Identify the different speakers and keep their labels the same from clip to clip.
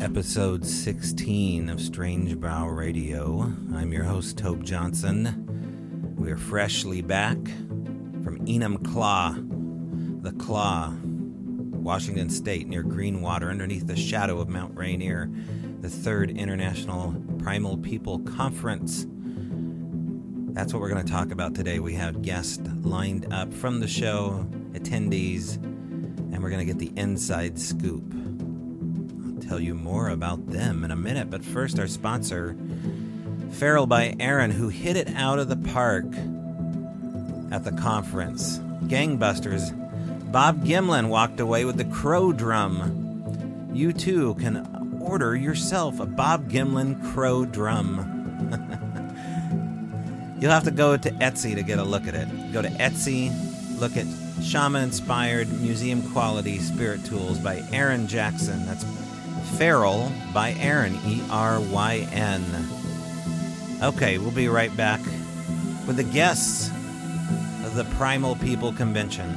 Speaker 1: episode 16 of Strange Brow Radio. I'm your host, Tobe Johnson. We're freshly back from Enumclaw, the Claw, Washington State, near Greenwater, underneath the shadow of Mount Rainier, the third International Primal People Conference. That's what we're going to talk about today. We have guests lined up from the show, attendees, and we're going to get the inside scoop tell you more about them in a minute. But first, our sponsor, Feral by Eryn, who hit it out of the park at the conference. Gangbusters. Bob Gimlin walked away with the crow drum. You too can order yourself a Bob Gimlin crow drum. You'll have to go to Etsy to get a look at it. Go to Etsy, look at shaman inspired museum quality spirit tools by Eryn Jackson. That's Feral by Eryn, E R Y N. Okay, we'll be right back with the guests of the Primal People Convention.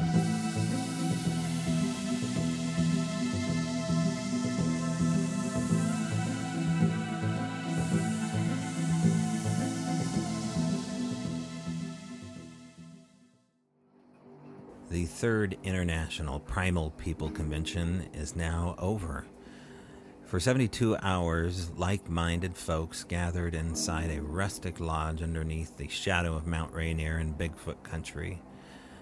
Speaker 1: The third International Primal People Convention is now over. For 72 hours, like minded folks gathered inside a rustic lodge underneath the shadow of Mount Rainier in Bigfoot country.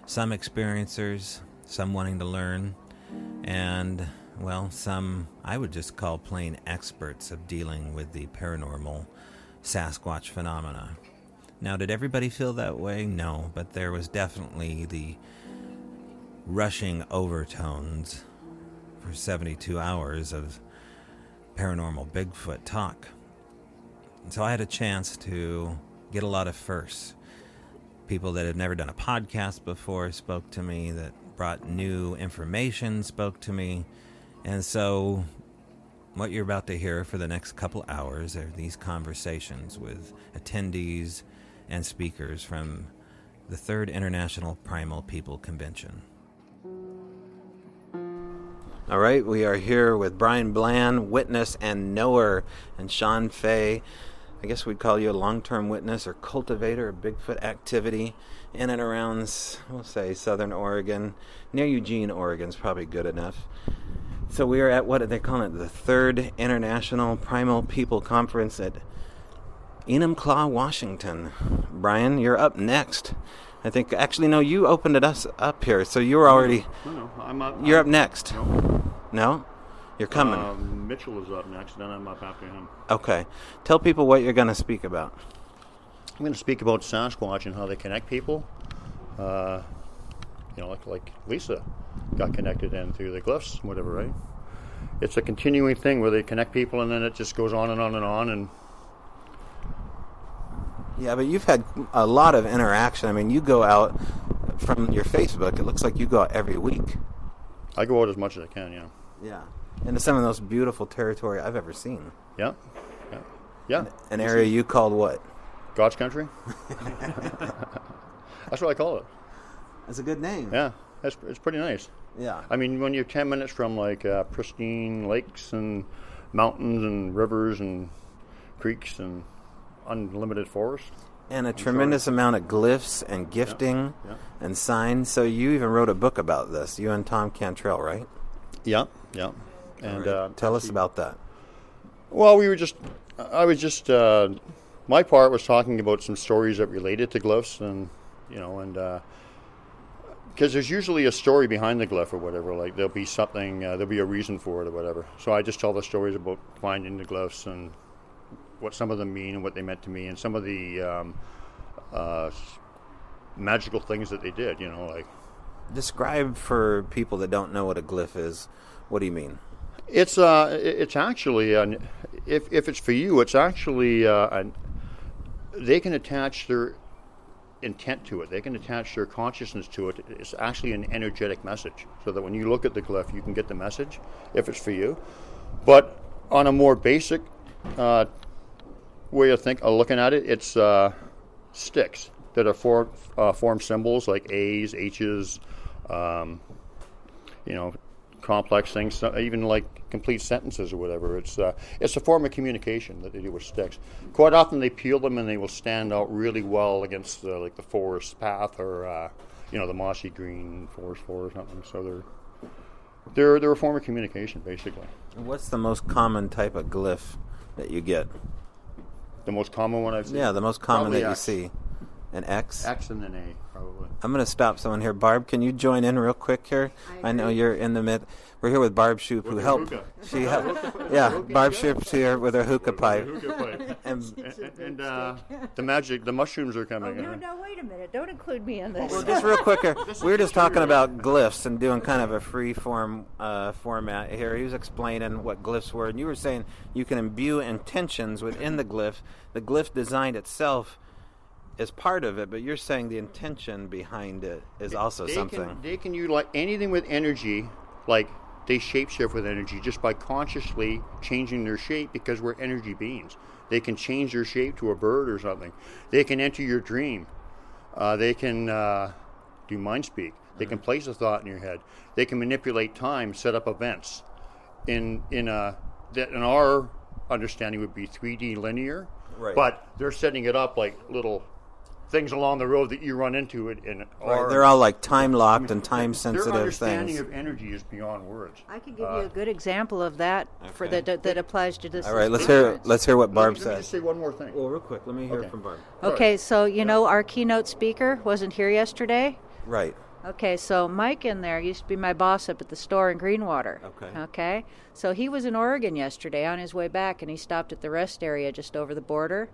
Speaker 1: Some experiencers, some wanting to learn, and, well, some I would just call plain experts of dealing with the paranormal Sasquatch phenomena. Now, did everybody feel that way? No, but there was definitely the rushing overtones for 72 hours of paranormal Bigfoot talk. And so I had a chance to get a lot of firsts. People that had never done a podcast before spoke to me, that brought new information spoke to me. And so, what you're about to hear for the next couple hours are these conversations with attendees and speakers from the Third International Primal People Convention. All right, we are here with Brian Bland, witness and knower, and Sean Fay. I guess we'd call you a long term witness or cultivator of Bigfoot activity in and around, we'll say, southern Oregon. Near Eugene, Oregon is probably good enough. So we are at what they call it? The third International Primal People Conference at Enumclaw, Washington. Brian, you're up next. I think actually no, you opened it us up here, so you were already.
Speaker 2: No, no, I'm up.
Speaker 1: You're
Speaker 2: I'm,
Speaker 1: up next.
Speaker 2: No,
Speaker 1: No, you're coming.
Speaker 2: Uh, Mitchell is up next, then I'm up after him.
Speaker 1: okay, tell people what you're going to speak about.
Speaker 2: I'm going to speak about Sasquatch and how they connect people. Uh, you know, like, like Lisa got connected in through the glyphs, whatever, right? It's a continuing thing where they connect people, and then it just goes on and on and on. And
Speaker 1: Yeah, but you've had a lot of interaction. I mean, you go out from your Facebook. It looks like you go out every week.
Speaker 2: I go out as much as I can. Yeah,
Speaker 1: Yeah, into some of the most beautiful territory I've ever seen.
Speaker 2: yeah, yeah, yeah.
Speaker 1: An area you called what?
Speaker 2: God's country. That's what I call it.
Speaker 1: That's a good name.
Speaker 2: Yeah, it's, it's pretty nice.
Speaker 1: Yeah.
Speaker 2: I mean, when you're 10 minutes from like uh, pristine lakes and mountains and rivers and creeks and unlimited forest.
Speaker 1: And a tremendous amount of glyphs and gifting
Speaker 2: yeah.
Speaker 1: and signs. So you even wrote a book about this. You and Tom Cantrell, right?
Speaker 2: Yeah, yeah. And uh,
Speaker 1: Tell us about that.
Speaker 2: well, we were just, I was just, uh, my part was talking about some stories that related to glyphs and, you know, and because there's usually a story behind the glyph or whatever. Like there'll be something, uh, there'll be a reason for it or whatever. So I just tell the stories about finding the glyphs and what some of them mean and what they meant to me and some of the um, uh, magical things that they did. You know, like
Speaker 1: Describe for people that don't know what a glyph is. What do you mean?
Speaker 2: It's uh, it's actually an, if if it's for you, it's actually uh, an, they can attach their intent to it. They can attach their consciousness to it. It's actually an energetic message, so that when you look at the glyph, you can get the message if it's for you. But on a more basic uh, way of think looking at it, it's uh, sticks that are for, uh, form symbols like A's, H's, um, you know, complex things, even like complete sentences or whatever. It's uh, it's a form of communication that they do with sticks. Quite often they peel them and they will stand out really well against the, like the forest path or uh, you know the mossy green forest floor or something. So they're they're they're a form of communication basically.
Speaker 1: What's the most common type of glyph that you get?
Speaker 2: The most common one I've seen.
Speaker 1: Yeah, the most common
Speaker 2: Probably
Speaker 1: that you see. An X?
Speaker 2: X and an A probably.
Speaker 1: I'm going to stop someone here. Barb, can you join in real quick here? I, know you're in the mid. We're here with Barb Shoop, who helped.
Speaker 2: hookah.
Speaker 1: She helped. Yeah, Barb Shoop's here with her hookah pipe. And
Speaker 2: and, and uh, the magic, the mushrooms are
Speaker 3: Oh,
Speaker 2: coming.
Speaker 3: no,
Speaker 2: in.
Speaker 3: no, no, wait a minute. Don't include me in this.
Speaker 1: Well, just real quick we were just talking about glyphs and doing kind of a free form uh, format here. He was explaining what glyphs were, and you were saying you can imbue intentions within the glyph. The glyph design itself is part of it, but you're saying the intention behind it is also
Speaker 2: they
Speaker 1: something.
Speaker 2: Can, they can utilize anything with energy, like they shapeshift with energy just by consciously changing their shape because we're energy beings. They can change their shape to a bird or something. They can enter your dream. Uh, they can uh, do mind speak. They can place a thought in your head. They can manipulate time, set up events. In in a that in our understanding would be 3D linear,
Speaker 1: Right.
Speaker 2: but they're setting it up like little things along the road that you run into it in
Speaker 1: Right, they're all like time locked and time sensitive
Speaker 2: their
Speaker 1: sensitive
Speaker 2: understanding
Speaker 1: things.
Speaker 2: of energy is beyond words.
Speaker 3: I can give you uh, a good example of that for
Speaker 1: Okay.
Speaker 3: that that applies to this.
Speaker 1: All right, let's hear let's hear what Barb
Speaker 2: let me, let me just say one more thing.
Speaker 1: Well, real quick, let me hear
Speaker 2: Okay.
Speaker 1: from Barb.
Speaker 3: Okay, so you know our keynote speaker wasn't here yesterday.
Speaker 1: Right.
Speaker 3: Okay, so Mike in there used to be my boss up at the store in Greenwater.
Speaker 1: Okay.
Speaker 3: Okay. So he was in Oregon yesterday on his way back and he stopped at the rest area just over the border.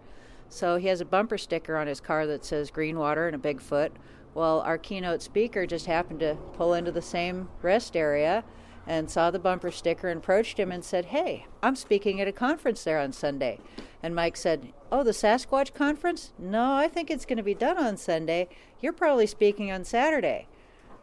Speaker 3: So he has a bumper sticker on his car that says Greenwater and a Bigfoot. Well, our keynote speaker just happened to pull into the same rest area and saw the bumper sticker and approached him and said, Hey, I'm speaking at a conference there on Sunday. And Mike said, Oh, the Sasquatch conference? No, I think it's going to be done on Sunday. You're probably speaking on Saturday.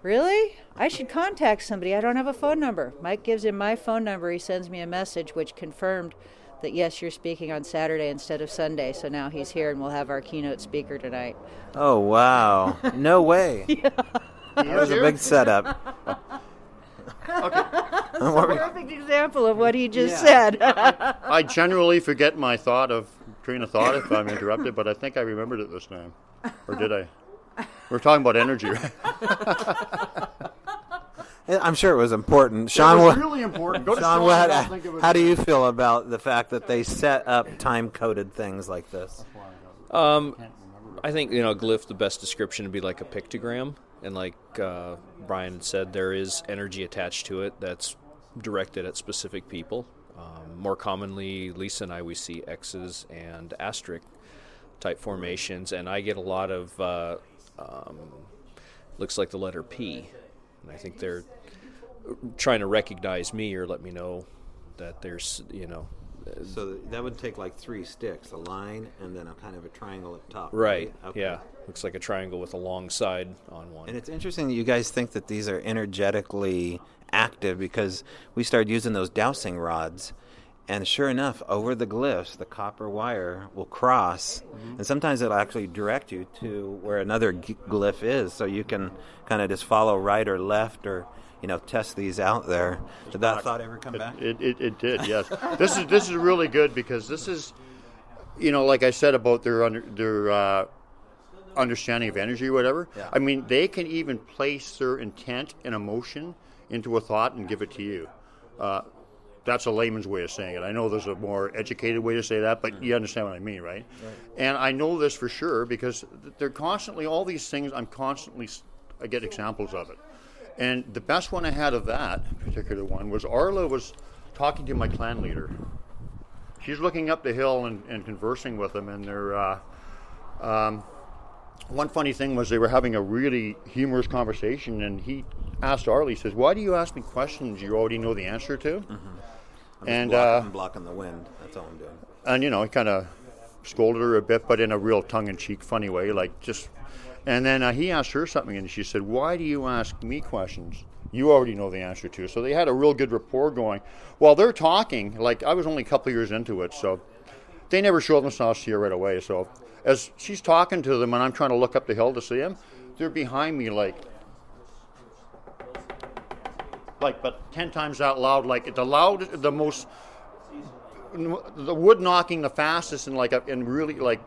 Speaker 3: Really? I should contact somebody. I don't have a phone number. Mike gives him my phone number. He sends me a message which confirmed that yes, you're speaking on Saturday instead of Sunday. So now he's here and we'll have our keynote speaker tonight.
Speaker 1: Oh wow! No way. yeah. That was a big setup. What were-
Speaker 3: Perfect example of what he just
Speaker 1: Yeah.
Speaker 3: said.
Speaker 2: I generally forget my thought of train of thought if I'm interrupted, but I think I remembered it this time. Or did I? We're talking about energy, right?
Speaker 1: I'm sure it was important. Sean,
Speaker 2: it was really important. Go to
Speaker 1: Sean,
Speaker 2: Sean,
Speaker 1: what,
Speaker 2: I'll think it was
Speaker 1: how do you feel about the fact that they set up time-coded things like this?
Speaker 4: Um, I think you know, glyph. The best description would be like a pictogram, and like uh, Brian said, there is energy attached to it that's directed at specific people. Um, more commonly, Lisa and I we see X's and asterisk type formations, and I get a lot of uh, um, looks like the letter P, and I think they're trying to recognize me or let me know that there's you know
Speaker 1: So that would take like three sticks, a line, and then a kind of a triangle at top.
Speaker 4: right.
Speaker 1: Okay.
Speaker 4: Yeah, looks like a triangle with a long side on one.
Speaker 1: And it's interesting that you guys think that these are energetically active because we started using those dowsing rods. And sure enough, over the glyphs, the copper wire will cross, and sometimes it'll actually direct you to where another g- glyph is, so you can kind of just follow right or left, or you know, test these out there. Did that thought ever come back?
Speaker 2: It, it, it did, yes. this is this is really good because this is, you know, like I said about their under, their uh, understanding of energy or whatever.
Speaker 1: Yeah.
Speaker 2: I mean, they can even place their intent and emotion into a thought and give it to you. Uh, that's a layman's way of saying it. I know there's a more educated way to say that, but you understand what I mean, right? And I know this for sure because they're constantly all these things. I'm constantly I get examples of it. And the best one I had of that particular one was Arla was talking to my clan leader. She's looking up the hill and, and conversing with him, and they're. Uh, um, one funny thing was they were having a really humorous conversation, and he asked Arlie, he says, "Why do you ask me questions you already know the answer to?"
Speaker 1: I'm
Speaker 2: and,
Speaker 1: blocking,
Speaker 2: uh,
Speaker 1: I'm blocking the wind. That's all I'm doing.
Speaker 2: and you know, he kind of scolded her a bit, but in a real tongue-in-cheek, funny way, like just. And then uh, he asked her something, and she said, "Why do you ask me questions you already know the answer to?" So they had a real good rapport going. While they're talking, like I was only a couple years into it, so they never showed themselves to you right away. So as she's talking to them, and I'm trying to look up the hill to see them, they're behind me, like like but ten times that loud, like the loud, the most, the wood knocking the fastest, and like a, and really like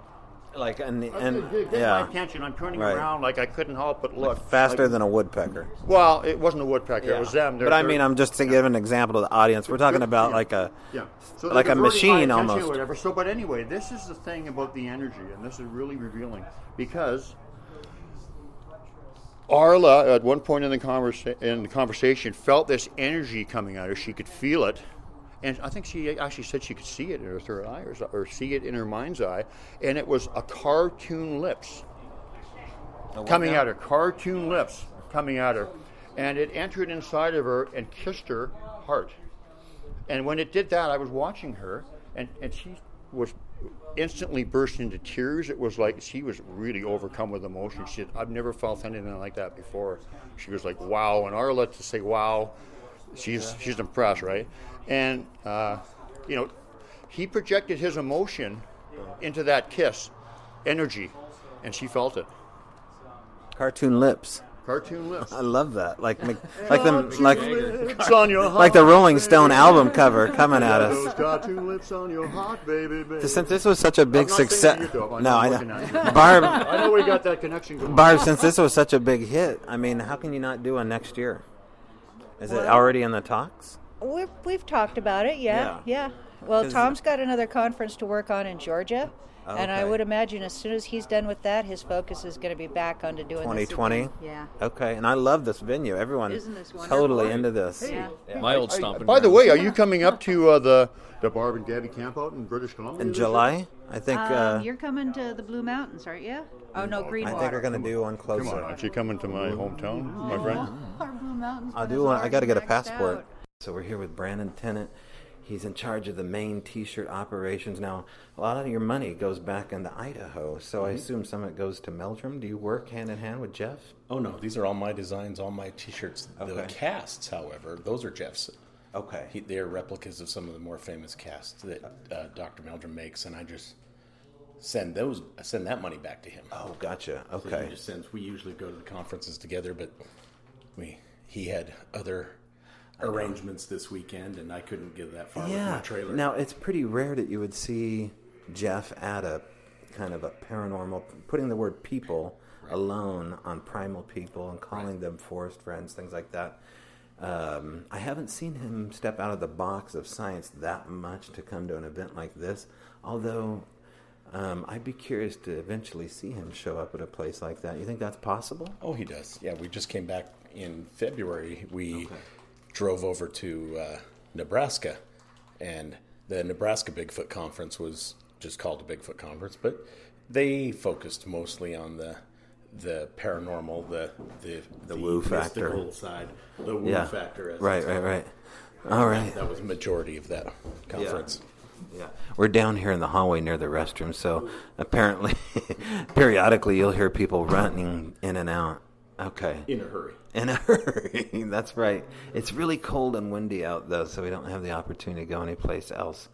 Speaker 1: Like and and
Speaker 2: get my
Speaker 1: yeah,
Speaker 2: attention. I'm turning
Speaker 1: Right.
Speaker 2: around like I couldn't help but look.
Speaker 1: faster
Speaker 2: Like-
Speaker 1: than a woodpecker.
Speaker 2: well, it wasn't a woodpecker. It was them. They're-
Speaker 1: But I mean, I'm just to give an example to the audience. We're talking about
Speaker 2: Yeah.
Speaker 1: like a
Speaker 2: yeah, so
Speaker 1: like a machine
Speaker 2: attention or
Speaker 1: almost.
Speaker 2: Whatever. So, but anyway, this is the thing about the energy, and this is really revealing because Arla, at one point in the conversa- in the conversation, felt this energy coming at her. She could feel it, and I think she actually said she could see it in her third eye, or, or see it in her mind's eye, and it was a cartoon lips coming at her, cartoon lips coming at her, and it entered inside of her and kissed her heart. And when it did that, I was watching her, and, and she was instantly burst into tears. It was like she was really overcome with emotion. She said, I've never felt anything like that before. She was like, wow. And Arla to say, wow, she's, she's impressed, right? And, uh, you know, he projected his emotion into that kiss, energy, and she felt it.
Speaker 1: cartoon lips.
Speaker 2: Cartoon lips.
Speaker 1: I love that. Like Mc- like the like
Speaker 2: lips on your
Speaker 1: like the Rolling Stone
Speaker 2: baby.
Speaker 1: album cover coming at us.
Speaker 2: cartoon lips on your heart, baby, baby.
Speaker 1: Since this was such a big
Speaker 2: I'm not saying
Speaker 1: success,
Speaker 2: you do, I'm
Speaker 1: no, I
Speaker 2: looking
Speaker 1: know. Barb,
Speaker 2: I know we got that connection going.
Speaker 1: Barb, since this was such a big hit, I mean, how can you not do one next year? Is it already in the talks?
Speaker 3: We've, we've talked about it, yeah, yeah. Well, Tom's got another conference to work on in Georgia, and I would imagine as soon as he's done with that, his focus is going to be back onto doing
Speaker 1: 2020?
Speaker 3: Yeah.
Speaker 1: Okay, and I love this venue. Everyone
Speaker 3: Isn't this wonderful?
Speaker 1: totally into this.
Speaker 3: Yeah.
Speaker 4: My old
Speaker 2: Hey,
Speaker 4: stomping.
Speaker 2: by the way, are you coming up to uh, the the Barb and Gabby camp out in British Columbia
Speaker 1: In
Speaker 2: this year?
Speaker 1: July, I think.
Speaker 3: Um,
Speaker 1: Uh,
Speaker 3: you're coming to the Blue Mountains, aren't you? Oh no,
Speaker 1: Green.
Speaker 3: I
Speaker 1: think we're gonna do one
Speaker 2: Come on,
Speaker 1: closer.
Speaker 2: aren't you coming to my hometown, my friend?
Speaker 3: Our Blue Mountains.
Speaker 1: I
Speaker 3: one
Speaker 1: do
Speaker 3: is
Speaker 1: want. I got to get a passport.
Speaker 3: out.
Speaker 1: So we're here with Brandon Tennant. He's in charge of the main T-shirt operations now. A lot of your money goes back into Idaho, so
Speaker 2: Mm-hmm.
Speaker 1: I assume some of it goes to Meldrum. Do you work hand in hand with Jeff?
Speaker 5: Oh no, these are all my designs, all my T-shirts. The casts, however, those are Jeff's.
Speaker 1: Okay.
Speaker 5: He, they're replicas of some of the more famous casts that uh, Dr. Meldrum makes, and I just send those, send that money back to him.
Speaker 1: oh, gotcha.
Speaker 5: So
Speaker 1: Okay.
Speaker 5: just sends. We usually go to the conferences together, but we he had other arrangements this weekend, and I couldn't get that far with
Speaker 1: Yeah.
Speaker 5: my trailer.
Speaker 1: Now it's pretty rare that you would see Jeff add a kind of a paranormal, putting the word people alone on primal people and calling them forest friends, things like that. Um, I haven't seen him step out of the box of science that much to come to an event like this. Although um, I'd be curious to eventually see him show up at a place like that. You think that's possible?
Speaker 5: Oh, he does. Yeah, we just came back in February. We drove over to uh, Nebraska, and the Nebraska Bigfoot Conference was just called a Bigfoot Conference, but they focused mostly on the the paranormal, the the
Speaker 1: The woo factor.
Speaker 5: side, the woo
Speaker 1: yeah.
Speaker 5: factor. As
Speaker 1: Right, right, right. All right.
Speaker 5: That was the majority of that conference.
Speaker 1: Yeah. We're down here in the hallway near the restroom, so apparently, periodically, you'll hear people running in and out. Okay.
Speaker 5: In a hurry.
Speaker 1: In a hurry. That's right. It's really cold and windy out, though, so we don't have the opportunity to go anyplace else.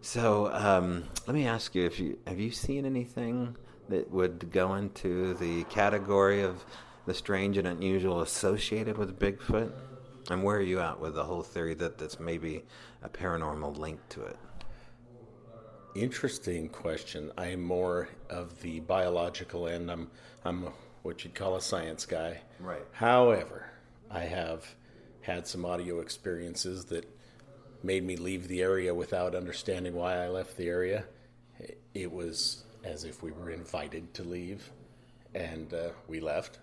Speaker 1: So, um, let me ask you: If you have you seen anything that would go into the category of the strange and unusual associated with Bigfoot? And where are you at with the whole theory that that's maybe a paranormal link to it?
Speaker 5: Interesting question. I am more of the biological end. I'm I'm what you'd call a science guy.
Speaker 1: Right.
Speaker 5: However, I have had some audio experiences that made me leave the area without understanding why I left the area. It was as if we were invited to leave, and uh, we left.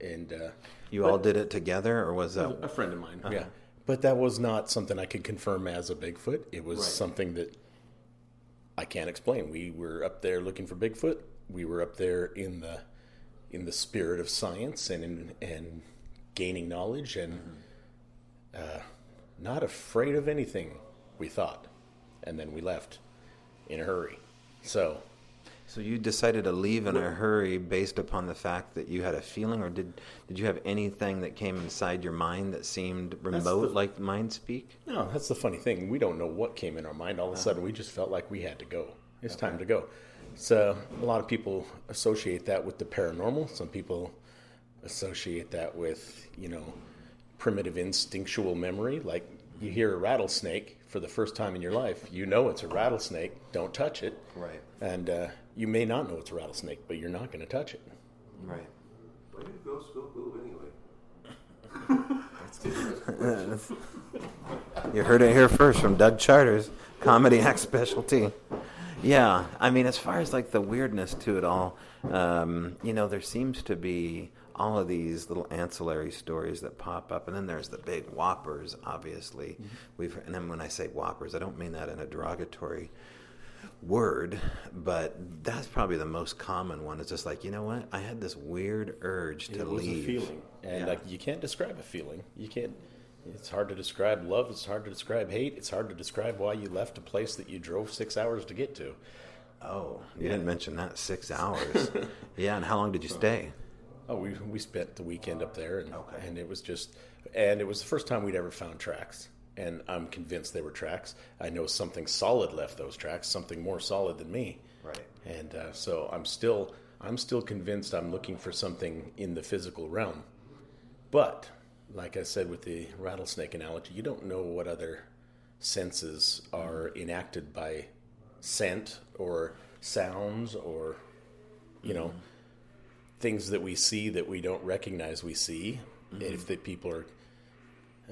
Speaker 5: And uh,
Speaker 1: You all did it together, or was that?
Speaker 5: a friend of mine, yeah. But that was not something I could confirm as a Bigfoot. It was something that I can't explain. We were up there looking for Bigfoot. We were up there in the in the spirit of science and in, and gaining knowledge and uh, not afraid of anything. We thought, and then we left in a hurry. So
Speaker 1: So you decided to leave in a hurry based upon the fact that you had a feeling, or did did you have anything that came inside your mind that seemed remote,
Speaker 5: the-
Speaker 1: like mind speak?
Speaker 5: No, that's the funny thing. We don't know what came in our mind. All of a sudden, we just felt like we had to go. It's time to go. So a lot of people associate that with the paranormal. Some people associate that with you know primitive instinctual memory. Like you hear a rattlesnake for the first time in your life, you know it's a rattlesnake. Don't touch it.
Speaker 1: Right.
Speaker 5: And uh, you may not know it's a rattlesnake, but you're not going to touch it.
Speaker 1: Right.
Speaker 6: Why did ghosts go move anyway?
Speaker 1: You heard it here first from Doug Charters, Comedy Act Specialty. Yeah, I mean, as far as like the weirdness to it all, um, you know, there seems to be all of these little ancillary stories that pop up, and then there's the big whoppers. Obviously,
Speaker 5: Mm-hmm.
Speaker 1: we've and then when I say whoppers, I don't mean that in a derogatory word, but that's probably the most common one. It's just like, you know what? I had this weird urge to leave.
Speaker 5: a feeling, and
Speaker 1: Yeah.
Speaker 5: like you can't describe a feeling. You can't. It's hard to describe love. It's hard to describe hate. It's hard to describe why you left a place that you drove six hours to get to.
Speaker 1: Oh, you didn't mention that. Six hours. yeah, and how long did you stay?
Speaker 5: Oh, we we spent the weekend up there, and
Speaker 1: Okay.
Speaker 5: and it was just, and it was the first time we'd ever found tracks, and I'm convinced they were tracks. I know something solid left those tracks, something more solid than me.
Speaker 1: Right.
Speaker 5: And uh, so I'm still I'm still convinced I'm looking for something in the physical realm, but like I said with the rattlesnake analogy, you don't know what other senses are enacted by scent or sounds or you know things that we see that we don't recognize we see. If the people are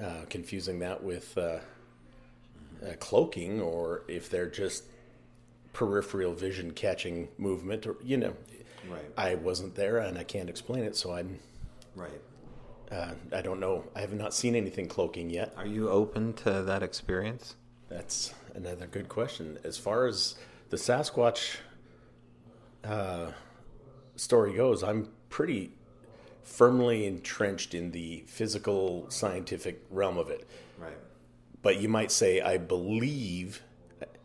Speaker 5: uh, confusing that with uh, uh, cloaking, or if they're just peripheral vision catching movement, or you know,
Speaker 1: Right.
Speaker 5: I wasn't there and I can't explain it, so I'm
Speaker 1: Right.
Speaker 5: Uh, I don't know. I have not seen anything cloaking yet.
Speaker 1: Are you open to that experience?
Speaker 5: That's another good question. As far as the Sasquatch uh, story goes, I'm pretty firmly entrenched in the physical scientific realm of it.
Speaker 1: Right.
Speaker 5: But you might say I believe,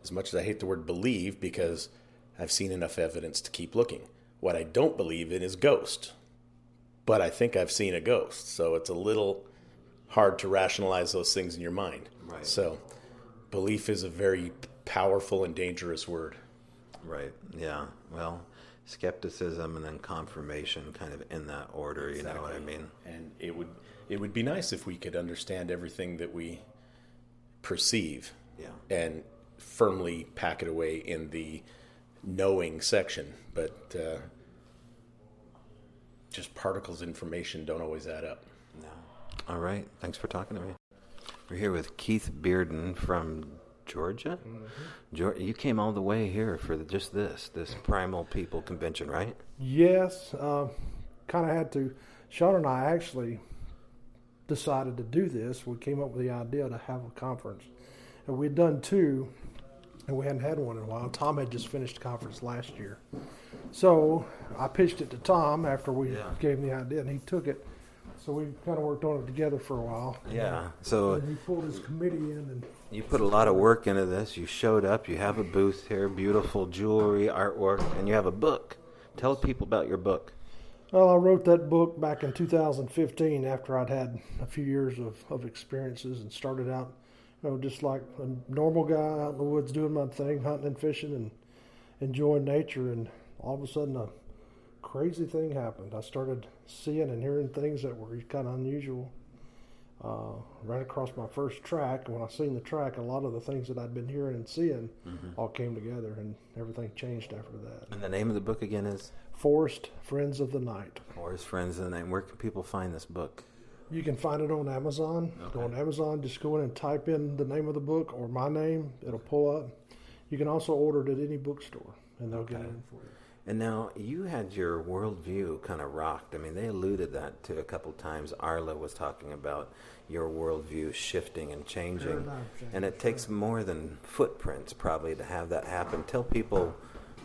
Speaker 5: as much as I hate the word believe, because I've seen enough evidence to keep looking. What I don't believe in is ghost. But I think I've seen a ghost. So it's a little hard to rationalize those things in your mind.
Speaker 1: Right.
Speaker 5: So belief is a very powerful and dangerous word.
Speaker 1: Right. Yeah. Well, skepticism and then confirmation, kind of in that order. You know what I mean?
Speaker 5: And it would it would be nice if we could understand everything that we perceive
Speaker 1: Yeah.
Speaker 5: and firmly pack it away in the knowing section. But uh, just particles information don't always add up.
Speaker 1: No. All right. Thanks for talking to me. We're here with Keith Bearden from Georgia. Geor- you came all the way here for the, just this, this Primal People Convention, right?
Speaker 7: Yes, uh, kind of had to. Sean and I actually decided to do this. We came up with the idea to have a conference, and we'd done two, and we hadn't had one in a while. Tom had just finished a conference last year, so I pitched it to Tom after we
Speaker 1: Yeah.
Speaker 7: gave him the idea, and he took it. So we kind of worked on it together for a while.
Speaker 1: Yeah. So
Speaker 7: And he pulled his committee in, and
Speaker 1: you put a lot of work into this. You showed up. You have a booth here, beautiful jewelry, artwork, and you have a book. Tell people about your book.
Speaker 7: Well, I wrote that book back in 2015 after I'd had a few years of, of experiences and started out, you know, just like a normal guy out in the woods doing my thing, hunting and fishing and enjoying nature. And all of a sudden, a crazy thing happened. I started seeing and hearing things that were kind of unusual. Uh, ran across my first track, when I seen the track, a lot of the things that I'd been hearing and seeing all came together, and everything changed after that.
Speaker 1: And the name of the book again is
Speaker 7: Forest Friends of the Night.
Speaker 1: Forest Friends of the Night. Where can people find this book?
Speaker 7: You can find it on Amazon. Go on Amazon, just go in and type in the name of the book or my name. It'll pull up. You can also order it at any bookstore, and they'll get it in for you.
Speaker 1: And now you had your worldview kind of rocked. I mean, they alluded that to a couple times. Arla was talking about your worldview shifting and changing, and it takes more than footprints probably to have that happen. Tell people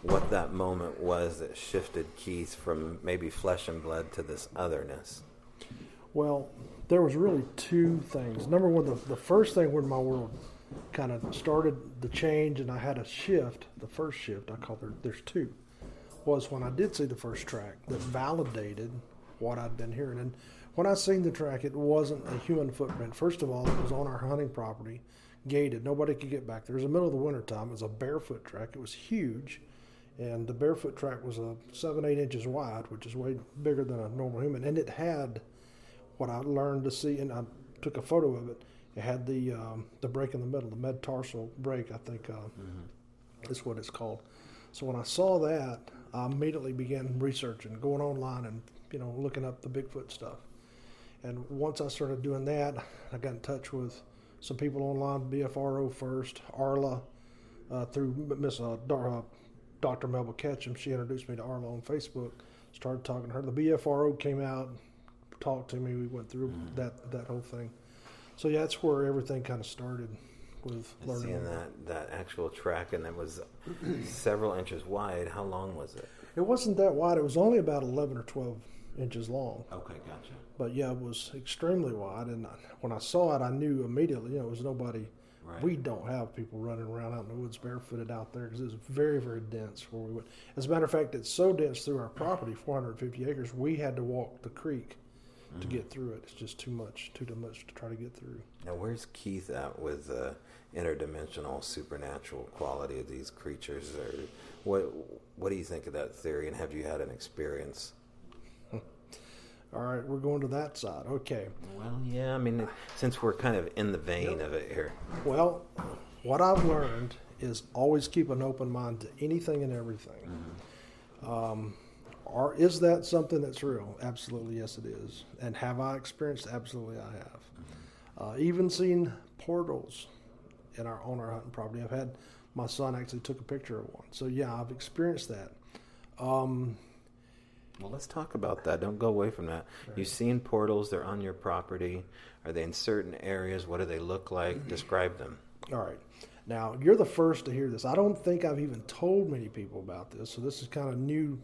Speaker 1: what that moment was that shifted Keith from maybe flesh and blood to this otherness.
Speaker 7: Well, there was really two things. Number one, the, the first thing when my world kind of started the change and I had a shift, the first shift, I call there, there's two, was when I did see the first track that validated what I'd been hearing. And when I seen the track, it wasn't a human footprint. First of all, it was on our hunting property, gated. Nobody could get back there. It was the middle of the winter time. It was a barefoot track. It was huge. And the barefoot track was a seven, eight inches wide, which is way bigger than a normal human. And it had what I learned to see, and I took a photo of it. It had the um, the break in the middle, the metatarsal break, I think uh,
Speaker 1: Mm-hmm.
Speaker 7: is what it's called. So when I saw that, I immediately began researching, going online, and you know looking up the Bigfoot stuff. And once I started doing that, I got in touch with some people online, BFRO first, Arla, uh, through Miss uh, Dar- uh, Dr. Melba Ketchum. She introduced me to Arla on Facebook. Started talking to her. The BFRO came out, talked to me. We went through that that whole thing. So yeah, that's where everything kind of started with learning.
Speaker 1: Seeing that, that actual track, and it was several inches wide. How long was it?
Speaker 7: It wasn't that wide. It was only about 11 or 12 inches long.
Speaker 1: Okay, gotcha.
Speaker 7: But yeah, it was extremely wide. And I, when I saw it, I knew immediately, you know, it was nobody.
Speaker 1: Right.
Speaker 7: We don't have people running around out in the woods barefooted out there because it's very, very dense where we went. As a matter of fact, it's so dense through our property, 450 acres, we had to walk the creek
Speaker 1: Mm-hmm.
Speaker 7: to get through it. It's just too much, too, too much to try to get through.
Speaker 1: Now, where's Keith at with the interdimensional, supernatural quality of these creatures? Or what? What do you think of that theory? And have you had an experience?
Speaker 7: All right, we're going to that side. Okay.
Speaker 1: Well, yeah. I mean, since we're kind of in the vein of it here.
Speaker 7: Well, what I've learned is always keep an open mind to anything and everything. Um, or is that something that's real? Absolutely, yes, it is. And have I experienced? Absolutely, I have. Uh, even seen portals in our on our hunting property. I've had my son actually took a picture of one. So yeah, I've experienced that. Um,
Speaker 1: Well, let's talk about that. Don't go away from that. You've seen portals. They're on your property. Are they in certain areas? What do they look like? Describe them.
Speaker 7: All right. Now, you're the first to hear this. I don't think I've even told many people about this, so this is kind of new.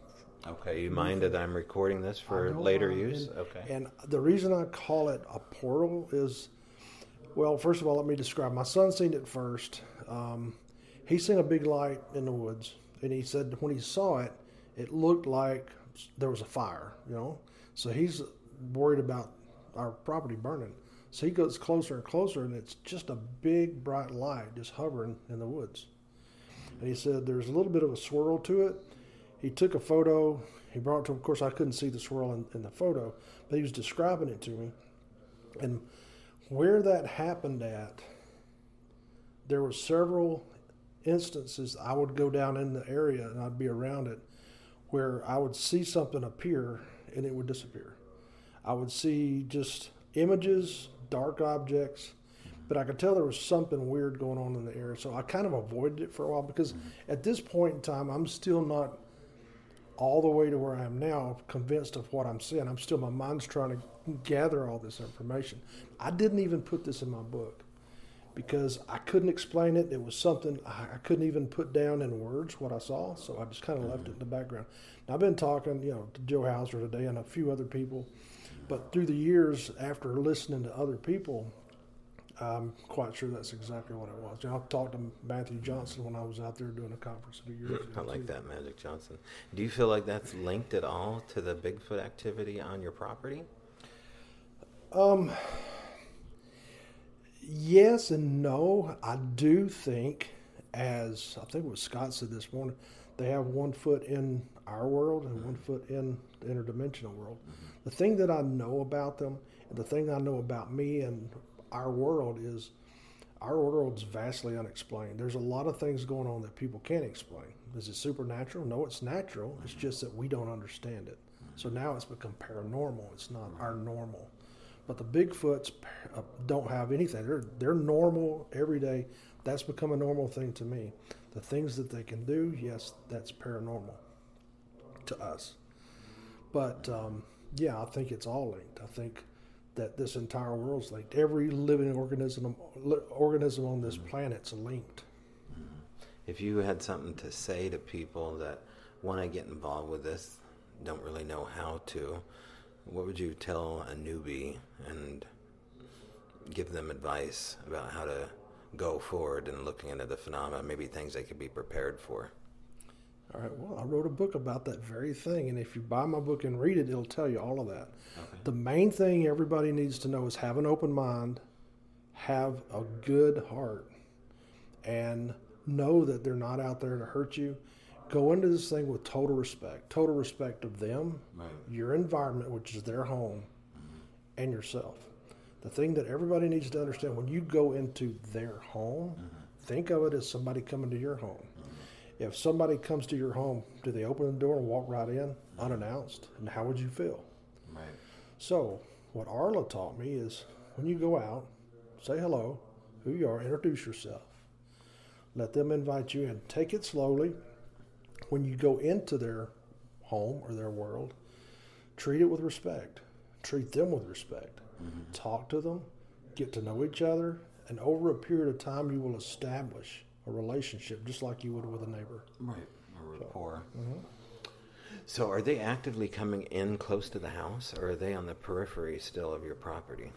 Speaker 1: Okay. You mind that I'm recording this for later
Speaker 7: mind.
Speaker 1: use?
Speaker 7: And-
Speaker 1: Okay.
Speaker 7: And the reason I call it a portal is, well, first of all, let me describe. My son seen it first. Um, he seen a big light in the woods, and he said when he saw it, it looked like there was a fire. You know, so he's worried about our property burning. So he goes closer and closer, and it's just a big bright light just hovering in the woods. And he said there's a little bit of a swirl to it. He took a photo. He brought it to. Of course, I couldn't see the swirl in, in the photo, but he was describing it to me. And where that happened at, there were several instances I would go down in the area and I'd be around it, where I would see something appear and it would disappear. I would see just images, dark objects, but I could tell there was something weird going on in the area. So I kind of avoided it for a while because at this point in time, I'm still not all the way to where I am now, convinced of what I'm seeing. I'm still, my mind's trying to gather all this information. I didn't even put this in my book because I couldn't explain it. It was something I couldn't even put down in words what I saw, so I just kind of left it in the background. Now, I've been talking, you know, to Joe Hauser today and a few other people, but through the years, after listening to other people, I'm quite sure that's exactly what it was. You know, I talked to Matthew Johnson when I was out there doing a conference a few years ago.
Speaker 1: I like
Speaker 7: too.
Speaker 1: that, Magic Johnson. Do you feel like that's linked at all to the Bigfoot activity on your property?
Speaker 7: Um, yes and no. I do think, as I think what Scott said this morning, they have one foot in our world and one foot in the interdimensional world. The thing that I know about them, and the thing I know about me and our world is our world's vastly unexplained. There's a lot of things going on that people can't explain. Is it supernatural? No, it's natural. It's just that we don't understand it. So now it's become paranormal. It's not our normal. But the Bigfoots uh, don't have anything. They're they're normal every day. That's become a normal thing to me. The things that they can do, yes, that's paranormal to us. But um, yeah, I think it's all linked. I think that this entire world's linked. Every living organism organism on this planet's linked.
Speaker 1: If you had something to say to people that want to get involved with this, don't really know how to, what would you tell a newbie and give them advice about how to go forward and looking into the phenomena, maybe things they could be prepared for?
Speaker 7: All right. Well, I wrote a book about that very thing, and if you buy my book and read it, it'll tell you all of that. The main thing everybody needs to know is have an open mind, have a good heart, and know that they're not out there to hurt you. Go into this thing with total respect, total respect of them,
Speaker 1: Right.
Speaker 7: your environment, which is their home, and yourself. The thing that everybody needs to understand when you go into their home, mm-hmm. think of it as somebody coming to your home. Mm-hmm. If somebody comes to your home, do they open the door and walk right in unannounced? And how would you feel?
Speaker 1: Right.
Speaker 7: So, what Arla taught me is when you go out, say hello, who you are, introduce yourself. Let them invite you in. Take it slowly. When you go into their home or their world, treat it with respect. Treat them with respect. Mm-hmm. Talk to them, get to know each other, and over a period of time, you will establish a relationship just like you would with a neighbor.
Speaker 1: Right. A rapport. Mm-hmm. So, are they actively coming in close to the house, or are they on the periphery still of your property?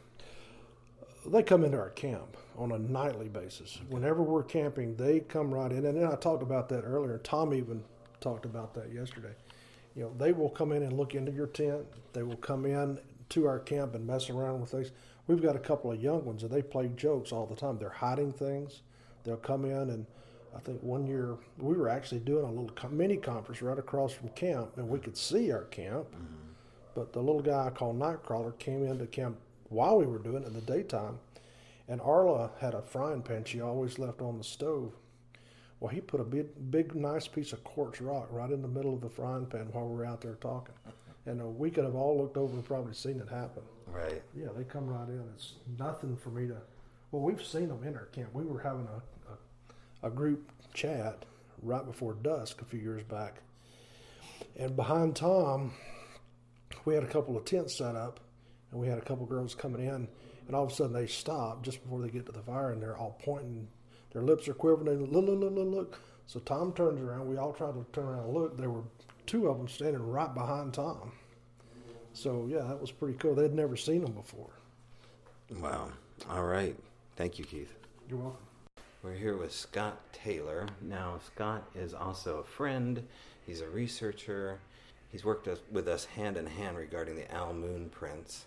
Speaker 7: they come into our camp on a nightly basis. Whenever we're camping, they come right in. And then I talked about that earlier. Tom even talked about that yesterday. You know, they will come in and look into your tent. They will come in to our camp and mess around with things. We've got a couple of young ones, and they play jokes all the time. They're hiding things. They'll come in, and I think one year we were actually doing a little mini conference right across from camp, and we could see our camp. Mm-hmm. But the little guy I call Nightcrawler came into camp while we were doing it in the daytime. And Arla had a frying pan she always left on the stove. Well, he put a big, big, nice piece of quartz rock right in the middle of the frying pan while we were out there talking. And uh, we could have all looked over and probably seen it happen.
Speaker 1: Right.
Speaker 7: Yeah, they come right in. It's nothing for me to. Well, we've seen them in our camp. We were having a, a, a group chat right before dusk a few years back. And behind Tom, we had a couple of tents set up, and we had a couple girls coming in, and all of a sudden they stop just before they get to the fire, and they're all pointing. Their lips are quivering. They look, look, look, look, look. So Tom turns around. We all try to turn around and look. There were two of them standing right behind Tom. So yeah, that was pretty cool. They'd never seen him before.
Speaker 1: Wow. All right. Thank you, Keith.
Speaker 7: You're welcome.
Speaker 1: We're here with Scott Taylor. Now, Scott is also a friend. He's a researcher. He's worked with us hand in hand regarding the Al Moon prints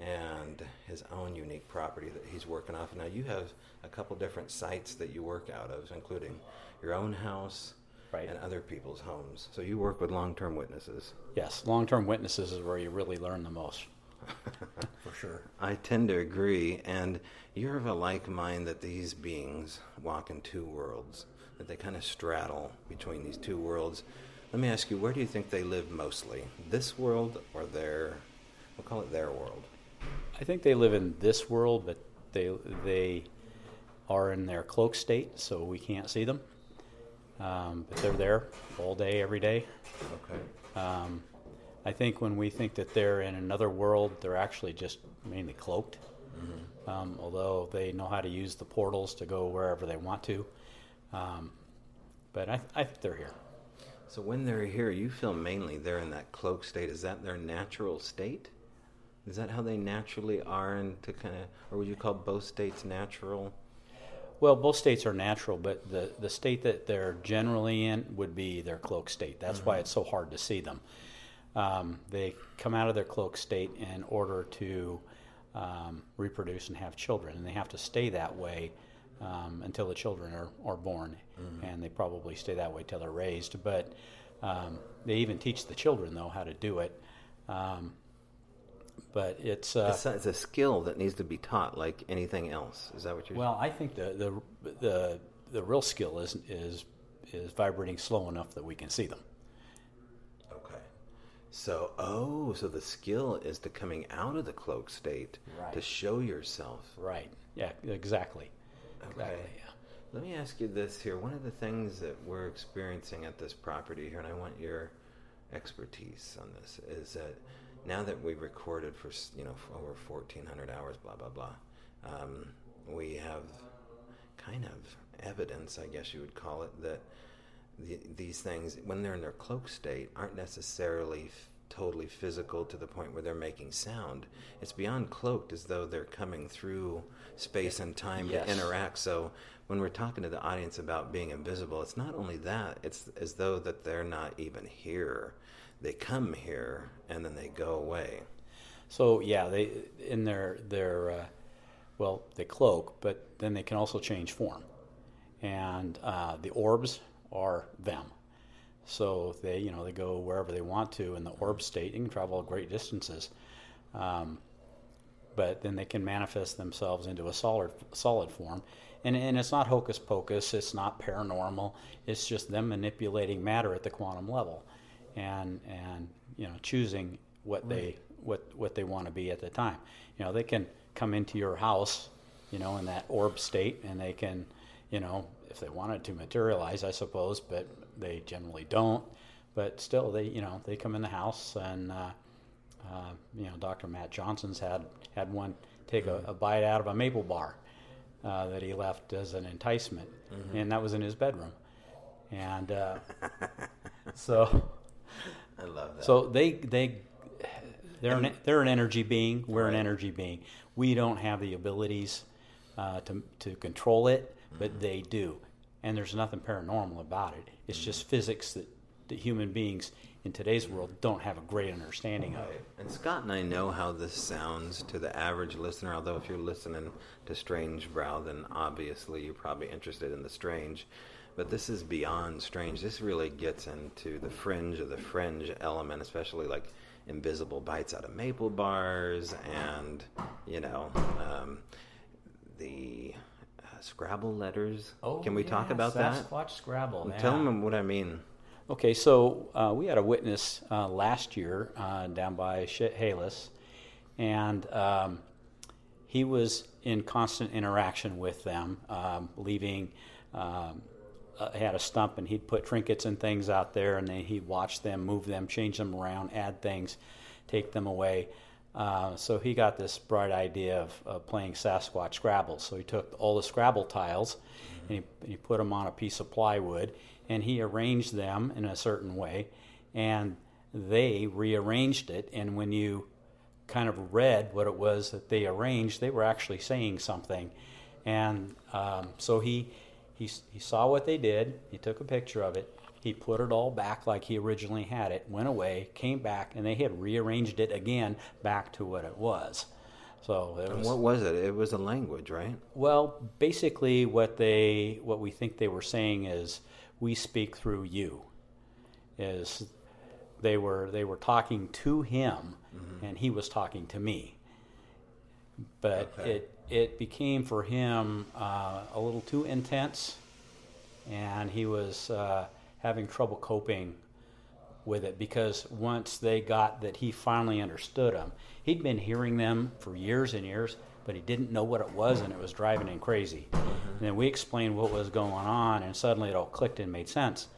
Speaker 1: and his own unique property that he's working off. Now, you have a couple different sites that you work out of, including your own house
Speaker 8: Right.
Speaker 1: and other people's homes. So you work with long-term witnesses.
Speaker 8: Yes, long term witnesses is where you really learn the most.
Speaker 7: For sure.
Speaker 1: I tend to agree, and you're of a like mind that these beings walk in two worlds, that they kind of straddle between these two worlds. Let me ask you, where do you think they live mostly? This world or their, we'll call it their world?
Speaker 8: I think they live in this world, but they they are in their cloak state, so we can't see them. Um, but they're there all day, every day.
Speaker 1: Okay.
Speaker 8: Um, I think when we think that they're in another world, they're actually just mainly cloaked. Um, although they know how to use the portals to go wherever they want to. Um, but I, I think they're here.
Speaker 1: So when they're here, you feel mainly they're in that cloak state. Is that their natural state? Is that how they naturally are, and to kind of, or would you call both states natural?
Speaker 8: Well, both states are natural, but the, the state that they're generally in would be their cloak state. That's why it's so hard to see them. Um, they come out of their cloak state in order to um, reproduce and have children, and they have to stay that way um, until the children are, are born, and they probably stay that way till they're raised. But um, they even teach the children, though, how to do it. But it's uh,
Speaker 1: It's, a- it's a skill that needs to be taught, like anything else. Is that what you're?
Speaker 8: Well, I think the the the, the real skill is is is vibrating slow enough that we can see them.
Speaker 1: Okay. So, oh, so the skill is to coming out of the cloak state
Speaker 8: Right.
Speaker 1: to show yourself.
Speaker 8: Right. Yeah. Exactly. Exactly.
Speaker 1: Okay.
Speaker 8: Yeah.
Speaker 1: Let me ask you this here. One of the things that we're experiencing at this property here, and I want your expertise on this, is that now that we've recorded for you know for over fourteen hundred hours, blah blah blah, um, we have kind of evidence, I guess you would call it, that the, these things, when they're in their cloak state, aren't necessarily f- totally physical to the point where they're making sound. It's beyond cloaked, as though they're coming through space and time
Speaker 8: Yes.
Speaker 1: to interact. So when we're talking to the audience about being invisible, it's not only that; it's as though that they're not even here. They come here and then they go away.
Speaker 8: So yeah, they in their their uh, well they cloak, but then they can also change form, and uh, the orbs are them. So they you know they go wherever they want to in the orb state. You can travel great distances, um, but then they can manifest themselves into a solid solid form. And, and it's not hocus pocus. It's not paranormal. It's just them manipulating matter at the quantum level, and and you know choosing what right. they what what they want to be at the time. You know they can come into your house, you know, in that orb state, and they can, you know, if they wanted to materialize, I suppose, but they generally don't. But still, they you know they come in the house and. Uh, uh, you know, Dr. Matt Johnson's had had one take a, a bite out of a maple bar uh, that he left as an enticement, mm-hmm. and that was in his bedroom. And uh, so,
Speaker 1: I love that.
Speaker 8: So they they they're an, they're an energy being. We're right. an energy being. We don't have the abilities uh, to to control it, but mm-hmm. they do. And there's nothing paranormal about it. It's mm-hmm. just physics that, that human beings in today's world don't have a great understanding of. it.
Speaker 1: And Scott and I know how this sounds to the average listener, although if you're listening to Strange Brow, then obviously you're probably interested in the strange. But this is beyond strange. This really gets into the fringe of the fringe element, especially like invisible bites out of maple bars and, you know, um, the uh, Scrabble letters.
Speaker 8: Oh,
Speaker 1: Can we
Speaker 8: yeah,
Speaker 1: talk about that?
Speaker 8: Sasquatch Scrabble.
Speaker 1: Tell them what I mean.
Speaker 8: Okay, so uh, we had a witness uh, last year uh, down by Chehalis, and um, he was in constant interaction with them, um, leaving. Um, uh, had a stump, and he'd put trinkets and things out there, and then he'd watch them, move them, change them around, add things, take them away. Uh, so he got this bright idea of, of, playing Sasquatch Scrabble. So he took all the Scrabble tiles mm-hmm. and, he, and he put them on a piece of plywood and he arranged them in a certain way, and they rearranged it. And when you kind of read what it was that they arranged, they were actually saying something. And um, so he, he, he saw what they did, he took a picture of it, he put it all back like he originally had it, went away, came back, and they had rearranged it again back to what it was. So
Speaker 1: it was, what was it? It was a language, right?
Speaker 8: Well, basically, what they what we think they were saying is we speak through you. Is they were they were talking to him, mm-hmm. and he was talking to me. But okay. it it became for him uh, a little too intense, and he was uh, having trouble coping with it because once they got that he finally understood them, he'd been hearing them for years and years, but he didn't know what it was, and it was driving him crazy. Mm-hmm. And then we explained what was going on, and suddenly it all clicked and made sense.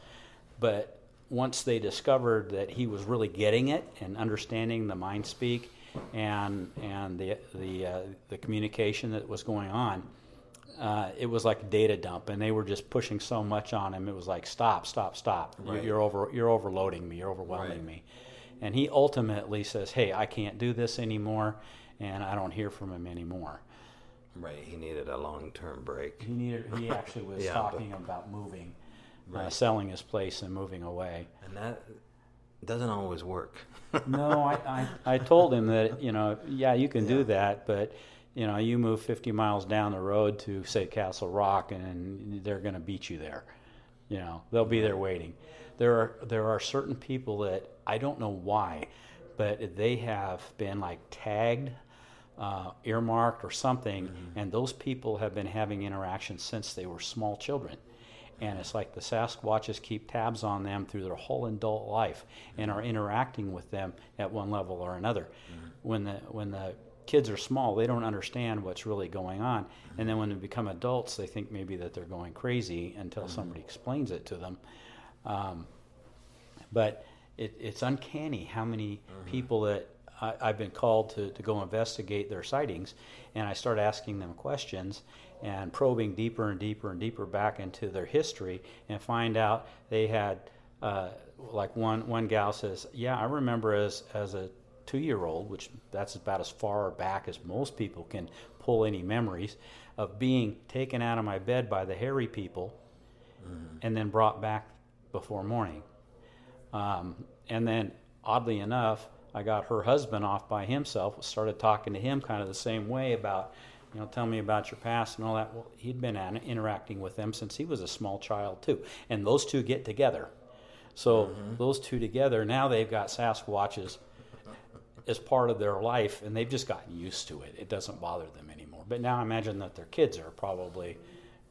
Speaker 8: But once they discovered that he was really getting it and understanding the mind speak and and the the uh, the communication that was going on, uh, it was like a data dump, and they were just pushing so much on him. It was like, stop, stop, stop! Right. You're over, you're overloading me. You're overwhelming right. me. And he ultimately says, "Hey, I can't do this anymore." and I don't hear from him anymore.
Speaker 1: Right, he needed a long-term break.
Speaker 8: He needed. He actually was yeah, talking but, about moving, uh, right. uh, selling his place and moving away.
Speaker 1: And that doesn't always work.
Speaker 8: no, I, I, I told him that you know, yeah, you can yeah. do that, but you know, you move 50 miles down the road to say Castle Rock, and they're going to beat you there. You know, they'll be there waiting. There are there are certain people that I don't know why, but they have been like tagged uh, earmarked or something, mm-hmm. and those people have been having interactions since they were small children. And it's like the Sasquatches keep tabs on them through their whole adult life and are interacting with them at one level or another. Mm-hmm. When the when the kids are small, they don't understand what's really going on, and then when they become adults, they think maybe that they're going crazy until mm-hmm. somebody explains it to them. Um, but it, it's uncanny how many mm-hmm. people that I, have been called to, to go investigate their sightings, and I start asking them questions and probing deeper and deeper and deeper back into their history and find out they had, uh, like one, one gal says, Yeah, I remember as, as a two year old, which that's about as far back as most people can pull any memories, of being taken out of my bed by the hairy people mm-hmm. and then brought back before morning. Um, and then, oddly enough, I got her husband off by himself, started talking to him kind of the same way about, you know, tell me about your past and all that. Well, he'd been interacting with them since he was a small child, too. And those two get together. So mm-hmm. those two together, now they've got Sasquatches as part of their life, and they've just gotten used to it. It doesn't bother them anymore. But now imagine that their kids are probably,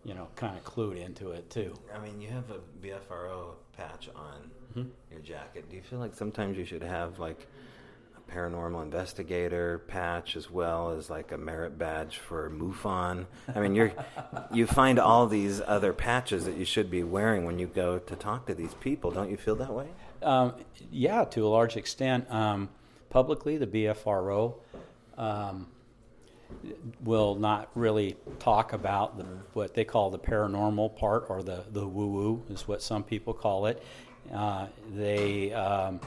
Speaker 8: you know, kind of clued into it too.
Speaker 1: I mean, you have a BFRO patch on your jacket. Do you feel like sometimes you should have like paranormal investigator patch as well as like a merit badge for MUFON? I mean, you're you find all these other patches that you should be wearing when you go to talk to these people. Don't you feel that way?
Speaker 8: Um, yeah, to a large extent. Um, publicly, the BFRO um, will not really talk about the, what they call the paranormal part or the, the woo woo, is what some people call it. Uh, they, um,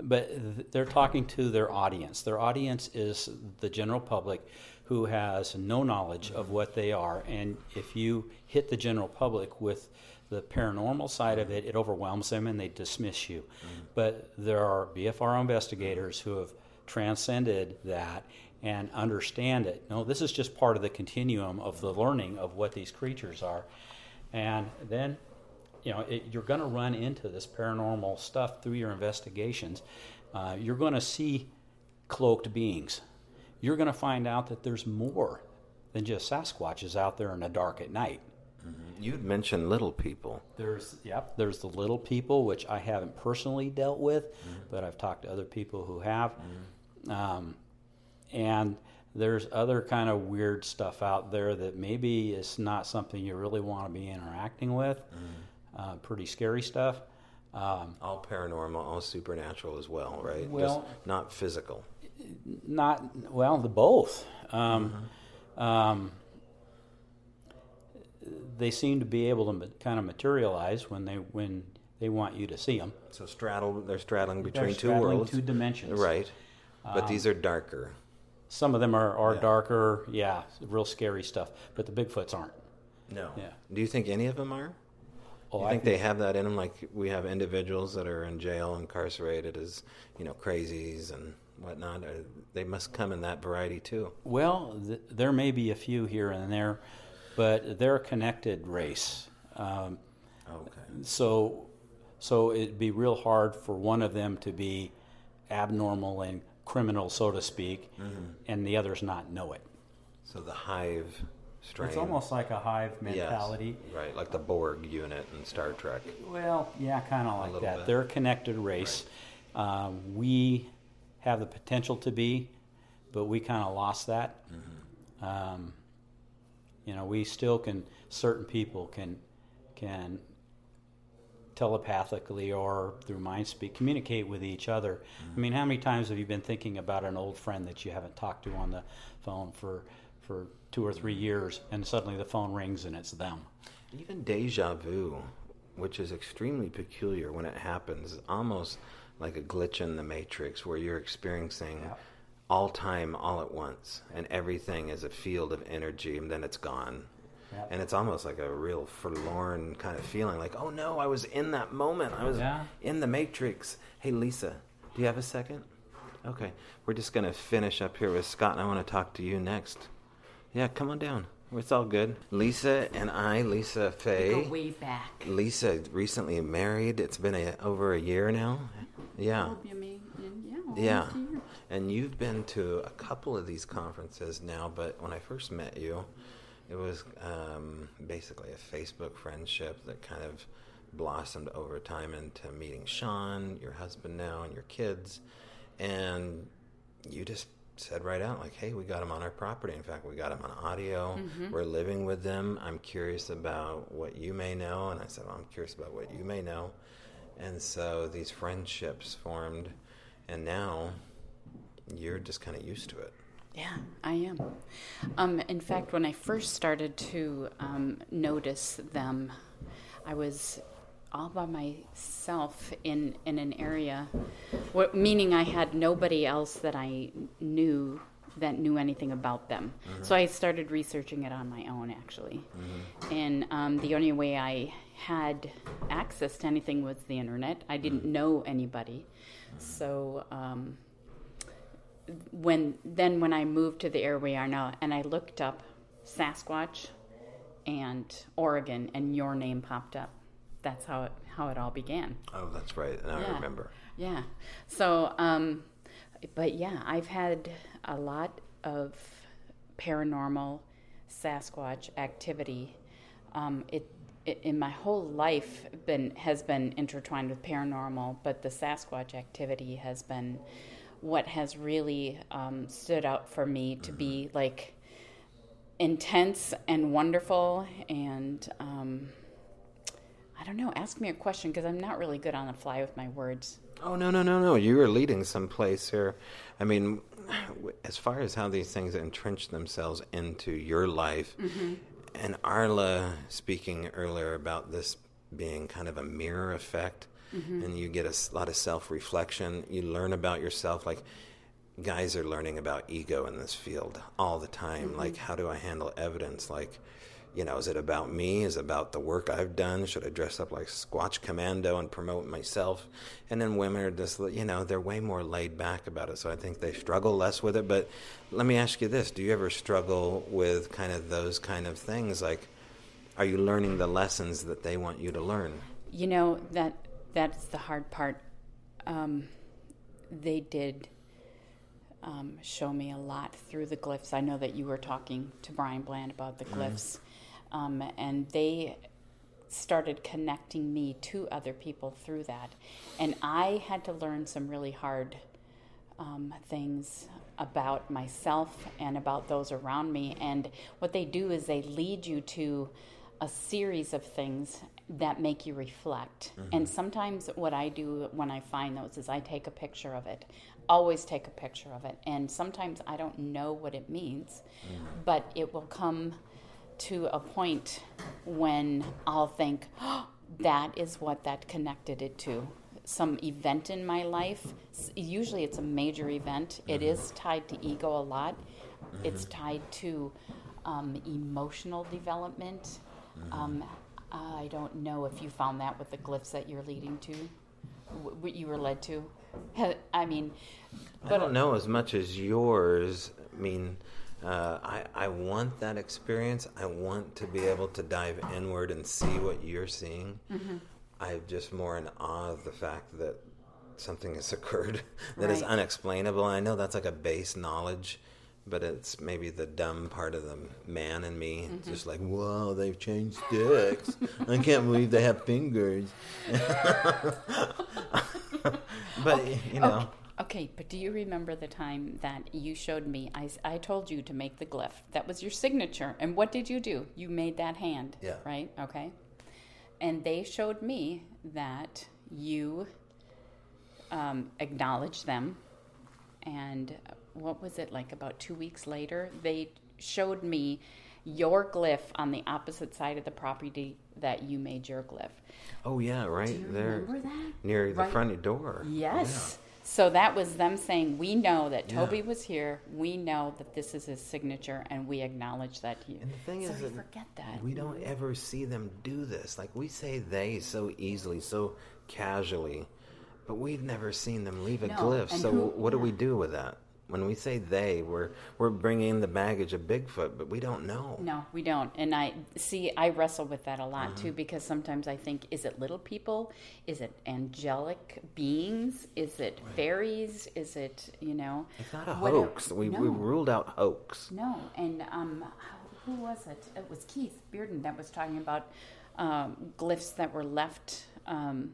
Speaker 8: but they're talking to their audience. Their audience is the general public who has no knowledge of what they are. And if you hit the general public with the paranormal side of it, it overwhelms them and they dismiss you. Mm-hmm. But there are BFR investigators who have transcended that and understand it. No, this is just part of the continuum of the learning of what these creatures are. And then, you know, it, you're going to run into this paranormal stuff through your investigations. Uh, you're going to see cloaked beings. You're going to find out that there's more than just Sasquatches out there in the dark at night.
Speaker 1: You'd mentioned little people.
Speaker 8: There's yep. There's the little people, which I haven't personally dealt with, but I've talked to other people who have. Um, and there's other kind of weird stuff out there that maybe is not something you really want to be interacting with. Uh, pretty scary stuff. Um,
Speaker 1: All paranormal, all supernatural as well, right?
Speaker 8: Well-
Speaker 1: Just not physical.
Speaker 8: not well, the both. Um, um, they seem to be able to kind of materialize when they when they want you to see them.
Speaker 1: So straddle, they're straddling between
Speaker 8: They're
Speaker 1: two worlds.
Speaker 8: two dimensions.
Speaker 1: Right. But these are darker.
Speaker 8: Some of them are, are
Speaker 1: Yeah.
Speaker 8: darker, yeah, real scary stuff. But the Bigfoots aren't.
Speaker 1: No.
Speaker 8: Yeah.
Speaker 1: Do you think any of them are?
Speaker 8: Oh,
Speaker 1: you
Speaker 8: I
Speaker 1: think they have that in them? Like we have individuals that are in jail, incarcerated as you know crazies and whatnot. They must come in that variety too.
Speaker 8: Well, th- there may be a few here and there, but they're a connected race. Um,
Speaker 1: Okay.
Speaker 8: so, so it'd be real hard for one of them to be abnormal and criminal, so to speak, and the others not know it.
Speaker 1: So the hive strain.
Speaker 8: It's almost like a hive
Speaker 1: Yes.
Speaker 8: mentality.
Speaker 1: Right, like the Borg unit in Star Trek.
Speaker 8: Well, yeah, kind of like that.
Speaker 1: bit.
Speaker 8: They're a connected race. Um, we have the potential to be, but we kind of lost that.
Speaker 1: Mm-hmm.
Speaker 8: Um, you know, we still can. Certain people can can telepathically or through mind speak communicate with each other. I mean, how many times have you been thinking about an old friend that you haven't talked to on the phone for for two or three years, and suddenly the phone rings and it's them?
Speaker 1: Even deja vu, which is extremely peculiar when it happens, almost like a glitch in the matrix where you're experiencing
Speaker 8: Yeah.
Speaker 1: all time all at once and everything is a field of energy and then it's gone.
Speaker 8: Yeah.
Speaker 1: And it's almost like a real forlorn kind of feeling like, oh no, I was in that moment. I was
Speaker 8: Yeah.
Speaker 1: in the matrix. Hey, Lisa, do you have a second? Okay, we're just going to finish up here with Scott and I want to talk to you next. Yeah, come on down. It's all good. Lisa and I, Lisa Faye.
Speaker 9: Go way back.
Speaker 1: Lisa recently married. It's been a, over a year now. Yeah.
Speaker 9: You mean, yeah,
Speaker 1: Yeah.
Speaker 9: almost a year.
Speaker 1: And you've been to a couple of these conferences now, but when I first met you, it was um, basically a Facebook friendship that kind of blossomed over time into meeting Sean, your husband now, and your kids. And you just said right out, like, hey, we got them on our property. In fact, we got them on audio. We're living with them. I'm curious about what you may know. And I said, well, I'm curious about what you may know. And so these friendships formed. And now you're just kind of used to it.
Speaker 9: Yeah, I am. Um, in fact, when I first started to um, notice them, I was all by myself in, in an area, wh- meaning I had nobody else that I knew that knew anything about them. So I started researching it on my own, actually. And um, the only way I had access to anything was the internet. I didn't know anybody. So. Um, when then when I moved to the area we are now, and I looked up Sasquatch and Oregon, and your name popped up. That's how it how it all began.
Speaker 1: Oh, that's right. Now I remember.
Speaker 9: Yeah. So um, but yeah, I've had a lot of paranormal Sasquatch activity. Um, it, it in my whole life been has been intertwined with paranormal, but the Sasquatch activity has been what has really um, stood out for me to be like intense and wonderful and um, I don't know. Ask me a question because I'm not really good on the fly with my words.
Speaker 1: Oh no no no no! You are leading someplace here. I mean, as far as how these things entrench themselves into your life,
Speaker 9: Mm-hmm.
Speaker 1: and Arla speaking earlier about this being kind of a mirror effect,
Speaker 9: Mm-hmm.
Speaker 1: and you get a lot of self reflection. You learn about yourself, like guys are learning about ego in this field all the time.
Speaker 9: Mm-hmm.
Speaker 1: Like, how do I handle evidence? Like, you know, is it about me? Is it about the work I've done? Should I dress up like Squatch Commando and promote myself? And then women are just, you know, they're way more laid back about it. So I think they struggle less with it. But let me ask you this do you ever struggle with kind of those kind of things? Like, are you learning the lessons that they want you to learn?
Speaker 9: You know that that's the hard part. Um, they did um, show me a lot through the glyphs. I know that you were talking to Brian Bland about the glyphs, um, and they started connecting me to other people through that. And I had to learn some really hard um, things about myself and about those around me. And what they do is they lead you to a series of things that make you reflect. And sometimes what I do when I find those is I take a picture of it. Always take a picture of it. And sometimes I don't know what it means, but it will come to a point when I'll think, oh, that is what that connected it to. Some event in my life. Usually it's a major event. It is tied to ego a lot, it's tied to um, emotional development. Um, I don't know if you found that with the glyphs that you're leading to, what you were led to. I mean,
Speaker 1: I don't know as much as yours. I mean, uh, I I want that experience. I want to be able to dive inward and see what you're seeing. I'm just more in awe of the fact that something has occurred that is
Speaker 9: Right.
Speaker 1: unexplainable. I know that's like a base knowledge, but it's maybe the dumb part of the man in me, just like, whoa, they've changed dicks. I can't believe they have fingers. but you know.
Speaker 9: Okay, but do you remember the time that you showed me? I, I told you to make the glyph. That was your signature. And what did you do? You made that hand.
Speaker 1: Yeah.
Speaker 9: Right? Okay. And they showed me that you um, acknowledged them. And what was it like about two weeks later? They showed me your glyph on the opposite side of the property that you made your glyph.
Speaker 1: Oh yeah, right
Speaker 9: you
Speaker 1: there
Speaker 9: remember that?
Speaker 1: near the
Speaker 9: Right.
Speaker 1: front door.
Speaker 9: Yes. So that was them saying, "We know that
Speaker 1: Yeah.
Speaker 9: Toby was here. We know that this is his signature, and we acknowledge that he."
Speaker 1: And the thing
Speaker 9: so
Speaker 1: is
Speaker 9: we forget that.
Speaker 1: We don't ever see them do this. Like we say they so easily, so casually, but we've never seen them leave a
Speaker 9: No,
Speaker 1: glyph.
Speaker 9: and
Speaker 1: So
Speaker 9: who-
Speaker 1: what do we do with that? When we say they, we're we're bringing the baggage of Bigfoot, but we don't know.
Speaker 9: No, we don't. And I see, I wrestle with that a lot
Speaker 1: Mm-hmm.
Speaker 9: too because sometimes I think, is it little people? Is it angelic beings? Is it fairies? Is it, you know?
Speaker 1: It's not a hoax. We
Speaker 9: no.
Speaker 1: we ruled out hoax.
Speaker 9: No, and um, who was it? It was Keith Bearden that was talking about um, glyphs that were left um,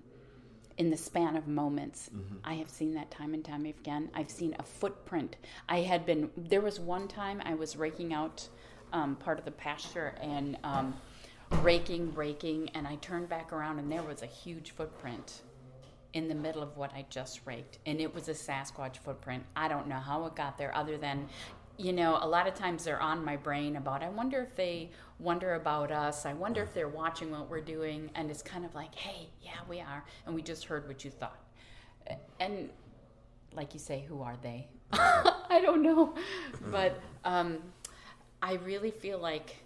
Speaker 9: in the span of moments. I have seen that time and time again. I've seen a footprint. I had been there was one time I was raking out um, part of the pasture and um, raking, raking, and I turned back around and there was a huge footprint in the middle of what I just raked, and it was a Sasquatch footprint. I don't know how it got there, other than, you know, a lot of times they're on my brain about. I wonder if they wonder about us. I wonder if they're watching what we're doing, and it's kind of like, hey, yeah, we are, and we just heard what you thought, and like you say, who are they? I don't know, hmm. but um, I really feel like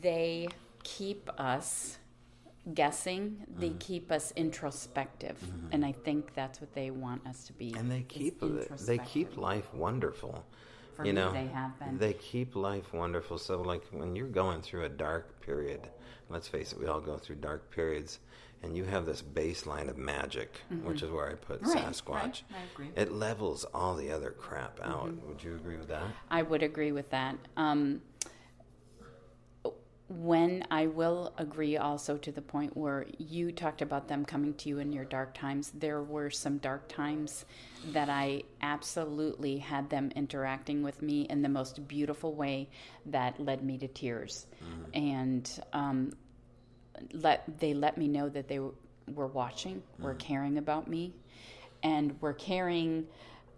Speaker 9: they keep us guessing. They mm-hmm. keep us introspective. Mm-hmm. And i think that's what they want us to be
Speaker 1: And they keep they keep life wonderful.
Speaker 9: For
Speaker 1: you
Speaker 9: me,
Speaker 1: know,
Speaker 9: they have been.
Speaker 1: They keep life wonderful. So, like when you're going through a dark period, let's face it, we all go through dark periods, and you have this baseline of magic,
Speaker 9: Mhm.
Speaker 1: which is where I put
Speaker 9: Right,
Speaker 1: Sasquatch.
Speaker 9: right, I agree.
Speaker 1: It levels all the other crap out.
Speaker 9: Mhm.
Speaker 1: Would you agree with that?
Speaker 9: I would agree with that. Um, when I will agree also to the point where you talked about them coming to you in your dark times, there were some dark times that I absolutely had them interacting with me in the most beautiful way that led me to tears. And um, let they let me know that they w- were watching, were caring about me, and were carrying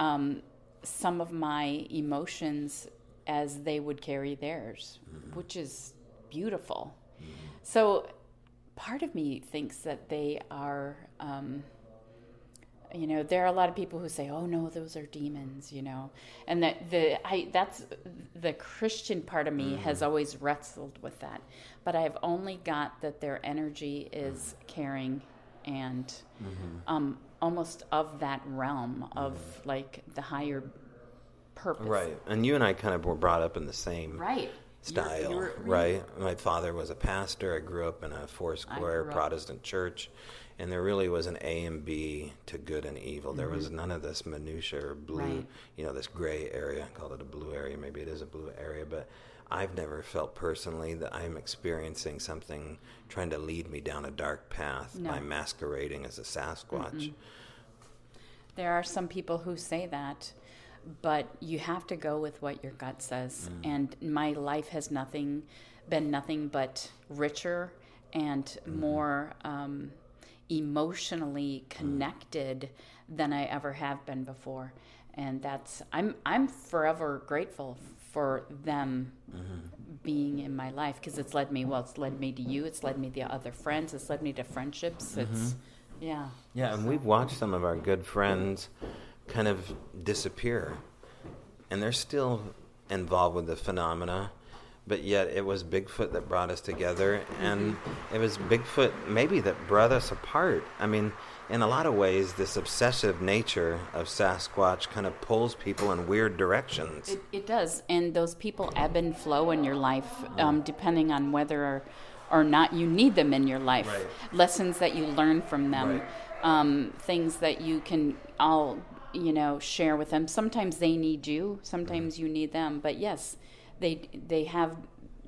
Speaker 9: um, some of my emotions as they would carry theirs, which is beautiful. Mm-hmm. So, part of me thinks that they are. Um, you know, there are a lot of people who say, "Oh no, those are demons," you know, and that the I that's the Christian part of me mm-hmm. has always wrestled with that, but I've only got that their energy is mm-hmm. caring and um, almost of that realm of like the higher purpose.
Speaker 1: Right. And you and I kind of were brought up in the same
Speaker 9: Right.
Speaker 1: Style,
Speaker 9: You're- you're-
Speaker 1: right? My father was a pastor. I grew up in a four square Protestant church, and there really was an A and B to good and evil. There was none of this minutia or blue,
Speaker 9: Mm-hmm. Right.
Speaker 1: you know, this gray area. I called it a blue area. Maybe it is a blue area, but I've never felt personally that I'm experiencing something trying to lead me down a dark path
Speaker 9: No.
Speaker 1: by masquerading as a Sasquatch.
Speaker 9: There are some people who say that, but you have to go with what your gut says. Mm. And my life has nothing been nothing but richer and mm-hmm. more um, emotionally mm. connected than I ever have been before. And that's I'm I'm forever grateful for them mm-hmm. being in my life because it's led me well. It's led me to you. It's led me to other friends. It's led me to friendships. Mm-hmm. It's yeah.
Speaker 1: Yeah, and we've watched some of our good friends kind of disappear. And they're still involved with the phenomena, but yet it was Bigfoot that brought us together, and it was Bigfoot maybe that brought us apart. I mean, in a lot of ways, this obsessive nature of Sasquatch kind of pulls people in weird directions.
Speaker 9: It, it does, and those people ebb and flow in your life, um, depending on whether or, or not you need them in your life.
Speaker 1: Right.
Speaker 9: Lessons that you learn from them,
Speaker 1: Right.
Speaker 9: um, things that you can all you know share with them. Sometimes they need you, sometimes you need them. But yes, they they have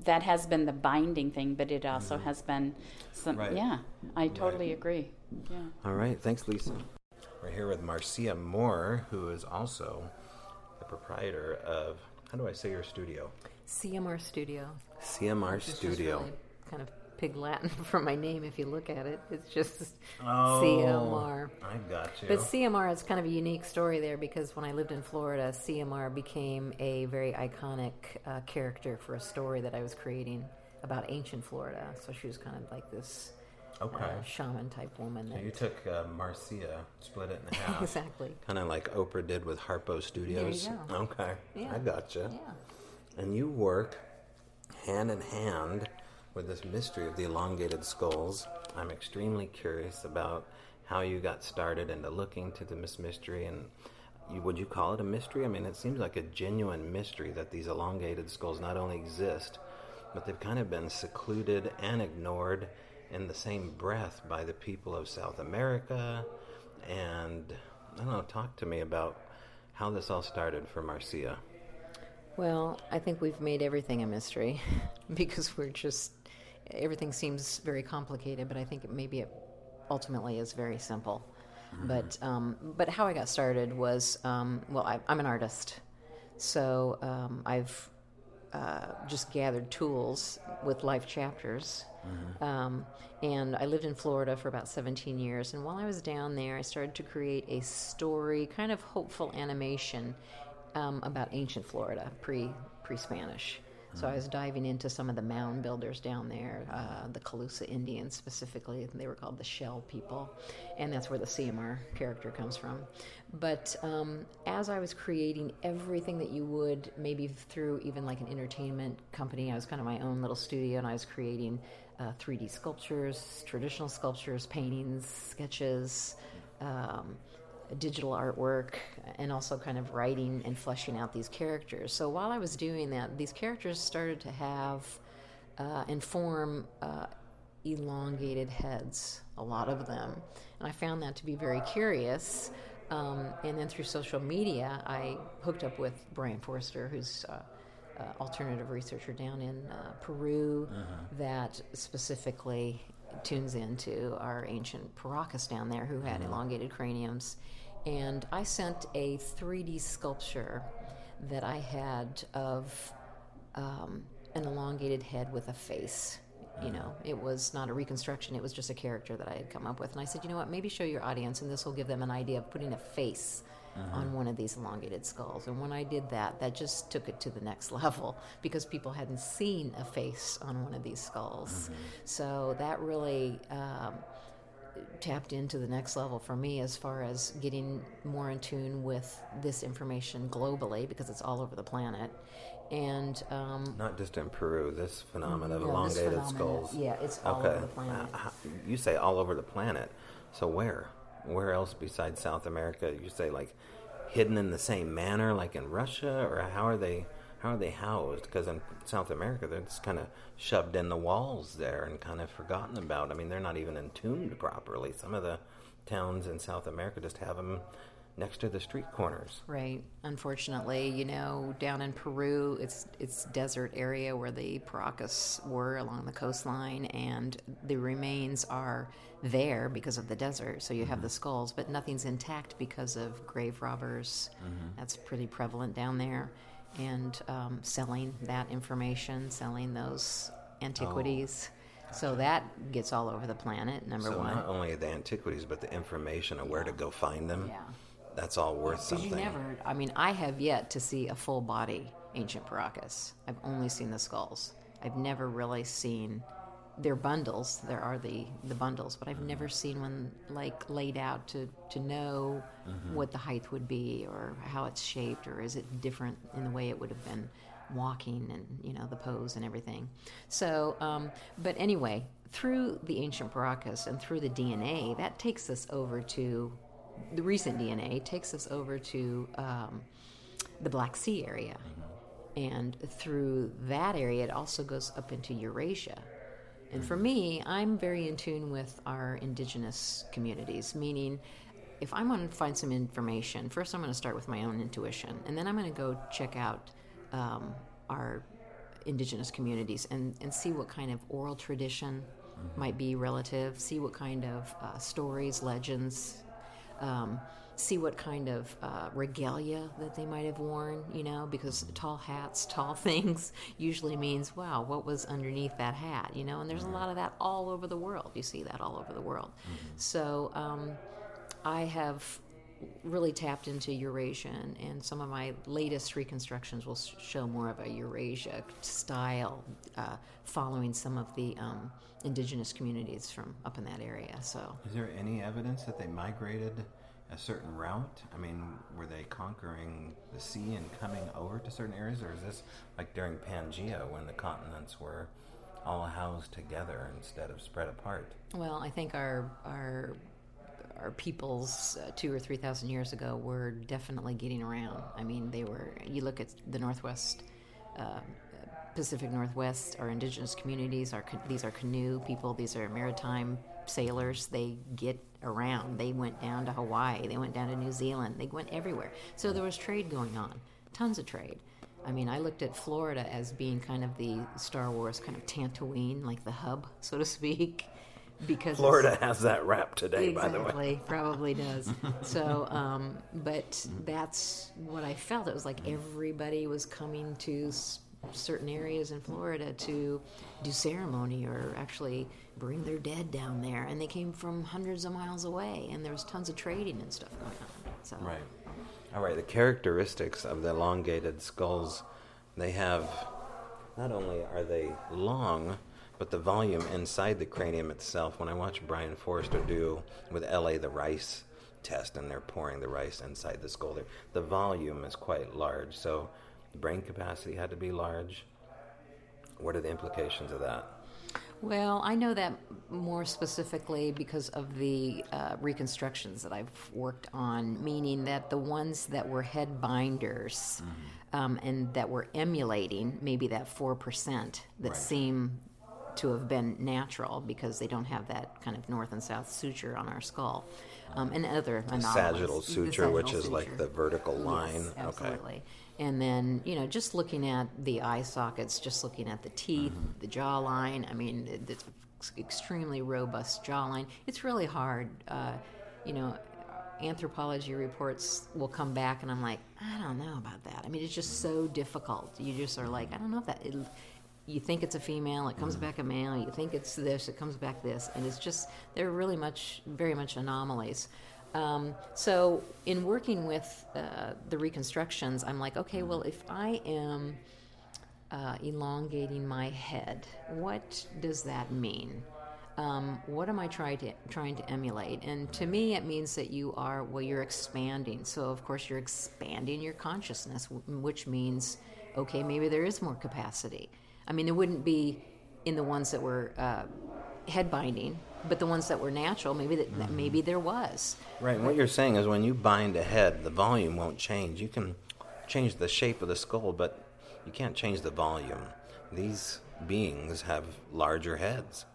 Speaker 9: that has been the binding thing, but it also mm-hmm. has been some.
Speaker 1: Right.
Speaker 9: Yeah, I totally agree. Yeah.
Speaker 1: All right, thanks, Lisa. We're here with Marcia Moore, who is also the proprietor of, how do I say your studio?
Speaker 10: CMR Studio.
Speaker 1: CMR
Speaker 10: which is just
Speaker 1: Studio.
Speaker 10: really kind of pig Latin for my name if you look at it. It's just
Speaker 1: Oh,
Speaker 10: CMR.
Speaker 1: I got you.
Speaker 10: But CMR is kind of a unique story there because when I lived in Florida, CMR became a very iconic uh, character for a story that I was creating about ancient Florida. So she was kind of like this
Speaker 1: Okay.
Speaker 10: uh, shaman type woman.
Speaker 1: So you took uh, Marcia, split it in half.
Speaker 10: Exactly.
Speaker 1: Kind of like Oprah did with Harpo Studios.
Speaker 10: go.
Speaker 1: Okay.
Speaker 10: Yeah.
Speaker 1: I gotcha.
Speaker 10: Yeah.
Speaker 1: And you work hand in hand with this mystery of the elongated skulls. I'm extremely curious about how you got started into looking to this mystery and you, would you call it a mystery? I mean, it seems like a genuine mystery that these elongated skulls not only exist, but they've kind of been secluded and ignored in the same breath by the people of South America. And I don't know, talk to me about how this all started for Marcia.
Speaker 10: Well, I think we've made everything a mystery because we're just everything seems very complicated, but I think maybe it ultimately is very simple. But um, but how I got started was um, well, I, I'm an artist, so um, I've uh, just gathered tools with life chapters. Um, and I lived in Florida for about 17 years. And while I was down there, I started to create a story, kind of hopeful animation um, about ancient Florida, pre pre Spanish. So I was diving into some of the mound builders down there, uh, the Calusa Indians specifically. They were called the Shell people, and that's where the CMR character comes from. But um, as I was creating everything that you would, maybe through even like an entertainment company, I was kind of my own little studio, and I was creating uh, 3D sculptures, traditional sculptures, paintings, sketches. Um, digital artwork and also kind of writing and fleshing out these characters. So while I was doing that, these characters started to have uh, and form uh, elongated heads, a lot of them. And I found that to be very curious. Um, and then through social media, I hooked up with Brien Foerster, who's uh, uh, alternative researcher down in uh, Peru, that specifically tunes into our ancient Paracas down there, who had elongated craniums. And I sent a 3D sculpture that I had of um, an elongated head with a face. You know, it was not a reconstruction, it was just a character that I had come up with. And I said, you know what, maybe show your audience, and this will give them an idea of putting a face on one of these elongated skulls. And when I did that, that just took it to the next level because people hadn't seen a face on one of these skulls. So that really. Um, tapped into the next level for me as far as getting more in tune with this information globally because it's all over the planet and um,
Speaker 1: Not just in Peru, this phenomenon of elongated
Speaker 10: phenomena,
Speaker 1: skulls.
Speaker 10: yeah, it's all over the planet.
Speaker 1: Uh, you say all over the planet. So where? Where else besides South America? You say like hidden in the same manner, like in Russia, or how are they? How are they housed? Because in South America, they're just kind of shoved in the walls there and kind of forgotten about. I mean, they're not even entombed properly. Some of the towns in South America just have them next to the street corners.
Speaker 10: Right. Unfortunately, you know, down in Peru, it's it's desert area where the Paracas were along the coastline, and the remains are there because of the desert. So you have the skulls, but nothing's intact because of grave robbers. That's pretty prevalent down there, and um, selling that information, selling those antiquities. So that gets all over the planet. Number
Speaker 1: so
Speaker 10: one.
Speaker 1: not only the antiquities, but the information of where to go find them.
Speaker 10: Yeah.
Speaker 1: That's all worth something.
Speaker 10: you never, I mean, I have yet to see a full body ancient Paracas. I've only seen the skulls. I've never really seen their bundles. There are the, the bundles, but I've never seen one like laid out to, to know what the height would be or how it's shaped or is it different in the way it would have been walking and, you know, the pose and everything. So, um, but anyway, through the ancient Paracas and through the DNA, that takes us over to the recent DNA takes us over to um, the Black Sea area. And through that area, it also goes up into Eurasia. And for me, I'm very in tune with our indigenous communities, meaning if I'm going to find some information, first I'm going to start with my own intuition, and then I'm going to go check out um, our indigenous communities and, and see what kind of oral tradition might be relative, see what kind of uh, stories, legends, um, see what kind of uh, regalia that they might have worn, you know, because tall hats, tall things usually means, wow, what was underneath that hat, you know, and there's a lot of that all over the world. You see that all over the world. So um, I have really tapped into Eurasian, and, some of my latest reconstructions will show more of a Eurasia style, uh, following some of the um, indigenous communities from up in that area. So.
Speaker 1: Is there any evidence that they migrated a certain route? I mean, were they conquering the sea and coming over to certain areas, or is this like during Pangea when the continents were all housed together instead of spread apart?
Speaker 10: Well, I think our our our peoples uh, two or three thousand years ago were definitely getting around. I mean, they were. You look at the Northwest, uh, Pacific Northwest, our indigenous communities. Are these are canoe people? These are maritime sailors. They get around. They went down to Hawaii. They went down to New Zealand. They went everywhere. So there was trade going on, tons of trade. I mean, I looked at Florida as being kind of the Star Wars kind of Tatooine, like the hub, so to speak, because
Speaker 1: Florida has that rap today, by the way.
Speaker 10: Exactly, probably does. so, um, but that's what I felt. It was like everybody was coming to s- certain areas in Florida to do ceremony or actually bring their dead down there, and they came from hundreds of miles away, and there was tons of trading and stuff going on. So,
Speaker 1: Right. All right. The characteristics of the elongated skulls, they have not only are they long, but the volume inside the cranium itself. When I watch Brien Foerster do with LA the rice test, and they're pouring the rice inside the skull, there, the volume is quite large. So, the brain capacity had to be large. What are the implications of that?
Speaker 10: Well, I know that more specifically because of the uh, reconstructions that I've worked on, meaning that the ones that were head binders um, and that were emulating maybe that 4% that
Speaker 1: Right.
Speaker 10: seem to have been natural because they don't have that kind of north and south suture on our skull. Um, and other anomalies.
Speaker 1: Sagittal suture, which
Speaker 10: sagittal
Speaker 1: is like the vertical line.
Speaker 10: Yes,
Speaker 1: Okay.
Speaker 10: absolutely. And then, you know, just looking at the eye sockets, just looking at the teeth,
Speaker 1: Mm-hmm.
Speaker 10: the jawline, I mean, it's extremely robust jawline. It's really hard. Uh, you know, anthropology reports will come back, and I'm like, I don't know about that. I mean, it's just so difficult. You just are like, I don't know if that. It, you think it's a female, it comes back a male. You think it's this, it comes back this, and it's just they're really much, very much anomalies. Um, so, in working with uh, the reconstructions, I'm like, okay, well, if I am uh, elongating my head, what does that mean? Um, what am I trying to trying to emulate? And to me, it means that you are well, you're expanding. So, of course, you're expanding your consciousness, which means, okay, maybe there is more capacity. I mean, it wouldn't be in the ones that were uh, head binding, but the ones that were natural, maybe that, that maybe there was.
Speaker 1: Right. And what you're saying is when you bind a head, the volume won't change. You can change the shape of the skull, but you can't change the volume. These beings have larger heads.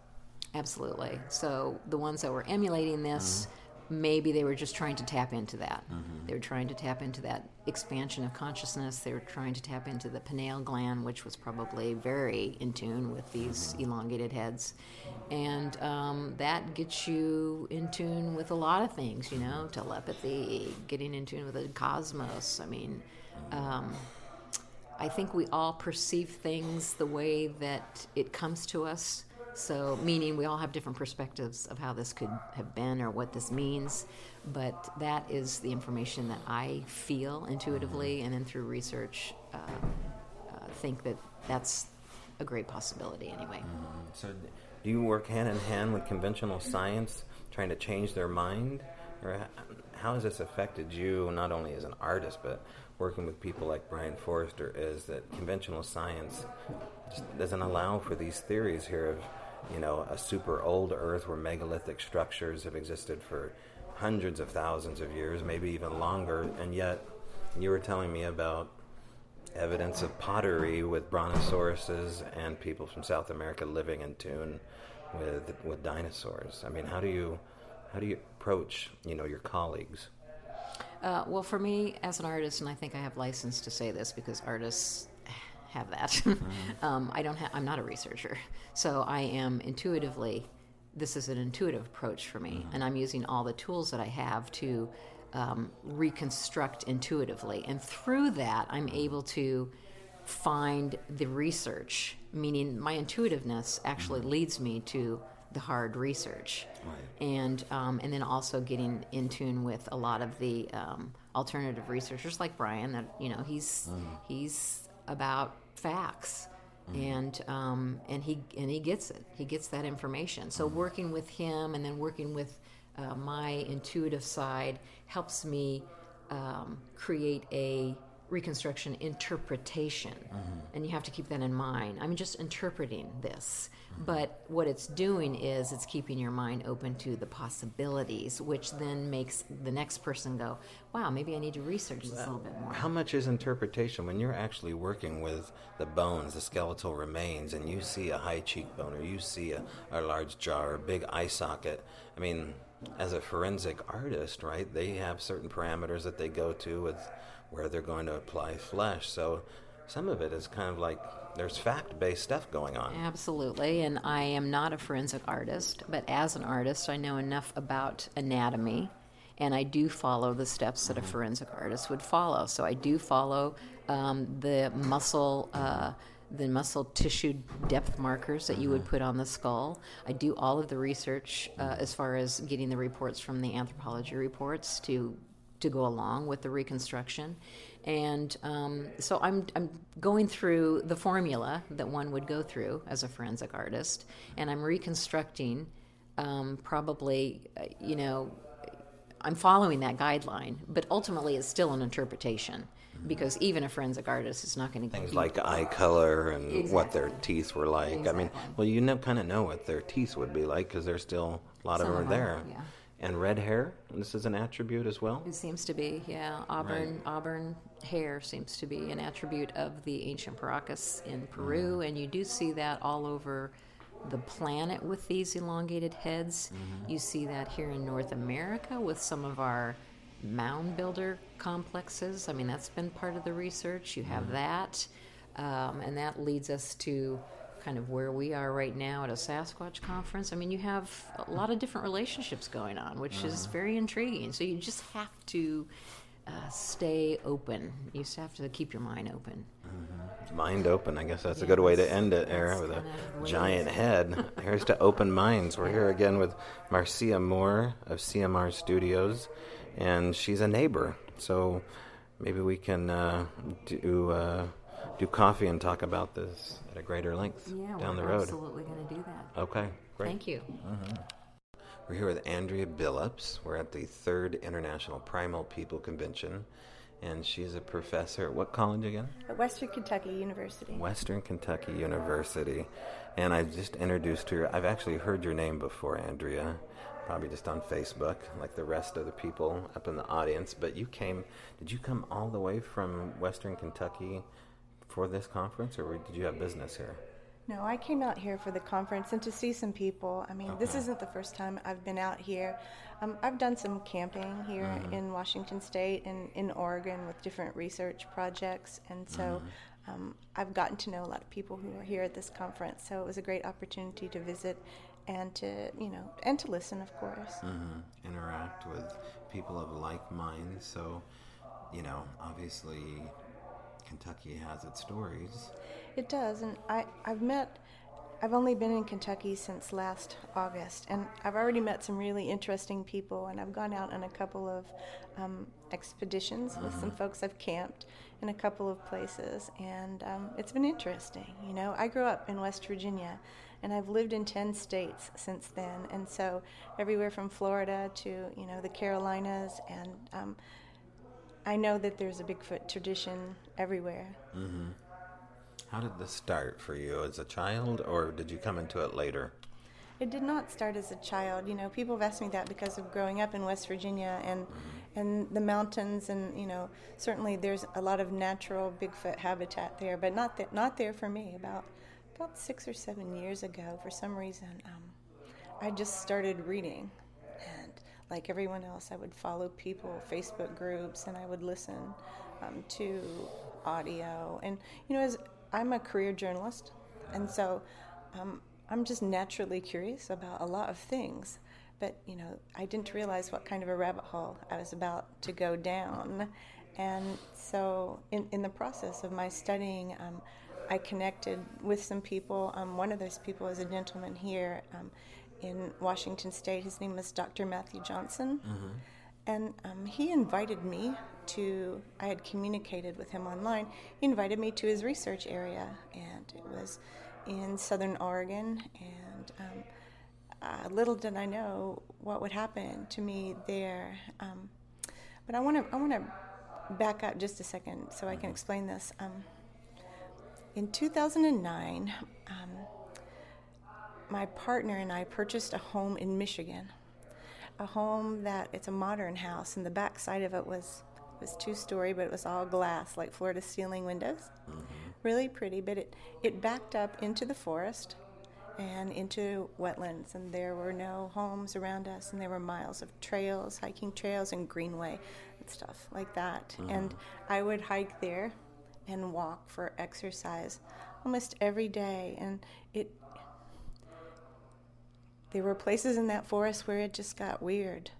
Speaker 10: Absolutely. So the ones that were emulating this, maybe they were just trying to tap into that. They were trying to tap into that expansion of consciousness. They were trying to tap into the pineal gland, which was probably very in tune with these elongated heads. And um, that gets you in tune with a lot of things, you know, telepathy, getting in tune with the cosmos. I mean, um, I think we all perceive things the way that it comes to us. So, meaning we all have different perspectives of how this could have been or what this means. But that is the information that I feel intuitively, and then through research, uh, uh, think that that's a great possibility anyway.
Speaker 1: So, do you work hand in hand with conventional science, trying to change their mind, or how has this affected you, not only as an artist, but working with people like Brien Foerster? Is that conventional science just doesn't allow for these theories here of, you know, a super old Earth where megalithic structures have existed for hundreds of thousands of years, maybe even longer, and yet you were telling me about evidence of pottery with brontosauruses and people from South America living in tune with with dinosaurs. I mean, how do you how do you approach you know your colleagues?
Speaker 10: Uh, well, for me as an artist, and I think I have license to say this because artists have that. um, I don't. Ha- I'm not a researcher, so I am intuitively. This is an intuitive approach for me, and I'm using all the tools that I have to um, reconstruct intuitively, and through that, I'm able to find the research. Meaning, my intuitiveness actually leads me to the hard research and um, and then also getting in tune with a lot of the um, alternative researchers like Brian that you know he's he's about facts and um, and he and he gets it. He gets that information. So working with him and then working with uh, my intuitive side helps me um, create a reconstruction interpretation. Mm-hmm. And you have to keep that in mind. I'm just interpreting this. But what it's doing is it's keeping your mind open to the possibilities which then makes the next person go wow maybe i need to research this a little bit more.
Speaker 1: How much is interpretation when you're actually working with the bones, the skeletal remains, and you see a high cheekbone or you see a, a large jaw or a big eye socket? I mean, as a forensic artist, right, they have certain parameters that they go to with where they're going to apply flesh. So some of it is kind of like there's fact based stuff going on.
Speaker 10: Absolutely, and I am not a forensic artist, but as an artist, I know enough about anatomy, and I do follow the steps that a forensic artist would follow. So I do follow um, the muscle. Uh, the muscle tissue depth markers that you would put on the skull. I do all of the research uh, as far as getting the reports from the anthropology reports to to go along with the reconstruction. And um, so I'm, I'm going through the formula that one would go through as a forensic artist, and I'm reconstructing um, probably, uh, you know, I'm following that guideline, but ultimately it's still an interpretation because even a forensic artist is not going to
Speaker 1: Things like eye color and what their teeth were like. I mean, well, you know, kind of know what their teeth would be like because there's still a lot
Speaker 10: Some
Speaker 1: of them are there.
Speaker 10: yeah.
Speaker 1: And red hair, this is an attribute as well.
Speaker 10: It seems to be, yeah. Auburn auburn hair seems to be an attribute of the ancient Paracas in Peru, and you do see that all over the planet with these elongated heads.
Speaker 1: Mm-hmm.
Speaker 10: You see that here in North America with some of our mound builder complexes. I mean, that's been part of the research. You have
Speaker 1: Mm-hmm.
Speaker 10: that, um, and that leads us to kind of where we are right now at a Sasquatch conference. I mean, you have a lot of different relationships going on, which
Speaker 1: Uh-huh.
Speaker 10: is very intriguing. So you just have to uh, stay open. You just have to keep your mind open.
Speaker 1: Mind open, I guess that's a good way to end it, Eryn, with a
Speaker 10: kind of way
Speaker 1: giant head. Here's to open minds. We're here again with Marcia Moore of CMR Studios, and she's a neighbor. So maybe we can uh, do uh, do coffee and talk about this at a greater length
Speaker 10: Yeah,
Speaker 1: down
Speaker 10: we're
Speaker 1: the road.
Speaker 10: absolutely going to do that.
Speaker 1: Okay, great.
Speaker 10: Thank you. Mm-hmm.
Speaker 1: We're here with Andrea Billups. We're at the third International Primal People Convention, and she's a professor at what college again?
Speaker 11: At Western Kentucky University.
Speaker 1: Western Kentucky University. And I just introduced her. I've actually heard your name before, Andrea, probably just on Facebook, like the rest of the people up in the audience. But you came, did you come all the way from Western Kentucky for this conference, or did you have business here?
Speaker 11: No, I came out here for the conference and to see some people. I mean, this isn't the first time I've been out here. Um, I've done some camping here
Speaker 1: Mm-hmm.
Speaker 11: in Washington State and in Oregon with different research projects, and so
Speaker 1: Mm-hmm.
Speaker 11: um, I've gotten to know a lot of people who are here at this conference. So it was a great opportunity to visit and to, you know, and to listen, of course.
Speaker 1: hmm Interact with people of like minds. So, you know, obviously, Kentucky has its stories.
Speaker 11: It does, and I, I've met, I've only been in Kentucky since last August, and I've already met some really interesting people, and I've gone out on a couple of um, expeditions with some folks. I've camped in a couple of places, and um, it's been interesting. You know, I grew up in West Virginia, and I've lived in 10 states since then, and so everywhere from Florida to, you know, the Carolinas, and um, I know that there's a Bigfoot tradition everywhere. Mm-hmm.
Speaker 1: How did this start for you as a child, or did you come into it later?
Speaker 11: It did not start as a child. You know, people have asked me that because of growing up in West Virginia and and the mountains, and you know, certainly there's a lot of natural Bigfoot habitat there, but not that not there for me. About about six or seven years ago, for some reason, um, I just started reading, like everyone else, I would follow people, Facebook groups, and I would listen um, to audio. And you know, as I'm a career journalist, and so um, I'm just naturally curious about a lot of things. But you know, I didn't realize what kind of a rabbit hole I was about to go down. And so, in, in the process of my studying, um, I connected with some people. Um, one of those people is a gentleman here um, in Washington State. His name was Dr. Matthew Johnson. And um, he invited me to, I had communicated with him online. He invited me to his research area, and it was in southern Oregon. And um, uh, little did I know what would happen to me there. Um, but I want to I want to back up just a second so I can explain this. Um, in 2009, um, my partner and I purchased a home in Michigan a home that it's a modern house, and the back side of it was was two story, but it was all glass, like floor to ceiling windows. Mm-hmm. Really pretty, but it it backed up into the forest and into wetlands, and there were no homes around us, and there were miles of trails, hiking trails, and greenway and stuff like that. Mm-hmm. And I would hike there and walk for exercise almost every day, and there were places in that forest where it just got weird.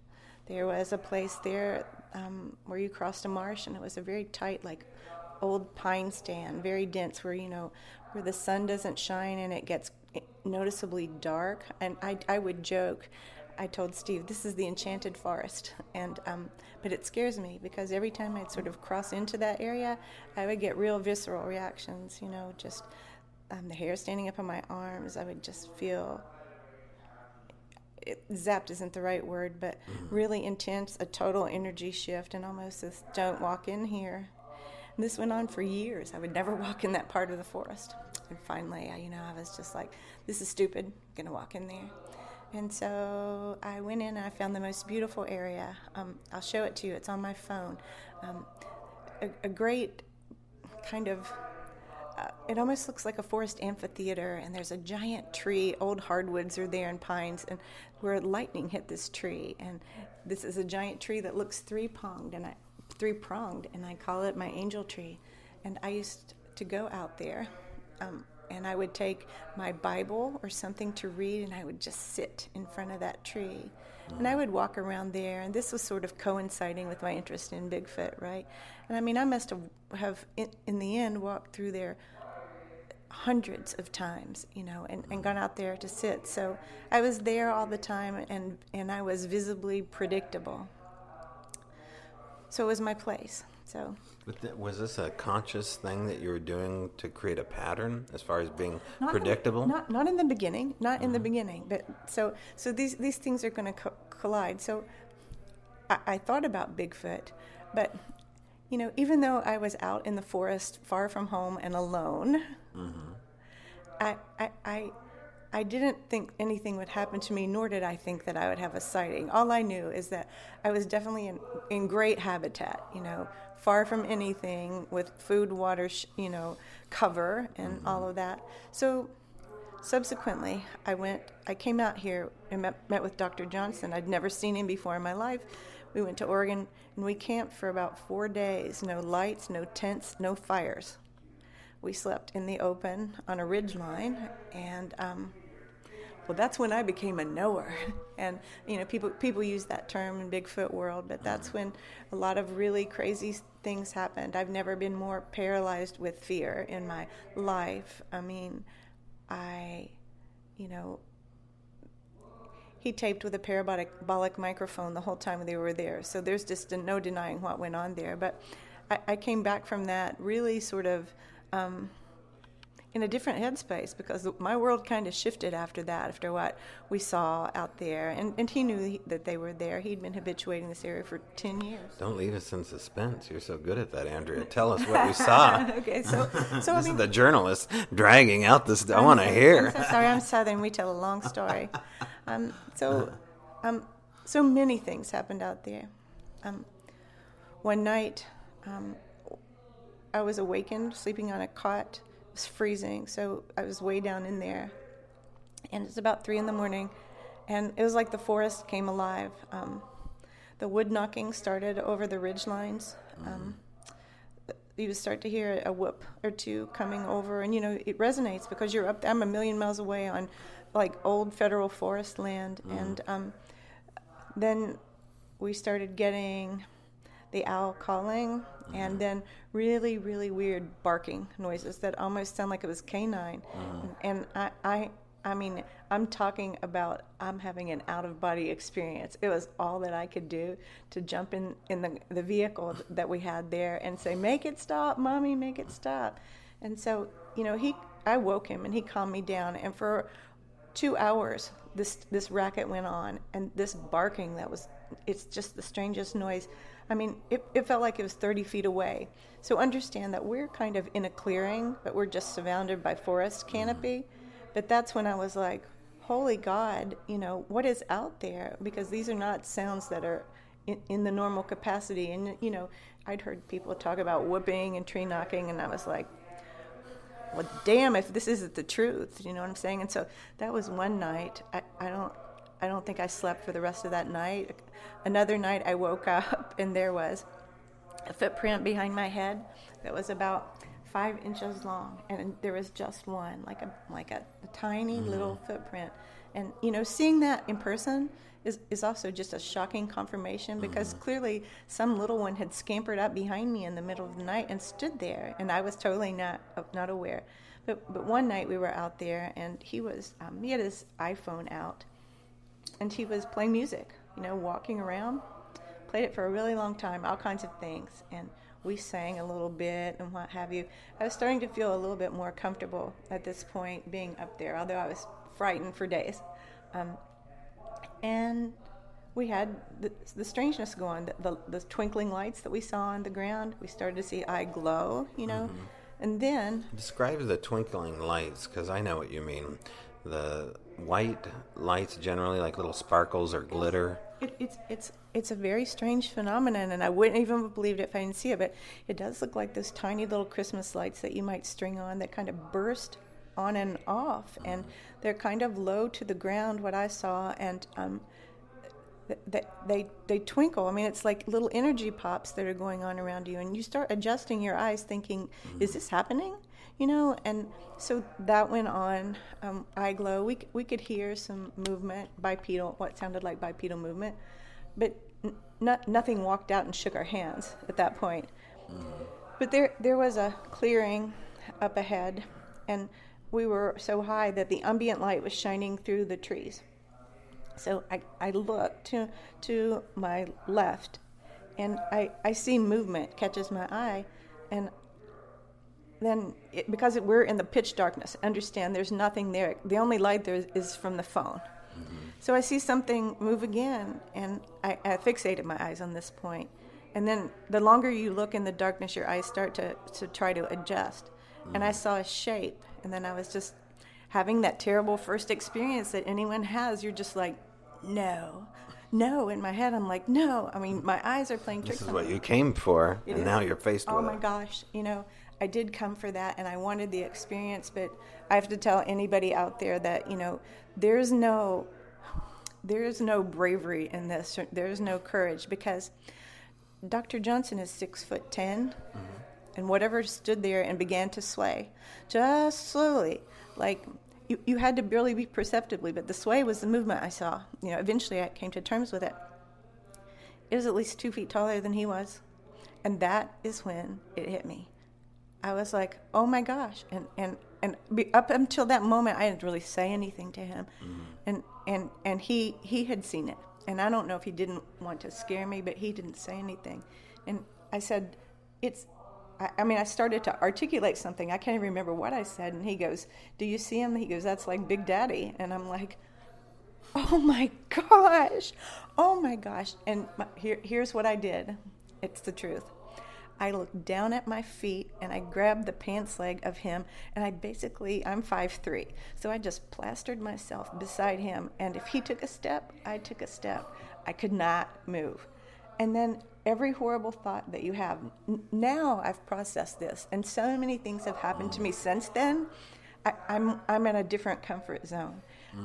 Speaker 11: There was a place there um, where you crossed a marsh, and it was a very tight, like old pine stand, very dense, where you know where the sun doesn't shine and it gets noticeably dark. And I, I would joke. I told Steve, "This is the enchanted forest," and um, but it scares me because every time I'd sort of cross into that area, I would get real visceral reactions. You know, just um, the hair standing up on my arms. I would just feel it, zapped isn't the right word, but really intense, a total energy shift, and almost this don't walk in here. And this went on for years. I would never walk in that part of the forest. And finally, I, you know, I was just like, this is stupid. I'm going to walk in there. And so I went in and I found the most beautiful area. Um, I'll show it to you, it's on my phone. Um, a, a great kind of uh, it almost looks like a forest amphitheater, and there's a giant tree. Old hardwoods are there and pines, and where lightning hit this tree, and this is a giant tree that looks three pronged, and I three pronged, and I call it my angel tree. And I used to go out there, um, and I would take my Bible or something to read, and I would just sit in front of that tree. And I would walk around there, and this was sort of coinciding with my interest in Bigfoot, right? And I mean, I must have, have in, in the end, walked through there hundreds of times, you know, and, and gone out there to sit. So I was there all the time, and, and I was visibly predictable. So it was my place. So
Speaker 1: But th- was this a conscious thing that you were doing to create a pattern as far as being
Speaker 11: Not in-
Speaker 1: predictable?
Speaker 11: not not in the beginning, not in the uh-huh. beginning, but so so these these things are going to co- collide. So I, I thought about Bigfoot, but you know, even though I was out in the forest, far from home and alone, mm-hmm. I, I I I didn't think anything would happen to me, nor did I think that I would have a sighting. All I knew is that I was definitely in, in great habitat, you know, far from anything, with food, water, sh- you know, cover, and all of that. So subsequently, I went, I came out here and met, met with Dr. Johnson. I'd never seen him before in my life. We went to Oregon and we camped for about four days no lights, no tents, no fires. We slept in the open on a ridge line, and um, well, that's when I became a knower. And you know, people people use that term in Bigfoot world, but that's when a lot of really crazy things happened. I've never been more paralyzed with fear in my life. I mean, I, you know, he taped with a parabolic microphone the whole time they were there. So there's just no denying what went on there. But I, I came back from that really sort of. Um, in a different headspace because my world kind of shifted after that, after what we saw out there. And, and he knew he, that they were there. He'd been habituating this area for 10 years.
Speaker 1: Don't leave us in suspense. You're so good at that, Andrea. Tell us what you saw.
Speaker 11: okay, so, so I
Speaker 1: this
Speaker 11: mean,
Speaker 1: is the journalist dragging out this. I
Speaker 11: I'm
Speaker 1: want to hear.
Speaker 11: I'm so sorry, I'm Southern. We tell a long story. Um, so, um, so many things happened out there. Um, one night, um, I was awakened, sleeping on a cot. It was freezing, so I was way down in there. And it's about three in the morning, and it was like the forest came alive. Um, the wood knocking started over the ridge lines. Um, you would start to hear a whoop or two coming over, and you know it resonates because you're up. I'm a million miles away on like old federal forest land, and um, then we started getting the owl calling, and uh-huh. then really, really weird barking noises that almost sound like it was canine. Uh-huh. And I, I, I mean, I'm talking about I'm having an out of body experience. It was all that I could do to jump in in the the vehicle that we had there and say, "Make it stop, mommy, make it stop." And so, you know, he I woke him and he calmed me down, and for two hours this this racket went on and this barking that was it's just the strangest noise i mean it, it felt like it was 30 feet away so understand that we're kind of in a clearing but we're just surrounded by forest canopy but that's when i was like holy god you know what is out there because these are not sounds that are in, in the normal capacity and you know i'd heard people talk about whooping and tree knocking and i was like well, damn, if this isn't the truth, you know what I'm saying? And so that was one night. I, I don't, I don't think I slept for the rest of that night. Another night, I woke up and there was a footprint behind my head that was about five inches long, and there was just one, like a like a, a tiny little footprint. And you know, seeing that in person is, is also just a shocking confirmation because clearly some little one had scampered up behind me in the middle of the night and stood there, and I was totally not not aware. But but one night we were out there, and he was um, he had his iPhone out, and he was playing music, you know, walking around. Played it for a really long time, all kinds of things, and we sang a little bit and what have you. I was starting to feel a little bit more comfortable at this point being up there, although I was frightened for days. Um, and we had the, the strangeness going, the, the, the twinkling lights that we saw on the ground. We started to see eye glow, you know, and then
Speaker 1: Describe the twinkling lights, because I know what you mean. the white lights generally like little sparkles or glitter.
Speaker 11: It, it's it's it's a very strange phenomenon, and I wouldn't even have believed it if I didn't see it. But it does look like those tiny little Christmas lights that you might string on that kind of burst on and off, and they're kind of low to the ground. What I saw, and um, they, they they twinkle. I mean, it's like little energy pops that are going on around you, and you start adjusting your eyes, thinking, "Is this happening?" You know. And so that went on. Um, eye glow. We we could hear some movement, bipedal, what sounded like bipedal movement, but n- not, nothing walked out and shook our hands at that point. But there there was a clearing up ahead, and we were so high that the ambient light was shining through the trees. So I, I look to to my left, and I, I see movement catches my eye, and then it, because it, we're in the pitch darkness, understand there's nothing there. The only light there is, is from the phone. Mm-hmm. So I see something move again, and I, I fixated my eyes on this point. And then the longer you look in the darkness, your eyes start to, to try to adjust. And I mm. saw a shape, and then I was just having that terrible first experience that anyone has. You're just like, no, no. In my head, I'm like, no. I mean, my eyes are playing tricks
Speaker 1: This is what
Speaker 11: me.
Speaker 1: you came for,
Speaker 11: It
Speaker 1: and
Speaker 11: is.
Speaker 1: now you're faced
Speaker 11: oh
Speaker 1: with oh
Speaker 11: my
Speaker 1: it.
Speaker 11: gosh you know i did come for that and i wanted the experience but i have to tell anybody out there that you know there's no there's no bravery in this. There's no courage because dr johnson is six foot 10 mm-hmm. and whatever stood there and began to sway just slowly. Like you, you had to barely be perceptibly but the sway was the movement i saw. You know eventually i came to terms with it. It was at least two feet taller than he was. And that is when it hit me. I was like, "Oh my gosh!" And and and up until that moment, I didn't really say anything to him, mm-hmm. and and and he he had seen it, and I don't know if he didn't want to scare me, but he didn't say anything, and I said, "It's." I, I mean, I started to articulate something. I can't even remember what I said, and he goes, "Do you see him?" He goes, "That's like Big Daddy," and I'm like, oh my gosh. Oh my gosh. And my, here, here's what i did. It's the truth i looked down at my feet and i grabbed the pants leg of him and i basically i'm 5'3 so i just plastered myself beside him and if he took a step i took a step. I could not move. And then every horrible thought that you have n- now i've processed this and so many things have happened to me since then. I, I'm, I'm in a different comfort zone.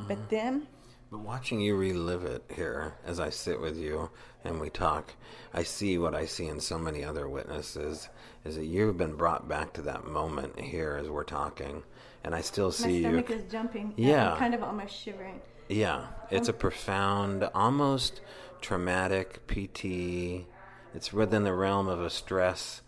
Speaker 11: But mm-hmm. then
Speaker 1: But watching you relive it here as I sit with you and we talk, I see what I see in so many other witnesses is that you've been brought back to that moment here as we're talking. And I still see you.
Speaker 11: My stomach is jumping.
Speaker 1: Yeah.
Speaker 11: I'm kind of almost shivering.
Speaker 1: Yeah, it's a um, profound, almost traumatic PT. It's within the realm of a stress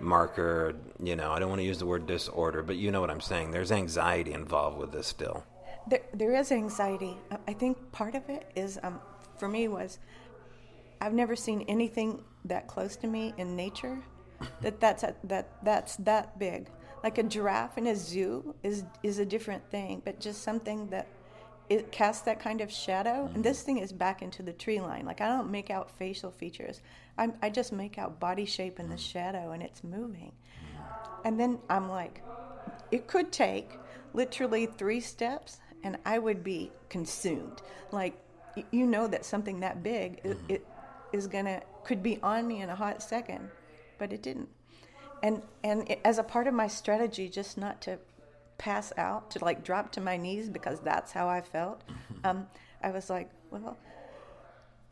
Speaker 1: marker. You know, I don't want to use the word disorder, but you know what I'm saying. There's anxiety involved with this still.
Speaker 11: There, there is anxiety. I- I think part of it is, um, for me, was I've never seen anything that close to me in nature that that's a, that that's that big. Like a giraffe in a zoo is is a different thing, but just something that it casts that kind of shadow. And mm-hmm. this thing is back into the tree line. Like I don't make out facial features. I I just make out body shape in the mm. shadow, and it's moving. And then I'm like, it could take literally three steps and I would be consumed. Like, you know that something that big i it is gonna could be on me in a hot second, but it didn't. And and it, as a part of my strategy, just not to pass out, to like drop to my knees because that's how I felt. Um, I was like, well,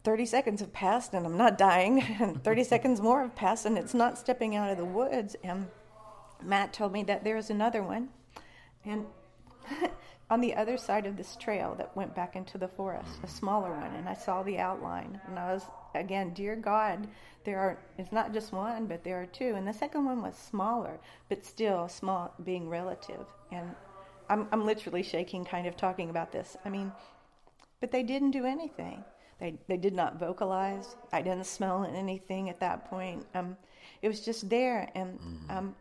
Speaker 11: 30 seconds have passed and I'm not dying, and 30 seconds more have passed and it's not stepping out of the woods. And Matt told me that there's another one. And on the other side of this trail that went back into the forest, a smaller one, and I saw the outline. And I was, again, dear God, there are, it's not just one, but there are two. And the second one was smaller, but still small, being relative. And I'm, I'm literally shaking, kind of talking about this. I mean, but they didn't do anything. They, they did not vocalize. I didn't smell anything at that point. Um, it was just there. And um,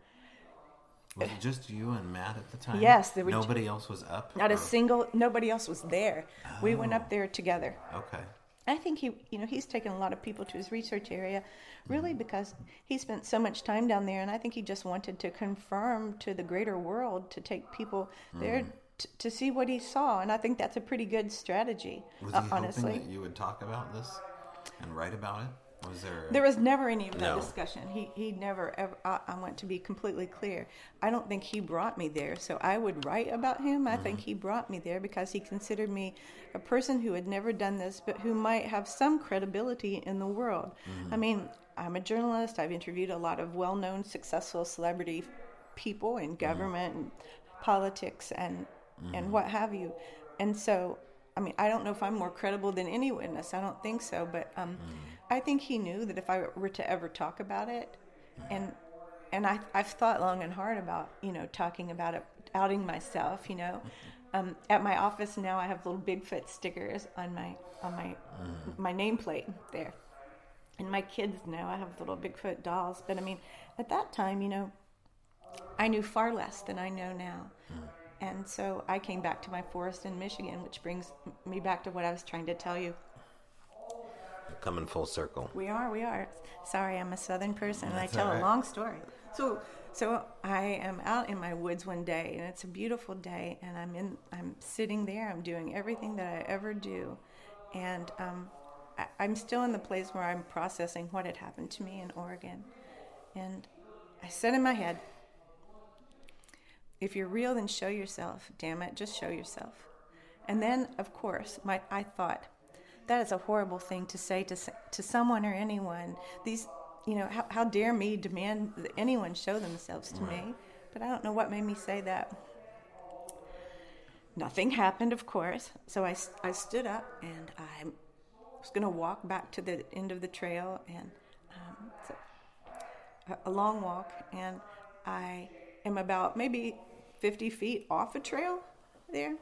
Speaker 1: Was it just you and Matt at the time?
Speaker 11: Yes, there were
Speaker 1: Nobody else was up.
Speaker 11: not a single, nobody else was there. We went up there together.
Speaker 1: Okay.
Speaker 11: I think he, you know, he's taken a lot of people to his research area, really because he spent so much time down there, and I think he just wanted to confirm to the greater world to take people there t- to see what he saw, and I think that's a pretty good strategy.
Speaker 1: Was
Speaker 11: uh,
Speaker 1: he
Speaker 11: honestly,
Speaker 1: hoping that you would talk about this and write about it? Was there?
Speaker 11: There was never any of that
Speaker 1: No.
Speaker 11: discussion. He he never ever. I, I want to be completely clear. I don't think he brought me there, so I would write about him. I think mm-hmm. he brought me there because he considered me a person who had never done this, but who might have some credibility in the world. I mm-hmm. mean, I'm a journalist. I've interviewed a lot of well-known, successful celebrity people in mm-hmm. government and politics and and what have you. And so, I mean, I don't know if I'm more credible than any witness. I don't think so, but um, I think he knew that if I were to ever talk about it, and and I I've thought long and hard about you know talking about it, outing myself. You know, um, at my office now I have little Bigfoot stickers on my on my my nameplate there, and my kids now I have little Bigfoot dolls. But I mean, at that time, you know, I knew far less than I know now. And so I came back to my forest in Michigan, which brings me back to what I was trying to tell you.
Speaker 1: coming full circle.
Speaker 11: We are, we are. Sorry, I'm a Southern person, and I tell
Speaker 1: all
Speaker 11: a long story. So, so I am out in my woods one day, and it's a beautiful day, and I'm in, I'm sitting there. I'm doing everything that I ever do, and um, I, I'm still in the place where I'm processing what had happened to me in Oregon, and I said in my head, if you're real, then show yourself. Damn it, just show yourself. And then, of course, my I thought that is a horrible thing to say to to someone or anyone. These, you know, how, how dare me demand that anyone show themselves to me? But I don't know what made me say that. Nothing happened, of course. So I, I stood up and I was going to walk back to the end of the trail, and um, it's a, a long walk, and I am about maybe 50 feet off a trail there.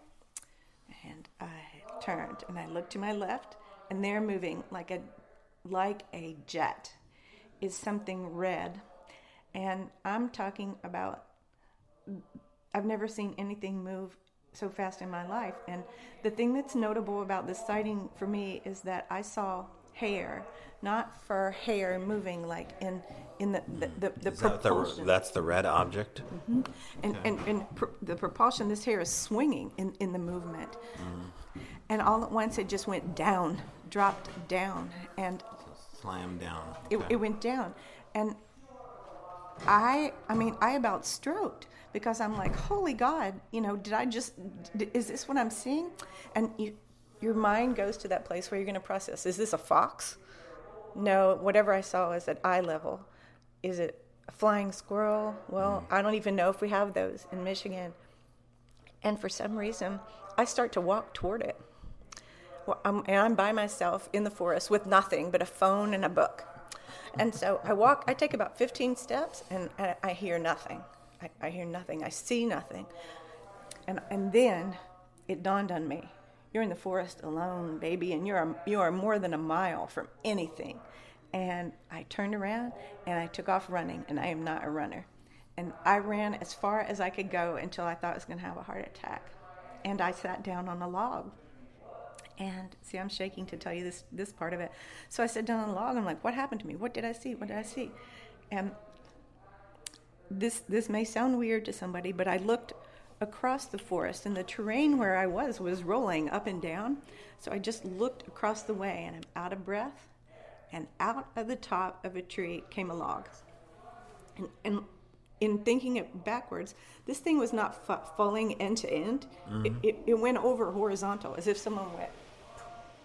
Speaker 11: And I turned and I looked to my left, and there, moving like a like a jet, is something red, and I'm talking about. I've never seen anything move so fast in my life, and the thing that's notable about this sighting for me is that I saw hair, not fur hair moving like in in the the, the, the
Speaker 1: Is that the,
Speaker 11: propulsion.
Speaker 1: that's the red object. Mm-hmm.
Speaker 11: And, and, and pr- the propulsion, this hair is swinging in, in the movement. Mm-hmm. And all at once it just went down, dropped down, and
Speaker 1: slammed down.
Speaker 11: it,
Speaker 1: Okay.
Speaker 11: it went down. And I, I mean, I about stroked because I'm like, holy God, you know, did I just, d- is this what I'm seeing? And you, your mind goes to that place where you're going to process is this a fox? No, whatever I saw is at eye level. Is it a flying squirrel? Well, mm. I don't even know if we have those in Michigan. And for some reason, I start to walk toward it. Well, I'm, and I'm by myself in the forest with nothing but a phone and a book. And so I walk, I take about 15 steps and I, I hear nothing. I, I hear nothing. I see nothing. And, and then it dawned on me you're in the forest alone, baby, and you're, you are more than a mile from anything. And I turned around and I took off running, and I am not a runner. And I ran as far as I could go until I thought I was going to have a heart attack. And I sat down on a log. And see, I'm shaking to tell you this this part of it. So I sat down on a log. I'm like, what happened to me? What did I see? What did I see? And this this may sound weird to somebody, but I looked across the forest, and the terrain where I was was rolling up and down. So I just looked across the way, and I'm out of breath. And out of the top of a tree came a log. And, and in thinking it backwards, this thing was not fa- falling end to end. Mm-hmm. It, it, it went over horizontal as if someone went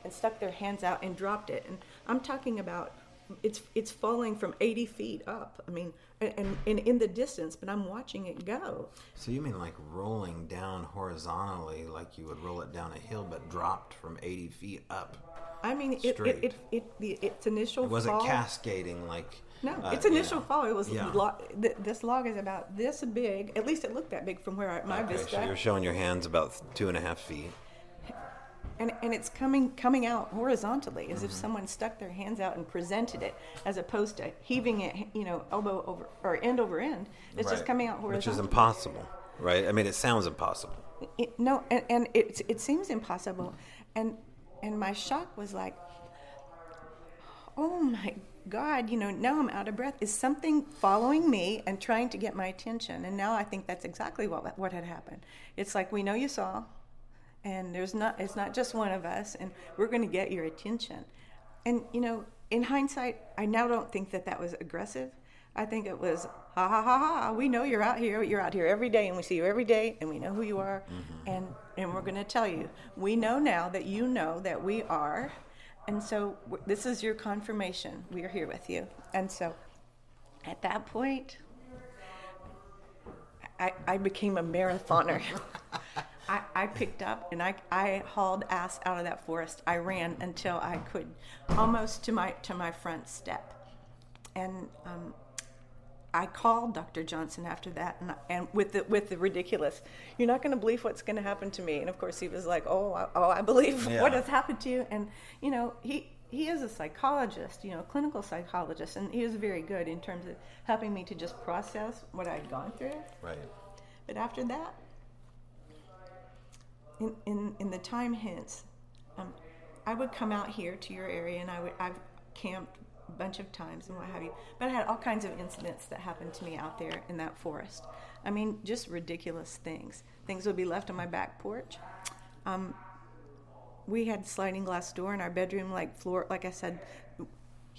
Speaker 11: and stuck their hands out and dropped it. And I'm talking about it's it's falling from 80 feet up. I mean, and, and, in the distance, but I'm watching it go.
Speaker 1: So you mean like rolling down horizontally, like you would roll it down a hill, but dropped from 80 feet up?
Speaker 11: I mean, it, it, it, it, the, its initial
Speaker 1: It wasn't
Speaker 11: fall.
Speaker 1: cascading like.
Speaker 11: No,
Speaker 1: uh,
Speaker 11: its initial
Speaker 1: know.
Speaker 11: fall. It was
Speaker 1: Yeah.
Speaker 11: lo- th- this log is about this big. At least it looked that big from where I, my
Speaker 1: Okay,
Speaker 11: vista.
Speaker 1: so you're showing your hands about two and a half feet.
Speaker 11: And and it's coming coming out horizontally as if
Speaker 1: Mm-hmm.
Speaker 11: someone stuck their hands out and presented it as opposed to heaving it you know elbow over or end over end it's just coming out horizontally.
Speaker 1: Which is impossible, right? I mean, it sounds impossible.
Speaker 11: It- no and, and it, it seems impossible and and my shock was like oh my God, you know, now I'm out of breath. Is something following me and trying to get my attention? And now I think that's exactly what what had happened. It's like we know you saw, and there's not. It's not just one of us, and we're going to get your attention. And you know, in hindsight, I now don't think that that was aggressive. I think it was ha ha ha ha. We know you're out here. You're out here every day, and we see you every day, and we know who you are, mm-hmm. and and we're going to tell you. We know now that you know that we are and so this is your confirmation. We are here with you. And so at that point, I, I became a marathoner. I, I, picked up and I, I hauled ass out of that forest. I ran until I could, almost to my to my front step, and um, I called Dr. Johnson after that, and, and with the with the ridiculous, you're not going to believe what's going to happen to me. And of course, he was like, "Oh, I, oh, I believe yeah. what has happened to you." And you know, he he is a psychologist, you know, a clinical psychologist, and he was very good in terms of helping me to just process what I'd gone through.
Speaker 1: Right.
Speaker 11: But after that, in in, in the time hence, um, I would come out here to your area, and I would I've camped a bunch of times and what have you. But I had all kinds of incidents that happened to me out there in that forest. I mean, just ridiculous things. Things would be left on my back porch. Um, we had sliding glass door in our bedroom, like floor, like I said,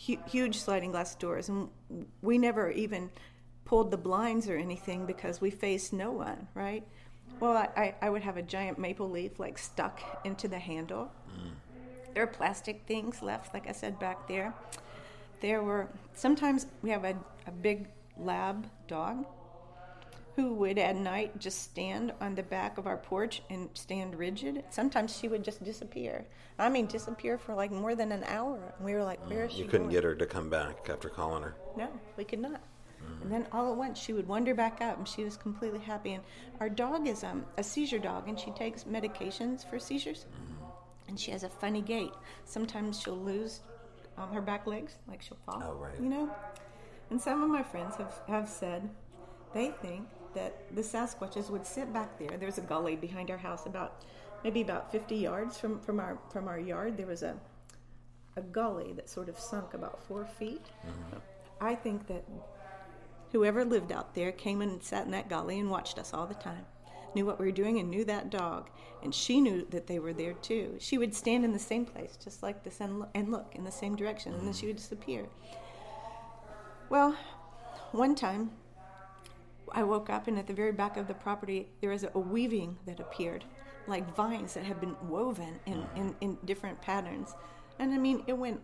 Speaker 11: hu- huge sliding glass doors, and we never even pulled the blinds or anything because we faced no one, right? Well, I, I would have a giant maple leaf like stuck into the handle. Mm. There are plastic things left, like I said, back there there were sometimes we have a, a big lab dog who would at night just stand on the back of our porch and stand rigid. Sometimes she would just disappear. I mean, disappear for like more than an hour. And we were like, where is
Speaker 1: you
Speaker 11: she?
Speaker 1: You couldn't
Speaker 11: going?
Speaker 1: get her to come back after calling her?
Speaker 11: No, we could not. And then all at once she would wander back up and she was completely happy. And our dog is um, a seizure dog and she takes medications for seizures. Mm-hmm. And she has a funny gait. Sometimes she'll lose um, her back legs, like she'll fall.
Speaker 1: Oh, right.
Speaker 11: You know? And some of my friends have, have said they think that the Sasquatches would sit back there. There's a gully behind our house, about maybe about 50 yards from, from our from our yard. There was a a gully that sort of sunk about four feet. Mm-hmm. I think that whoever lived out there came and sat in that gully and watched us all the time knew what we were doing and knew that dog. And she knew that they were there too. She would stand in the same place, just like this, and look, and look in the same direction, and then she would disappear. Well, one time I woke up, and at the very back of the property, there was a weaving that appeared, like vines that had been woven in, in, in different patterns. And I mean, it went,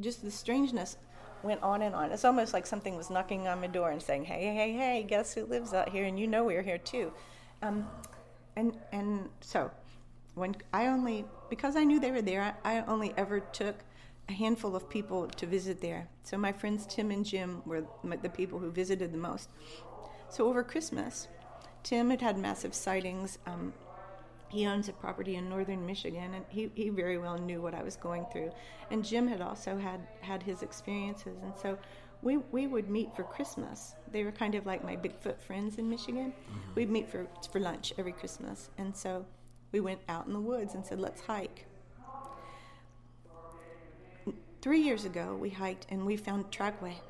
Speaker 11: just the strangeness went on and on. It's almost like something was knocking on my door and saying, "Hey, hey, hey, guess who lives out here? And you know we're here too." Um, and and so when I only because I knew they were there, I, I only ever took a handful of people to visit there. So my friends Tim and Jim were the people who visited the most. So over Christmas, Tim had had massive sightings. Um, he owns a property in northern Michigan, and he, he very well knew what I was going through. And Jim had also had had his experiences, and so we, we would meet for Christmas. They were kind of like my Bigfoot friends in Michigan. Mm-hmm. We'd meet for, for lunch every Christmas. And so we went out in the woods and said, let's hike. Three years ago, we hiked and we found trackway.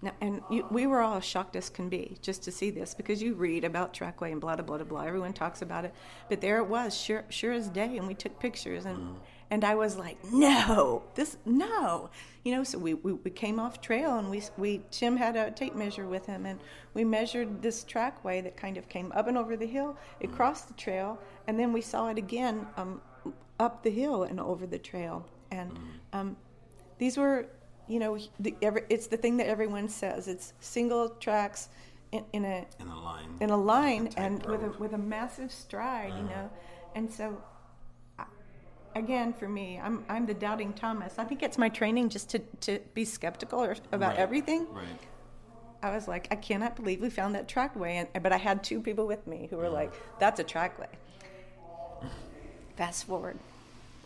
Speaker 11: Now, and you, we were all as shocked as can be just to see this because you read about trackway and blah blah blah blah. Everyone talks about it, but there it was, sure sure as day, and we took pictures and. Mm and I was like, no, this, no. You know, so we, we, we came off trail and we, we, Tim had a tape measure with him and we measured this trackway that kind of came up and over the hill. It crossed the trail and then we saw it again um, up the hill and over the trail. And um, these were, you know, the, every, it's the thing that everyone says. It's single tracks in, in a
Speaker 1: in a line
Speaker 11: in a line and road. with a with a massive stride, uh-huh. you know. And so again for me i'm i'm the doubting thomas i think it's my training just to to be skeptical or, about
Speaker 1: right.
Speaker 11: everything
Speaker 1: right
Speaker 11: i was like i cannot believe we found that trackway and but i had two people with me who were like that's a trackway fast forward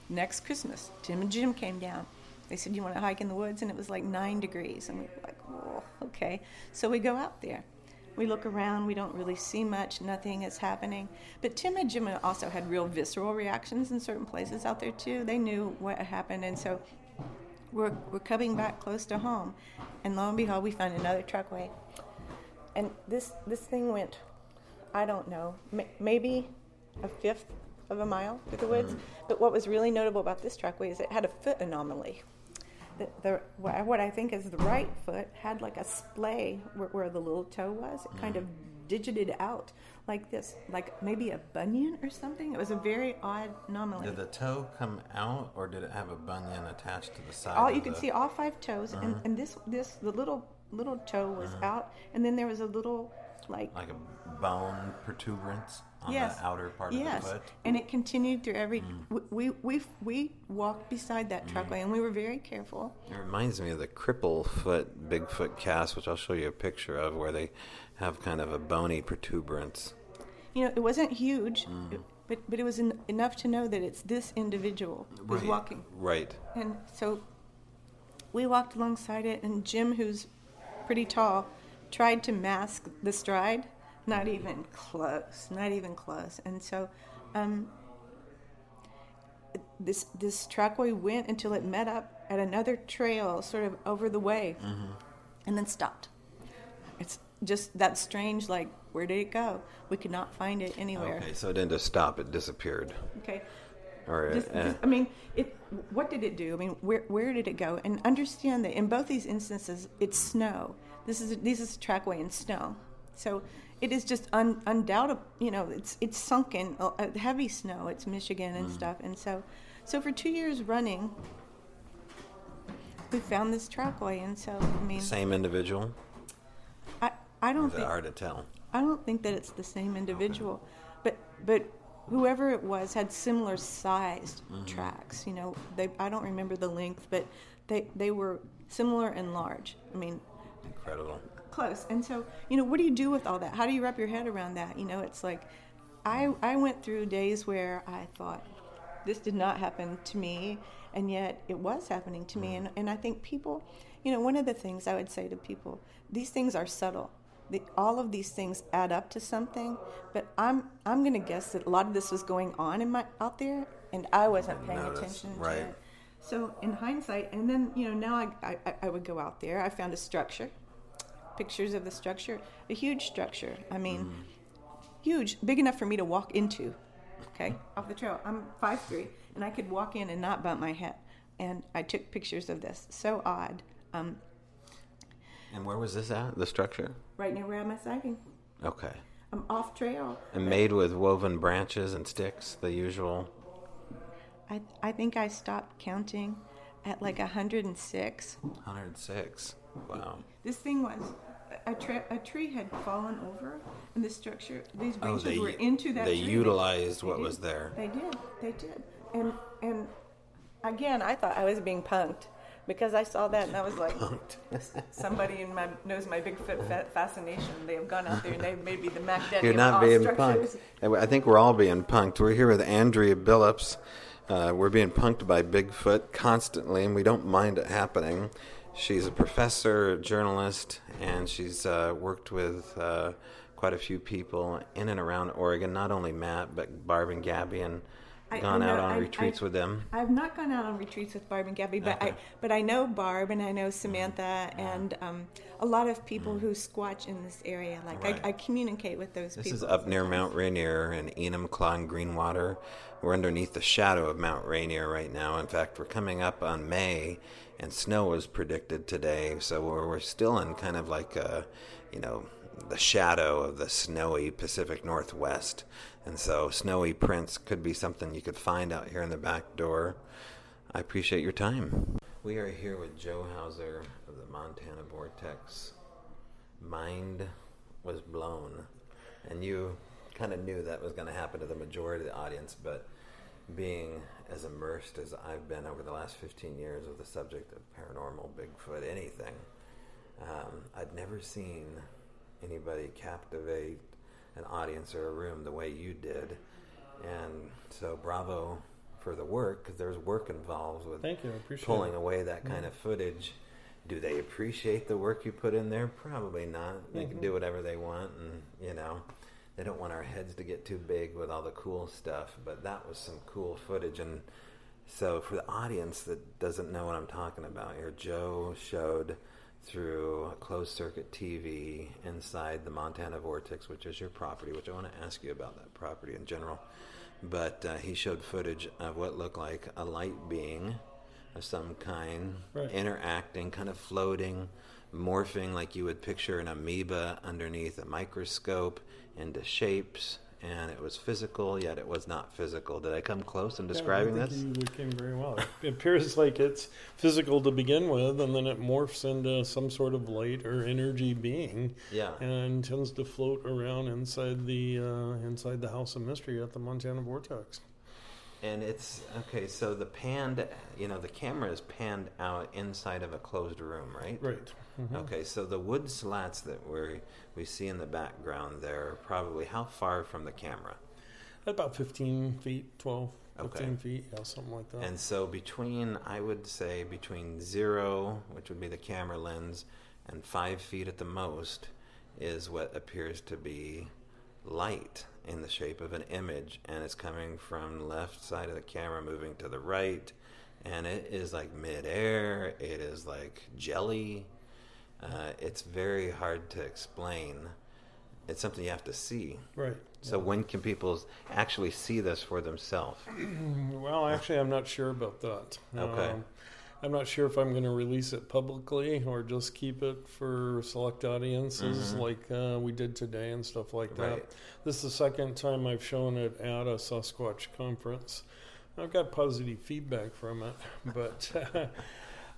Speaker 11: next christmas tim and jim came down they said you want to hike in the woods and it was like nine degrees and we were like oh okay so we go out there we look around, we don't really see much, nothing is happening. But Tim and Jim also had real visceral reactions in certain places out there too. They knew what happened, and so we're, we're coming back close to home, and lo and behold, we find another trackway. And this this thing went, I don't know, maybe a fifth of a mile through the woods. Mm-hmm. But what was really notable about this trackway is it had a foot anomaly. The, the, what I think is the right foot had like a splay where, where the little toe was. It kind of digited out like this, like maybe a bunion or something. It was a very odd anomaly.
Speaker 1: Did the toe come out, or did it have a bunion attached to the side?
Speaker 11: All you could see all five toes, uh-huh. and, and this this the little little toe was uh-huh. out, and then there was a little like
Speaker 1: like a bone protuberance on
Speaker 11: yes.
Speaker 1: the outer part
Speaker 11: yes.
Speaker 1: of the foot.
Speaker 11: and it continued through every. Mm. We, we we walked beside that mm. trackway, and we were very careful.
Speaker 1: It reminds me of the cripple foot Bigfoot cast, which I'll show you a picture of, where they have kind of a bony protuberance.
Speaker 11: You know, it wasn't huge. Mm. but, but it was en- enough to know that it's this individual who's
Speaker 1: right.
Speaker 11: walking.
Speaker 1: Right.
Speaker 11: And so we walked alongside it, and Jim, who's pretty tall, tried to mask the stride. Not even close. Not even close. And so, um, this this trackway went until it met up at another trail, sort of over the way, mm-hmm. and then stopped. It's just that strange. Like, where did it go? We could not find it anywhere.
Speaker 1: Okay, so it didn't just stop; it disappeared.
Speaker 11: Okay.
Speaker 1: Or,
Speaker 11: just, uh, just, I mean, it. What did it do? I mean, where where did it go? And understand that in both these instances, it's snow. This is this is a trackway in snow, so it is just un, undoubtable. You know, it's it's sunken, uh, heavy snow. It's Michigan and mm. stuff, and so so for two years running, we found this trackway, and so I mean,
Speaker 1: same individual.
Speaker 11: I I don't.
Speaker 1: Is think, hard to tell?
Speaker 11: I don't think that it's the same individual, okay. but but whoever it was had similar sized mm-hmm. tracks. You know, they I don't remember the length, but they they were similar and large. I mean,
Speaker 1: incredible.
Speaker 11: Close. And so, you know, what do you do with all that? How do you wrap your head around that? You know, it's like I I went through days where I thought this did not happen to me, and yet it was happening to me. Mm-hmm. And and I think people, you know, one of the things I would say to people, these things are subtle. The, all of these things add up to something, but I'm I'm going to guess that a lot of this was going on in my out there, and I wasn't mm-hmm. paying Notice, attention
Speaker 1: right.
Speaker 11: to it. So in hindsight, and then you know now I, I, I would go out there. I found a structure, pictures of the structure, a huge structure. I mean, mm. huge, big enough for me to walk into. Okay, off the trail. I'm five three, and I could walk in and not bump my head. And I took pictures of this. So odd. Um,
Speaker 1: and where was this at? The structure?
Speaker 11: Right near where I'm sighting.
Speaker 1: Okay.
Speaker 11: I'm off trail.
Speaker 1: And made with woven branches and sticks, the usual
Speaker 11: I, I think I stopped counting at like 106.
Speaker 1: 106. Wow.
Speaker 11: This thing was a, tra- a tree had fallen over, and the structure these oh, branches oh, they, were into that.
Speaker 1: They
Speaker 11: tree.
Speaker 1: utilized what was there.
Speaker 11: They did. They did. And and again, I thought I was being punked because I saw that and I was like, somebody in my knows my Bigfoot fa- fascination. They have gone out there and they've maybe the Mac
Speaker 1: You're not being structures. punked. I think we're all being punked. We're here with Andrea Billups. Uh, we're being punked by Bigfoot constantly, and we don't mind it happening. She's a professor, a journalist, and she's uh, worked with uh, quite a few people in and around Oregon. Not only Matt, but Barb and Gabby, and I, gone I out on I, retreats with them.
Speaker 11: I've not gone out on retreats with Barb and Gabby, but okay. I but I know Barb and I know Samantha mm-hmm. and um, a lot of people mm-hmm. who squatch in this area. Like right. I, communicate with those
Speaker 1: this
Speaker 11: people.
Speaker 1: This is up near Mount Rainier and Enumclaw and Greenwater. We're underneath the shadow of Mount Rainier right now. In fact, we're coming up on May, and snow was predicted today. So we're, we're still in kind of like a, you know, the shadow of the snowy Pacific Northwest. And so snowy prints could be something you could find out here in the back door. I appreciate your time. We are here with Joe Hauser of the Montana Vortex. Mind was blown. And you kind of knew that was going to happen to the majority of the audience, but being as immersed as I've been over the last 15 years with the subject of paranormal, Bigfoot, anything, um, I'd never seen anybody captivate an audience or a room the way you did. And so, bravo for the work because there's work involved with
Speaker 12: Thank you.
Speaker 1: Pulling
Speaker 12: it.
Speaker 1: away that kind mm-hmm. of footage. Do they appreciate the work you put in there? Probably not. They mm-hmm. can do whatever they want, and you know they don't want our heads to get too big with all the cool stuff, but that was some cool footage. And So, for the audience that doesn't know what I'm talking about here, Joe showed through a closed circuit TV inside the Montana Vortex, which is your property, which I want to ask you about that property in general. But uh, he showed footage of what looked like a light being of some kind
Speaker 12: Right.
Speaker 1: interacting, kind of floating, morphing like you would picture an amoeba underneath a microscope into shapes. And it was physical, yet it was not physical. Did I come close in describing
Speaker 12: yeah, I
Speaker 1: this?
Speaker 12: think You came very well. It appears like it's physical to begin with, and then it morphs into some sort of light or energy being.
Speaker 1: Yeah.
Speaker 12: And tends to float around inside the uh, inside the House of Mystery at the Montana Vortex.
Speaker 1: And it's okay. So the panned, you know, the camera is panned out inside of a closed room, right?
Speaker 12: Right. Mhm.
Speaker 1: Okay. So the wood slats that we we see in the background there are probably how far from the camera?
Speaker 12: About 15 feet, 12,
Speaker 1: Okay.
Speaker 12: 15 feet, yeah, something like that.
Speaker 1: And so between, I would say between zero, which would be the camera lens, and five feet at the most, is what appears to be light in the shape of an image, and it's coming from left side of the camera, moving to the right, and it is like midair. It is like jelly. Uh, it's very hard to explain. It's something you have to see.
Speaker 12: Right.
Speaker 1: So when can people actually see this for themselves?
Speaker 12: well, actually, I'm not sure about that.
Speaker 1: Okay.
Speaker 12: Um, I'm not sure if I'm going to release it publicly or just keep it for select audiences
Speaker 1: Mhm.
Speaker 12: like uh, we did today and stuff like that.
Speaker 1: Right.
Speaker 12: This is the second time I've shown it at a Sasquatch conference. I've got positive feedback from it, but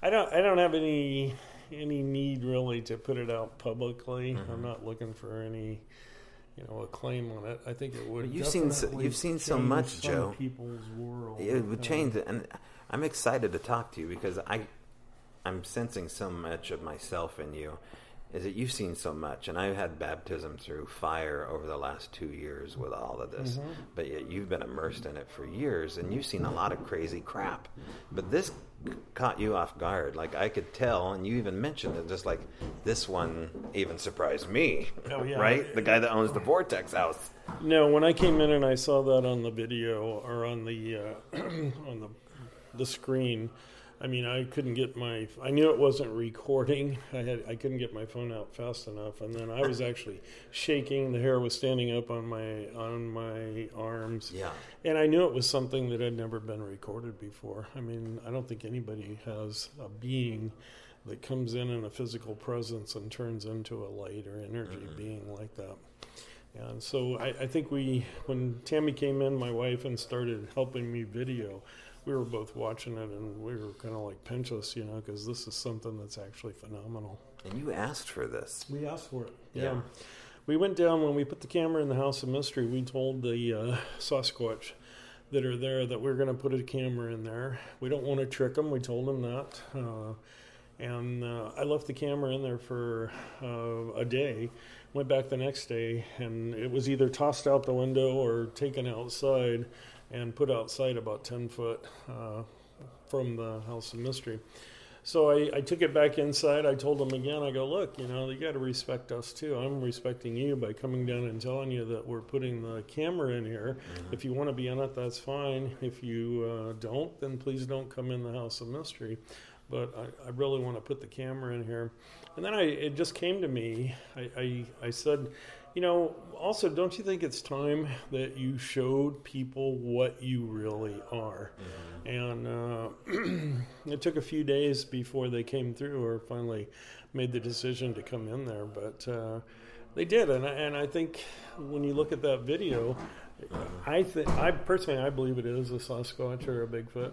Speaker 12: I don't. I don't have any any need really to put it out publicly.
Speaker 1: Mhm.
Speaker 12: I'm not looking for any, you know, acclaim on it. I think it would.
Speaker 1: You've seen so, you've seen so much, Joe.
Speaker 12: People's world.
Speaker 1: It would
Speaker 12: Uh,
Speaker 1: change it, and I'm excited to talk to you because I, I'm sensing so much of myself in you. Is that you've seen so much, and I've had baptism through fire over the last two years with all of this.
Speaker 12: Mhm.
Speaker 1: But yet you've been immersed in it for years, and you've seen a lot of crazy crap. But this caught you off guard. Like I could tell, and you even mentioned it. Just like this one even surprised me.
Speaker 12: Oh, yeah.
Speaker 1: right? The guy that owns the Vortex House.
Speaker 12: No, when I came in and I saw that on the video or on the uh, on the the screen, I mean, I couldn't get my. I knew it wasn't recording. I had. I couldn't get my phone out fast enough, and then I was actually shaking. The hair was standing up on my on my arms.
Speaker 1: Yeah.
Speaker 12: And I knew it was something that had never been recorded before. I mean, I don't think anybody has a being that comes in in a physical presence and turns into a light or energy being like that. And so I, I think we, when Tammy came in, my wife, and started helping me video, we were both watching it and we were kind of like pinchos, you know, because this is something that's actually phenomenal.
Speaker 1: And you asked for this.
Speaker 12: We asked for it.
Speaker 1: Yeah.
Speaker 12: Yeah. We went down when we put the camera in the House of Mystery. We told the uh, Sasquatch that are there that we're going to put a camera in there. We don't want to trick them. We told them that. Uh, and uh, I left the camera in there for uh, a day. Went back the next day, and it was either tossed out the window or taken outside and put outside about 10 foot uh, from the House of Mystery. So I, I took it back inside. I told them again, I go, look, you know, you got to respect us too. I'm respecting you by coming down and telling you that we're putting the camera in here. If you want to be in it, that's fine. If you uh, don't, then please don't come in the House of Mystery. But I, I really want to put the camera in here. And then I, it just came to me. I, I, I said, you know, also, don't you think it's time that you showed people what you really are? And uh, it took a few days before they came through or finally made the decision to come in there. But uh, they did. And I, and I think when you look at that video, I, th- I personally, I believe it is a Sasquatch or a Bigfoot.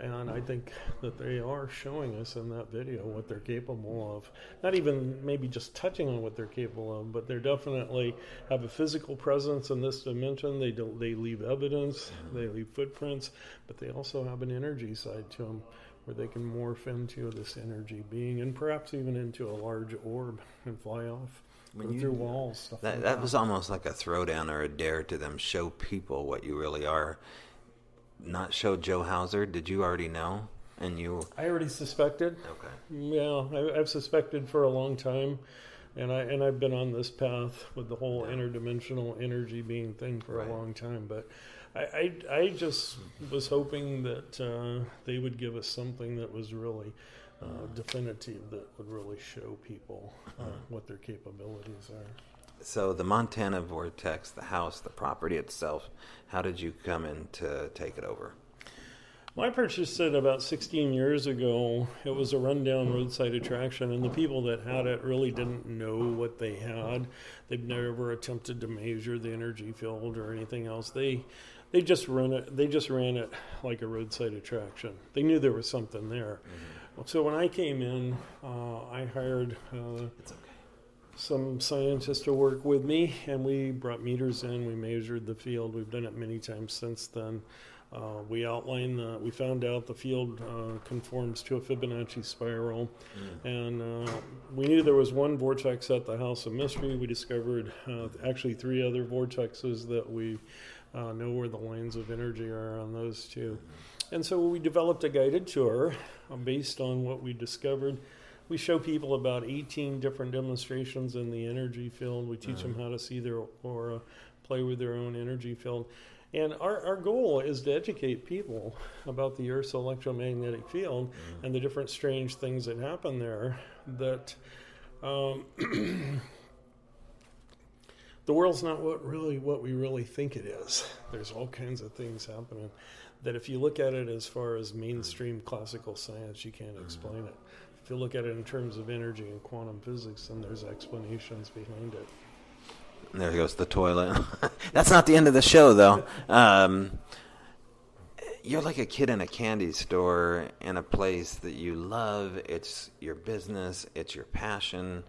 Speaker 12: And I think that they are showing us in that video what they're capable of. Not even maybe just touching on what they're capable of, but they definitely have a physical presence in this dimension. They don't, they leave evidence, they leave footprints, but they also have an energy side to them where they can morph into this energy being and perhaps even into a large orb and fly off.
Speaker 1: When you-
Speaker 12: through walls,
Speaker 1: That,
Speaker 12: like
Speaker 1: that was almost like a throwdown or a dare to them. Show people what you really are. Not show Joe Hauser. Did you already know? And you.
Speaker 12: I already suspected.
Speaker 1: Okay.
Speaker 12: Yeah, I, I've suspected for a long time. And I and I've been on this path with the whole interdimensional energy being thing for
Speaker 1: Right.
Speaker 12: a long time, but. I, I, I just was hoping that uh, they would give us something that was really uh, definitive, that would really show people uh, what their capabilities are.
Speaker 1: So the Montana Vortex, the house, the property itself, how did you come in to take it over?
Speaker 12: Well, I purchased it about 16 years ago. It was a rundown roadside attraction, and the people that had it really didn't know what they had. They've never attempted to measure the energy field or anything else. They they just run it. They just ran it like a roadside attraction. They knew there was something there. So when I came in, uh, I hired. Uh, some scientists to work with me, and we brought meters in. We measured the field. We've done it many times since then. Uh, we outlined the, we found out the field uh, conforms to a Fibonacci spiral, and uh, we knew there was one vortex at the House of Mystery. We discovered uh, actually three other vortexes that we uh, know where the lines of energy are on those two. And so we developed a guided tour uh, based on what we discovered. We show people about 18 different demonstrations in the energy field. We teach them mm-hmm. how to see their aura, play with their own energy field. And our, our goal is to educate people about the Earth's electromagnetic field mm-hmm. and the different strange things that happen there. That um, the world's not what really what we really think it is. There's all kinds of things happening that if you look at it as far as mm-hmm. mainstream classical science, you can't explain it. If you look at it in terms of energy and quantum physics, then there's explanations behind it.
Speaker 1: There goes the toilet. That's not the end of the show, though. Um, you're like a kid in a candy store in a place that you love. It's your business. It's your passion.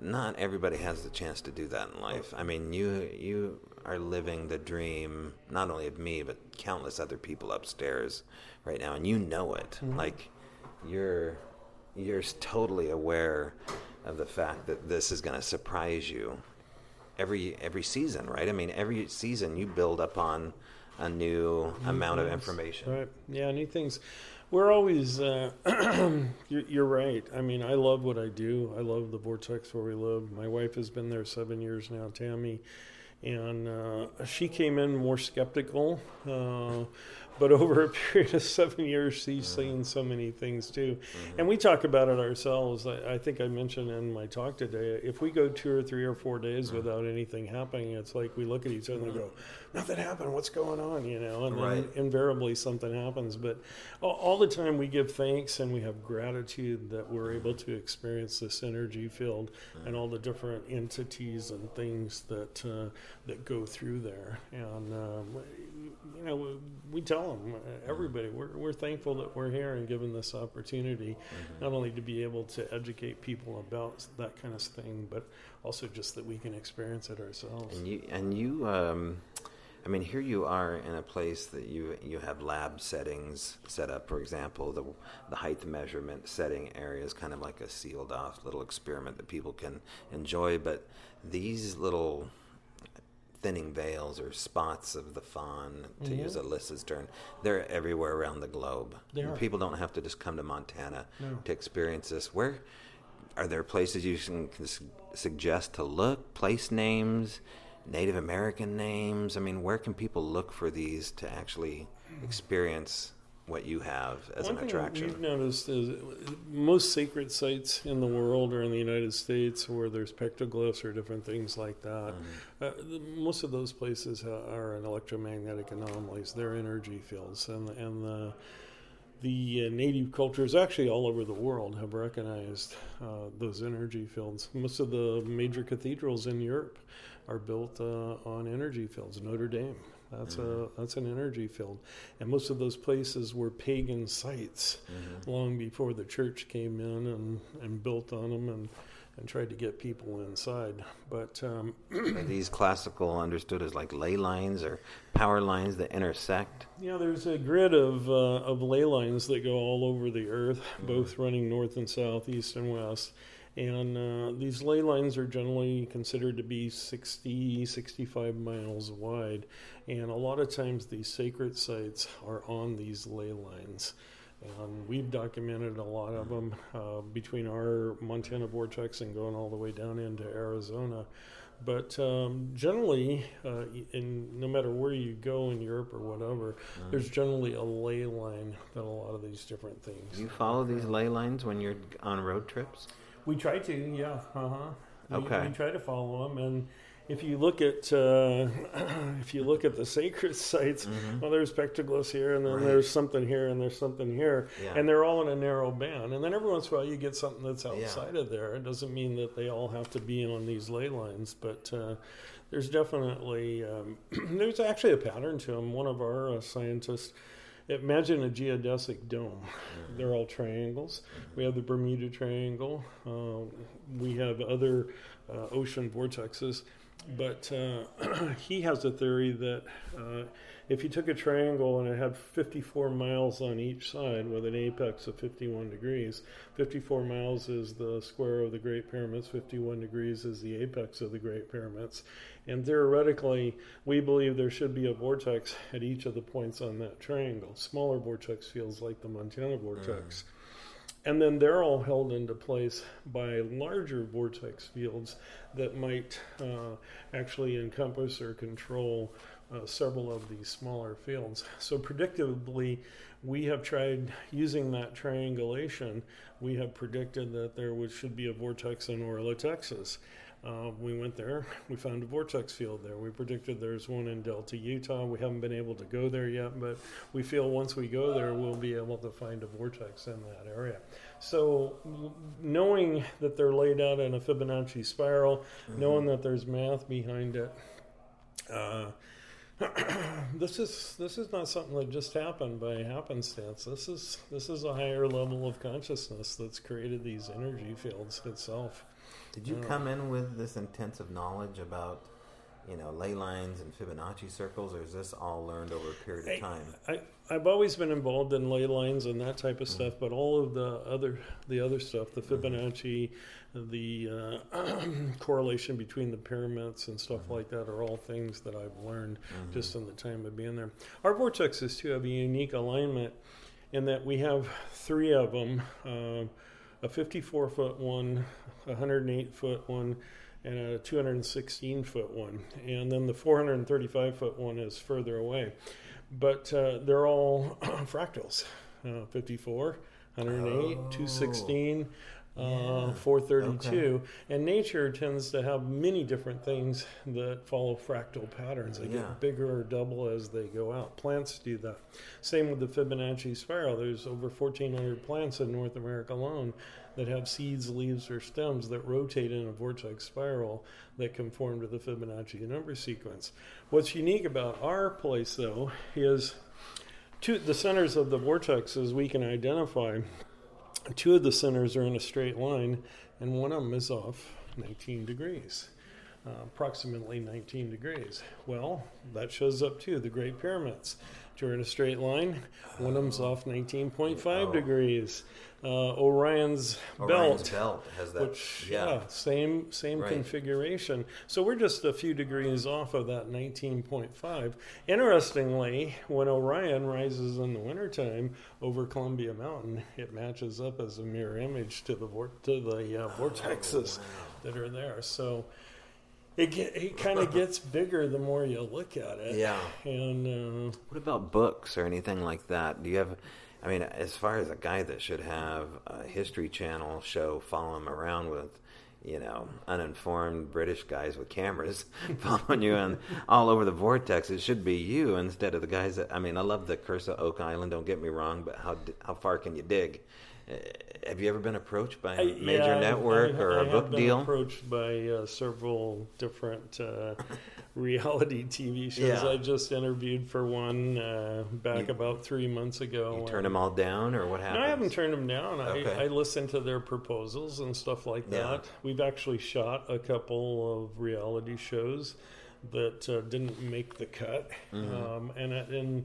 Speaker 1: Not everybody has the chance to do that in life. I mean, you you are living the dream, not only of me but countless other people upstairs right now, and you know it.
Speaker 12: Mhm.
Speaker 1: Like you're you're totally aware of the fact that this is going to surprise you every every season, right? I mean, every season you build up on a new amount of information.
Speaker 12: Right. Yeah, new things. We're always. Uh, you're, you're right. I mean, I love what I do. I love the vortex where we live. My wife has been there seven years now, Tammy, and uh, she came in more skeptical. Uh, but over a period of seven years, she's mm-hmm. seen so many things too. Mm-hmm. And we talk about it ourselves. I, I think I mentioned in my talk today if we go two or three or four days mm-hmm. without anything happening, it's like we look at each other and go, Nothing happened. What's going on? You know, and then
Speaker 1: Right.
Speaker 12: invariably something happens. But all, the time we give thanks and we have gratitude that we're able to experience this energy field and all the different entities and things that uh, that go through there. And um, you know, we, we tell them everybody we're we're thankful that we're here and given this opportunity, not only to be able to educate people about that kind of thing, but also just that we can experience it ourselves.
Speaker 1: And you and you um I mean here you are in a place that you you have lab settings set up for example the the height measurement setting area is kind of like a sealed off little experiment that people can enjoy but these little thinning veils or spots of the fawn to
Speaker 12: Mhm.
Speaker 1: use Alyssa's term they're everywhere around the globe people don't have to just come to Montana
Speaker 12: No.
Speaker 1: to experience this where are there places you can suggest to look place names native american names i mean where can people look for these to actually experience what you have as
Speaker 12: One
Speaker 1: an
Speaker 12: thing
Speaker 1: attraction
Speaker 12: we've noticed is most sacred sites in the world are in the United States where there's petroglyphs or different things like that.
Speaker 1: Mm-hmm.
Speaker 12: Uh, the, most of those places are in electromagnetic anomalies. They're energy fields, and and the the uh, native cultures actually all over the world have recognized uh, those energy fields. Most of the major cathedrals in Europe are built uh, on energy fields. Notre Dame, that's a that's an energy field, and most of those places were pagan sites long before the church came in and, and built on them and and tried to get people inside. But um,
Speaker 1: are these classical understood as like ley lines or power lines that intersect
Speaker 12: Yeah, there's a grid of uh, of ley lines that go all over the Earth, both running north and south, east and west. And uh, these ley lines are generally considered to be 60, 65 miles wide. And a lot of times these sacred sites are on these ley lines. And we've documented a lot of them uh, between our Montana vortex and going all the way down into Arizona. But um, generally, uh, in no matter where you go in Europe or whatever,
Speaker 1: Mm.
Speaker 12: there's generally a ley line that a lot of these different things.
Speaker 1: Do you follow these ley lines when you're on road trips?
Speaker 12: We try to, yeah. Uh huh. We,
Speaker 1: Okay.
Speaker 12: We try to follow them, and if you look at uh, if you look at the sacred sites, well, there's petroglyphs here, and then
Speaker 1: Mm-hmm. Right.
Speaker 12: there's something here, and there's something here,
Speaker 1: Yeah.
Speaker 12: and they're all in a narrow band. And then every once in a while, you get something that's outside of there. It doesn't mean that they all have to be on these ley lines, but uh, there's definitely um, there's actually a pattern to them. One of our uh, scientists. Imagine a geodesic dome. They're all triangles. We have the Bermuda Triangle. Uh, we have other uh, ocean vortexes. But uh, he has a theory that uh, if you took a triangle and it had 54 miles on each side with an apex of 51 degrees, 54 miles is the square of the Great Pyramids, 51 degrees is the apex of the Great Pyramids. And theoretically, we believe there should be a vortex at each of the points on that triangle. Smaller vortex fields like the Montana vortex. And then they're all held into place by larger vortex fields that might uh, actually encompass or control uh, several of these smaller fields. So, predictably, we have tried using that triangulation. We have predicted that there would, should be a vortex in Orla, Texas. Uh, we went there. We found a vortex field there. We predicted there's one in Delta, Utah. We haven't been able to go there yet, but we feel once we go there, we'll be able to find a vortex in that area. So, knowing that they're laid out in a Fibonacci spiral, knowing that there's math behind it, uh, this is this is not something that just happened by happenstance. This is this is a higher level of consciousness that's created these energy fields itself.
Speaker 1: Did you
Speaker 12: Uh,
Speaker 1: come in with this intensive knowledge about, you know, ley lines and Fibonacci circles, or is this all learned over a period of time?
Speaker 12: I, I've always been involved in ley lines and that type of
Speaker 1: Mm-hmm.
Speaker 12: stuff, but all of the other the other stuff, the Fibonacci, the uh, correlation between the pyramids and stuff
Speaker 1: Mm-hmm.
Speaker 12: like that, are all things that I've learned just in the time of being there. Our vortexes too have a unique alignment in that we have three of them: uh, a 54 foot one, a 108 foot one, and a 216 foot one, and then the 435 foot one is further away. But uh, they're all fractals uh, 54, 108, 216. Uh, 432 and nature tends to have many different things that follow fractal patterns. They
Speaker 1: Yeah.
Speaker 12: get bigger or double as they go out. Plants do that. Same with the fibonacci spiral. There's over 1400 plants in north america alone that have seeds leaves or stems that rotate in a vortex spiral that conform to the fibonacci number sequence. What's unique about our place though is two the centers of the vortexes we can identify two of the centers are in a straight line and one of them is off 19 degrees uh, approximately 19 degrees. Well that shows up too the great pyramids two are in a straight line one of them's off 19.5 degrees uh, orion's,
Speaker 1: Orion's
Speaker 12: belt,
Speaker 1: belt has that-
Speaker 12: which
Speaker 1: yeah.
Speaker 12: same same
Speaker 1: Right.
Speaker 12: configuration. So we're just a few degrees off of that 19.5. Interestingly, when Orion rises in the wintertime over Columbia Mountain, it matches up as a mirror image to the to the uh, vortexes that are there. So it get, it kind of gets bigger the more you look at it.
Speaker 1: Yeah.
Speaker 12: And uh,
Speaker 1: What about books or anything like that? Do you have, I mean, as far as a guy that should have a History Channel show follow him around with, you know, uninformed British guys with cameras following you and all over the vortex, it should be you instead of the guys that, I mean, I love the Curse of Oak Island, don't get me wrong, but how, how far can you dig? Uh, have you ever been approached by a
Speaker 12: I-
Speaker 1: major
Speaker 12: yeah,
Speaker 1: network
Speaker 12: I-
Speaker 1: or
Speaker 12: I
Speaker 1: a
Speaker 12: have
Speaker 1: book
Speaker 12: been
Speaker 1: deal?
Speaker 12: Approached by uh, several different uh, reality TV shows.
Speaker 1: Yeah.
Speaker 12: I just interviewed for one uh, back
Speaker 1: You-
Speaker 12: about three months ago.
Speaker 1: You turn them all down or what
Speaker 12: happened?
Speaker 1: No.
Speaker 12: I haven't turned them down.
Speaker 1: Okay.
Speaker 12: I, I listen to their proposals and stuff like
Speaker 1: Yeah.
Speaker 12: that. We've actually shot a couple of reality shows that uh, didn't make the cut,
Speaker 1: Mhm.
Speaker 12: um, and and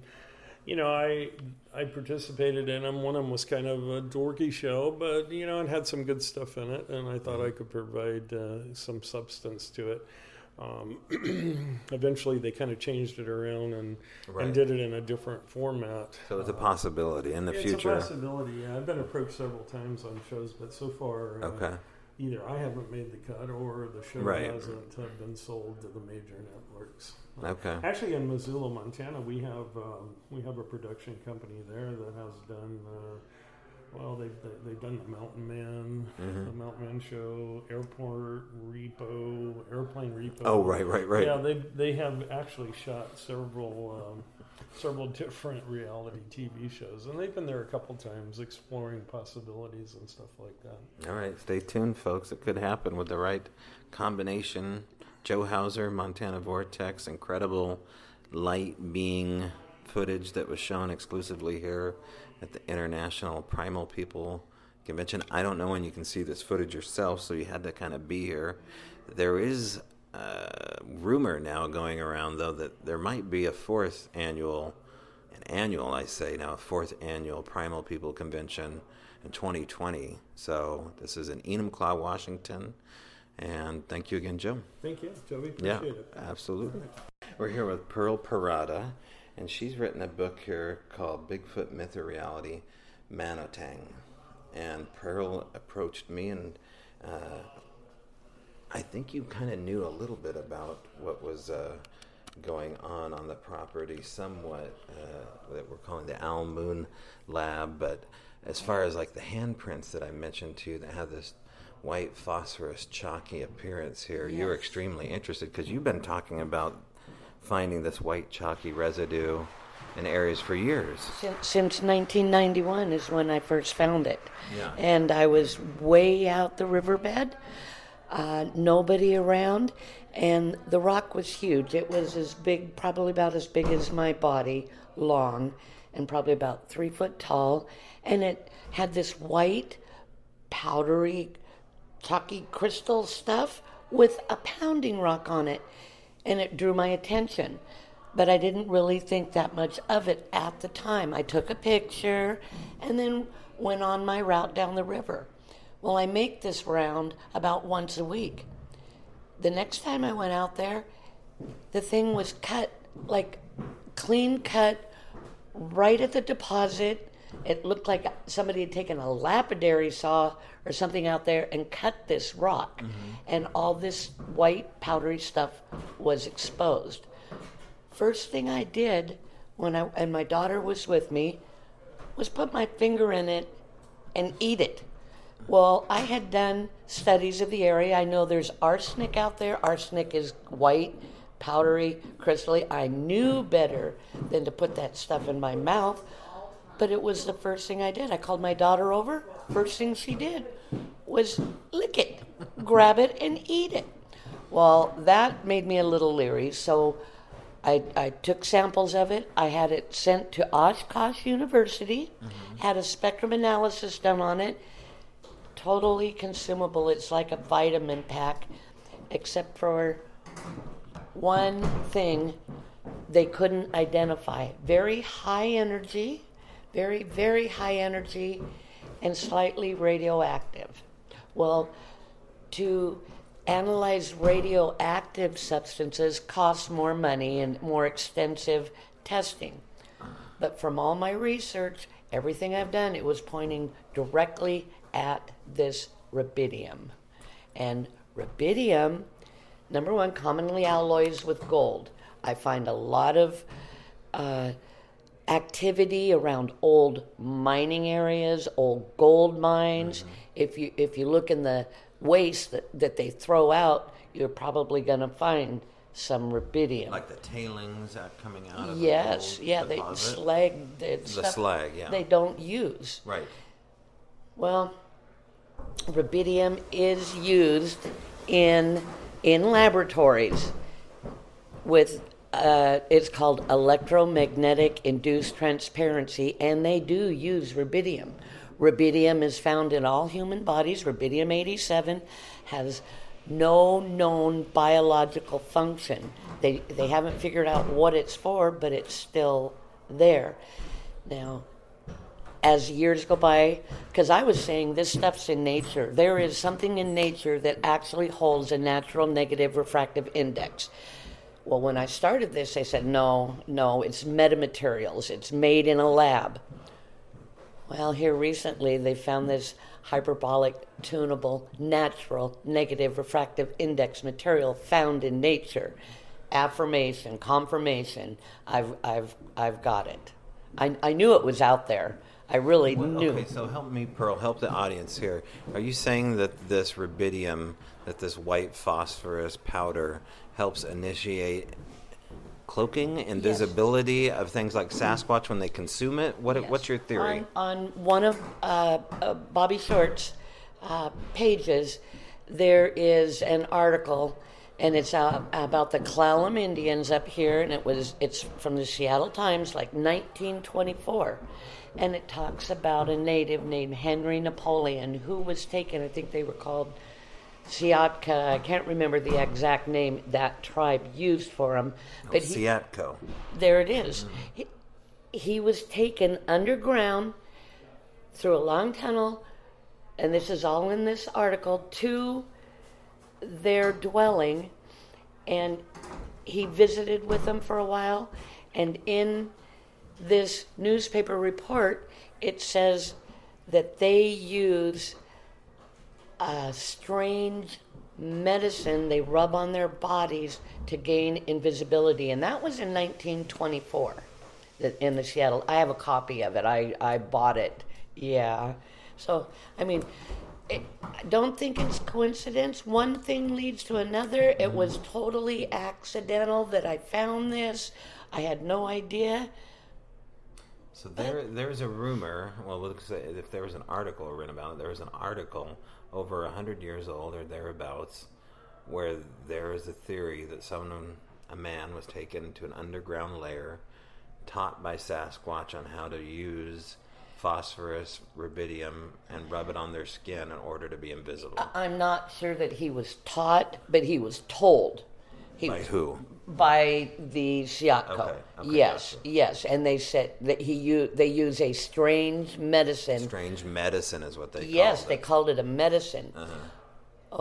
Speaker 12: you know I I participated in them. One of them was kind of a dorky show, but you know it had some good stuff in it, and I thought I could provide uh, some substance to it. Um, eventually, they kind of changed it around and,
Speaker 1: Right.
Speaker 12: and did it in a different format.
Speaker 1: So it's a possibility in the future.
Speaker 12: It's a possibility. Yeah, I've been approached several times on shows, but so far, uh,
Speaker 1: Okay.
Speaker 12: either I haven't made the cut or the show
Speaker 1: Right.
Speaker 12: hasn't uh, been sold to the major networks.
Speaker 1: Okay.
Speaker 12: Actually, in Missoula, Montana, we have um, we have a production company there that has done. Uh, well, they've they, they've done the Mountain Man,
Speaker 1: Mhm.
Speaker 12: the Mountain Man show, Airport Repo, Airplane Repo.
Speaker 1: Oh, right, right, right.
Speaker 12: Yeah, they they have actually shot several um, several different reality TV shows, and they've been there a couple times exploring possibilities and stuff like that.
Speaker 1: All right, stay tuned, folks. It could happen with the right combination. Joe Hauser, Montana Vortex, incredible light being footage that was shown exclusively here at the International Primal People Convention. I don't know when you can see this footage yourself, so you had to kind of be here. There is a rumor now going around, though, that there might be a fourth annual, an annual, I say now, a fourth annual Primal People Convention in 2020. So this is in Enumclaw, Washington. And thank you again, Joe.
Speaker 12: Thank you, Joey.
Speaker 1: Yeah,
Speaker 12: it.
Speaker 1: absolutely. We're here with Pearl Parada, and she's written a book here called Bigfoot Myth or Reality, Manotang. And Pearl approached me, and uh, I think you kind of knew a little bit about what was uh, going on on the property, somewhat, uh, that we're calling the Owl Moon Lab. But as far as like the handprints that I mentioned to you that have this white phosphorus chalky appearance here, you're extremely interested because you've been talking about finding this white chalky residue in areas for years.
Speaker 13: Since, since 1991 is when I first found it.
Speaker 1: Yeah.
Speaker 13: And I was way out the riverbed, uh, nobody around, and the rock was huge. It was as big, probably about as big as my body, long, and probably about three foot tall. And it had this white, powdery, chalky crystal stuff with a pounding rock on it. And it drew my attention. But I didn't really think that much of it at the time. I took a picture and then went on my route down the river. Well, I make this round about once a week. The next time I went out there, the thing was cut, like clean cut, right at the deposit. It looked like somebody had taken a lapidary saw or something out there and cut this rock, mm-hmm. and all this white powdery stuff was exposed. First thing I did when I and my daughter was with me was put my finger in it and eat it. Well, I had done studies of the area. I know there's arsenic out there. Arsenic is white, powdery, crystally. I knew better than to put that stuff in my mouth, but it was the first thing I did. I called my daughter over. First thing she did was lick it, grab it, and eat it. Well, that made me a little leery, so I, I took samples of it. I had it sent to Oshkosh University, mm-hmm. had a spectrum analysis done on it. Totally consumable. It's like a vitamin pack, except for one thing they couldn't identify. Very high energy, very, very high energy, and slightly radioactive. Well, to analyze radioactive substances costs more money and more extensive testing. But from all my research, everything I've done, it was pointing directly at this rubidium. And rubidium, number one, commonly alloys with gold. I find a lot of uh, activity around old mining areas, old gold mines. Mm-hmm. If you if you look in the waste that, that they throw out, you're probably going to find some rubidium.
Speaker 1: Like the tailings that coming out of
Speaker 13: yes,
Speaker 1: the
Speaker 13: yeah, they slag the,
Speaker 1: slag, yeah.
Speaker 13: They don't use.
Speaker 1: Right.
Speaker 13: Well, rubidium is used in in laboratories with uh, it's called electromagnetic induced transparency, and they do use rubidium. Rubidium is found in all human bodies. Rubidium 87 has no known biological function. They, they haven't figured out what it's for, but it's still there. Now, as years go by, because I was saying this stuff's in nature. There is something in nature that actually holds a natural negative refractive index. Well, when I started this, they said, no, no, it's metamaterials. It's made in a lab. Well, here recently, they found this hyperbolic, tunable, natural, negative refractive index material found in nature. Affirmation, confirmation. I've, I've, I've got it. I, I knew it was out there. I really
Speaker 1: Well,
Speaker 13: knew.
Speaker 1: Okay, so help me, Pearl. Help the audience here. Are you saying that this rubidium, that this white phosphorus powder, helps initiate cloaking, invisibility of things like Sasquatch when they consume it? What, What's your theory?
Speaker 13: On, on one of uh, uh, Bobby Short's uh, pages, there is an article, and it's uh, about the Clallam Indians up here, and it was it's from the Seattle Times, like 1924, and it talks about a native named Henry Napoleon who was taken. I think they were called Siatka. I can't remember the exact name that tribe used for him, oh, but he,
Speaker 1: Siatko.
Speaker 13: there it is. Mm-hmm. He, he was taken underground through a long tunnel, and this is all in this article, to their dwelling, and he visited with them for a while. And in this newspaper report, it says that they use a strange medicine they rub on their bodies to gain invisibility, and that was in 1924 that- in the Seattle. I have a copy of it. I, I bought it. Yeah. So, I mean, it, I don't think it's coincidence. One thing leads to another. It was totally accidental that I found this. I had no idea.
Speaker 1: So there, there's a rumor. We'll if there was an article written about it, there was an article over a hundred years old or thereabouts, where there is a theory that someone, a man, was taken to an underground lair, taught by Sasquatch on how to use phosphorus, rubidium, and rub it on their skin in order to be invisible.
Speaker 13: I'm not sure that he was taught, but he was told. He
Speaker 1: by
Speaker 13: was
Speaker 1: who?
Speaker 13: By the Siatko.
Speaker 1: Okay, okay,
Speaker 13: yes, yes, and they said that he u- they use a strange medicine.
Speaker 1: Strange medicine is what they
Speaker 13: yes,
Speaker 1: called
Speaker 13: they
Speaker 1: it.
Speaker 13: called it a medicine.
Speaker 1: Uh-huh.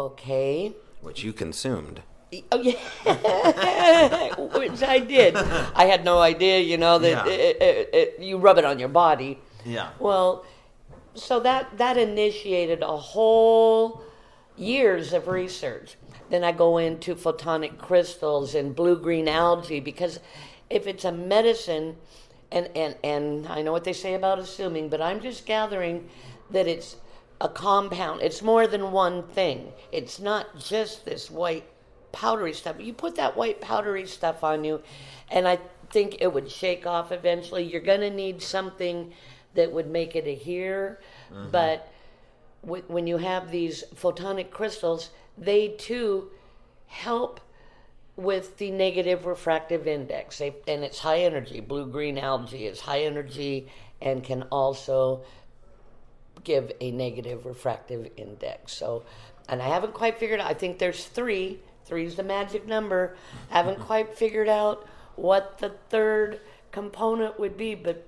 Speaker 13: Okay.
Speaker 1: Which you consumed.
Speaker 13: Oh yeah, which I did. I had no idea, you know, that
Speaker 1: Yeah.
Speaker 13: it, it, it, you rub it on your body.
Speaker 1: Yeah.
Speaker 13: Well, so that that initiated a whole years of research. Then I go into photonic crystals and blue green algae because if it's a medicine, and, and, and I know what they say about assuming, but I'm just gathering that it's a compound. It's more than one thing. It's not just this white powdery stuff. You put that white powdery stuff on you, and I think it would shake off eventually. You're going to need something that would make it adhere,
Speaker 14: Mhm.
Speaker 13: but wh- when you have these photonic crystals, they too help with the negative refractive index. They, and it's high energy. Blue green algae is high energy and can also give a negative refractive index. So, and I haven't quite figured out, I think there's three. Three's the magic number. I haven't quite figured out what the third component would be, but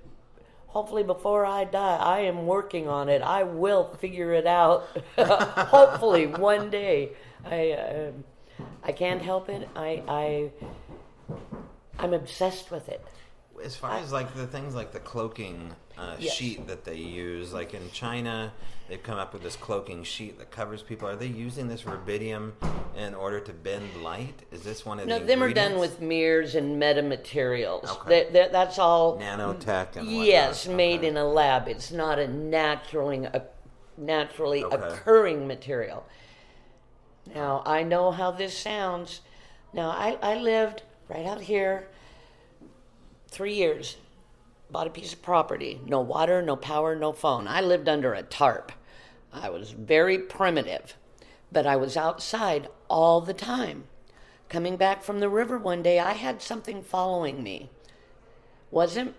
Speaker 13: hopefully before I die, I am working on it. I will figure it out. hopefully one day. I uh, I can't help it. I I I'm obsessed with it.
Speaker 1: As far as like the things like the cloaking uh,
Speaker 13: Yes.
Speaker 1: sheet that they use, like in China, they've come up with this cloaking sheet that covers people. Are they using this rubidium in order to bend light? Is this one of
Speaker 13: No,
Speaker 1: the
Speaker 13: them are done with mirrors and metamaterials.
Speaker 1: Okay.
Speaker 13: That- that- that's all
Speaker 1: nanotech and whatnot.
Speaker 13: yes, made in a lab. It's not a naturally a naturally
Speaker 1: Okay.
Speaker 13: occurring material. Now I know how this sounds. Now I, I lived right out here three years. Bought a piece of property. No water, no power, no phone. I lived under a tarp. I was very primitive, but I was outside all the time. Coming back from the river one day, I had something following me. Wasn't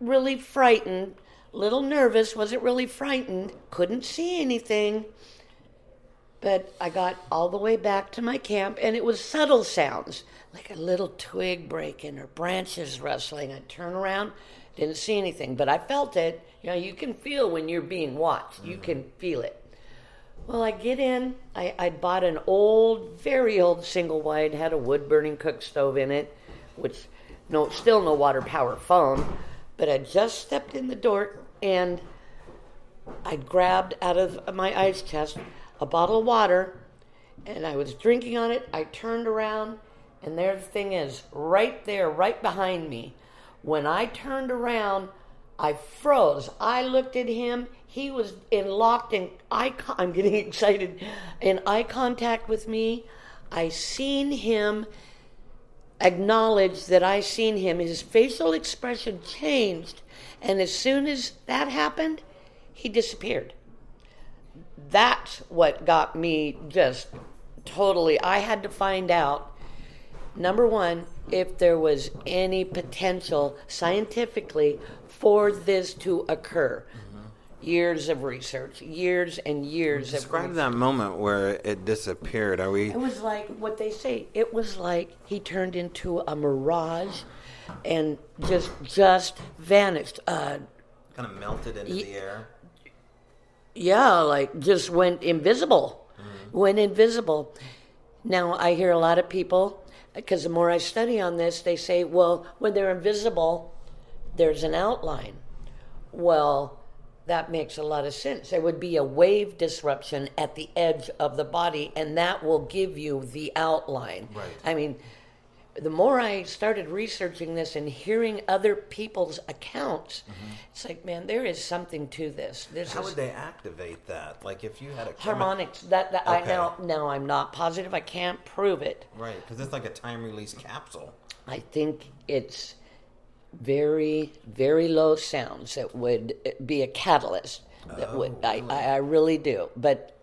Speaker 13: really frightened, little nervous, wasn't really frightened, couldn't see anything. But I got all the way back to my camp, and it was subtle sounds, like a little twig breaking or branches rustling. I'd turn around, didn't see anything, but I felt it. You know, you can feel when you're being watched. You can feel it. Well, I get in. I, I bought an old, very old single wide, had a wood burning cook stove in it, which no, still no water power phone. But I just stepped in the door and I grabbed out of my ice chest a bottle of water and I was drinking on it. I turned around and there the thing is, right there, right behind me. When I turned around, I froze. I looked at him. He was in locked in eye. Con- I'm getting excited. In eye contact with me, I seen him acknowledge that I seen him. His facial expression changed, and as soon as that happened, he disappeared. That's what got me just totally. I had to find out number one if there was any potential scientifically for this to occur. Years of research, years and years of
Speaker 1: Describe that moment where it disappeared. Are we?
Speaker 13: it was like what they say. It was like he turned into a mirage, and just just vanished. Uh,
Speaker 1: Kind of melted into
Speaker 13: Ye-
Speaker 1: the air.
Speaker 13: yeah, like just went invisible. Went invisible. Now I hear a lot of people because the more I study on this, they say, well, when they're invisible, there's an outline. Well, that makes a lot of sense. There would be a wave disruption at the edge of the body, and that will give you the outline.
Speaker 1: Right.
Speaker 13: I mean, the more I started researching this and hearing other people's accounts, mm-hmm. it's like, man, there is something to this. This
Speaker 1: How
Speaker 13: is
Speaker 1: would they activate that? Like if you had a chemi-
Speaker 13: harmonics. That, that I now now I'm not positive. I can't prove it.
Speaker 1: right? Because it's like a time release capsule.
Speaker 13: I think it's very very low sounds that would be a catalyst. That would I, oh. I I really do, but.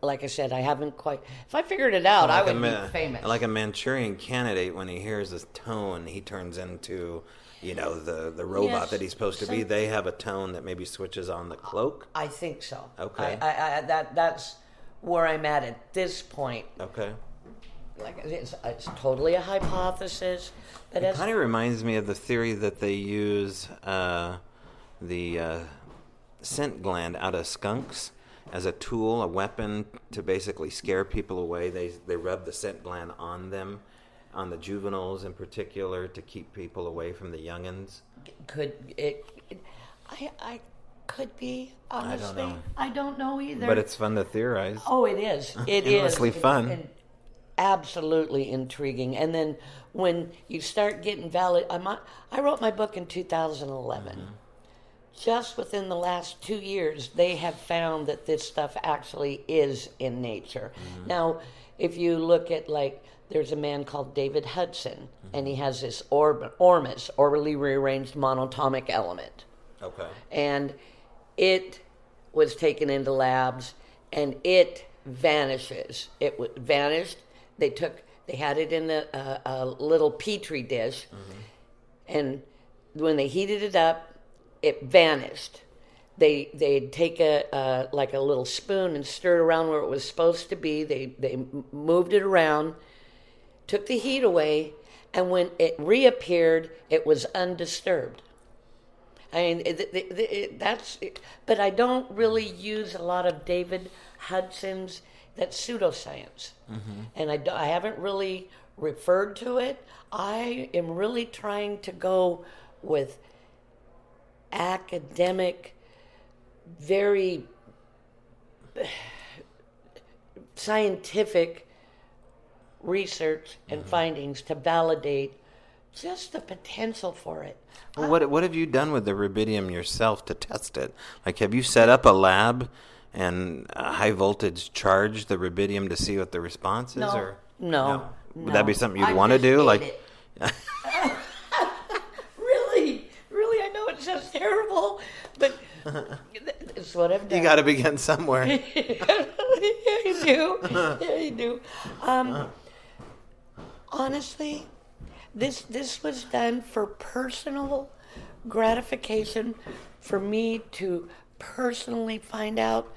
Speaker 13: Like I said, I haven't quite. If I figured it out, I
Speaker 1: Like a
Speaker 13: would
Speaker 1: Ma-
Speaker 13: be famous.
Speaker 1: Like a Manchurian candidate, when he hears this tone, he turns into, you know, the the robot
Speaker 13: Yes,
Speaker 1: that he's supposed to be. They have a tone that maybe switches on the cloak.
Speaker 13: I think so.
Speaker 1: Okay.
Speaker 13: I, I, I, that that's where I'm at at this point.
Speaker 1: Okay.
Speaker 13: Like it's, it's totally a hypothesis, but
Speaker 1: It kind of reminds me of the theory that they use uh, the uh, scent gland out of skunks as a tool, a weapon to basically scare people away. They they rub the scent gland on them, on the juveniles in particular, to keep people away from the youngins.
Speaker 13: could it, it I I could be
Speaker 1: I don't
Speaker 13: honestly.
Speaker 1: know.
Speaker 13: I don't know either.
Speaker 1: But it's fun to theorize.
Speaker 13: oh, it is. It is
Speaker 1: Endlessly
Speaker 13: It's
Speaker 1: fun.
Speaker 13: in- absolutely intriguing. And then when you start getting valid, I'm I wrote my book in 2011.
Speaker 1: Mm-hmm.
Speaker 13: Just within the last two years, they have found that this stuff actually is in nature.
Speaker 1: Mm-hmm.
Speaker 13: Now, if you look at like, there's a man called David Hudson, and he has this orb, ormus, orbitally rearranged monatomic element
Speaker 1: Okay.
Speaker 13: and it was taken into labs and it vanishes it w- vanished they took they had it in a, little petri dish and when they heated it up it vanished they they'd take a like a little spoon and stir it around where it was supposed to be they they moved it around took the heat away and when it reappeared it was undisturbed I mean, it, it, it- that's. But I don't really use a lot of David Hudson's. That's pseudoscience, mm-hmm. and I, I haven't really referred to it. I am really trying to go with academic, very scientific research and mm-hmm. findings to validate just the potential for it.
Speaker 1: Well, what what have you done with the rubidium yourself to test it? Like, have you set up a lab and a high voltage charge the rubidium to see what the response is?
Speaker 13: No,
Speaker 1: or
Speaker 13: no,
Speaker 1: Would that be something you'd
Speaker 13: I
Speaker 1: want to do? Like,
Speaker 13: really, really, I know it sounds terrible, but it's what I've done.
Speaker 1: you got to begin somewhere.
Speaker 13: yeah, you do. Yeah, you do. Um, honestly, this this was done for personal gratification, for me to personally find out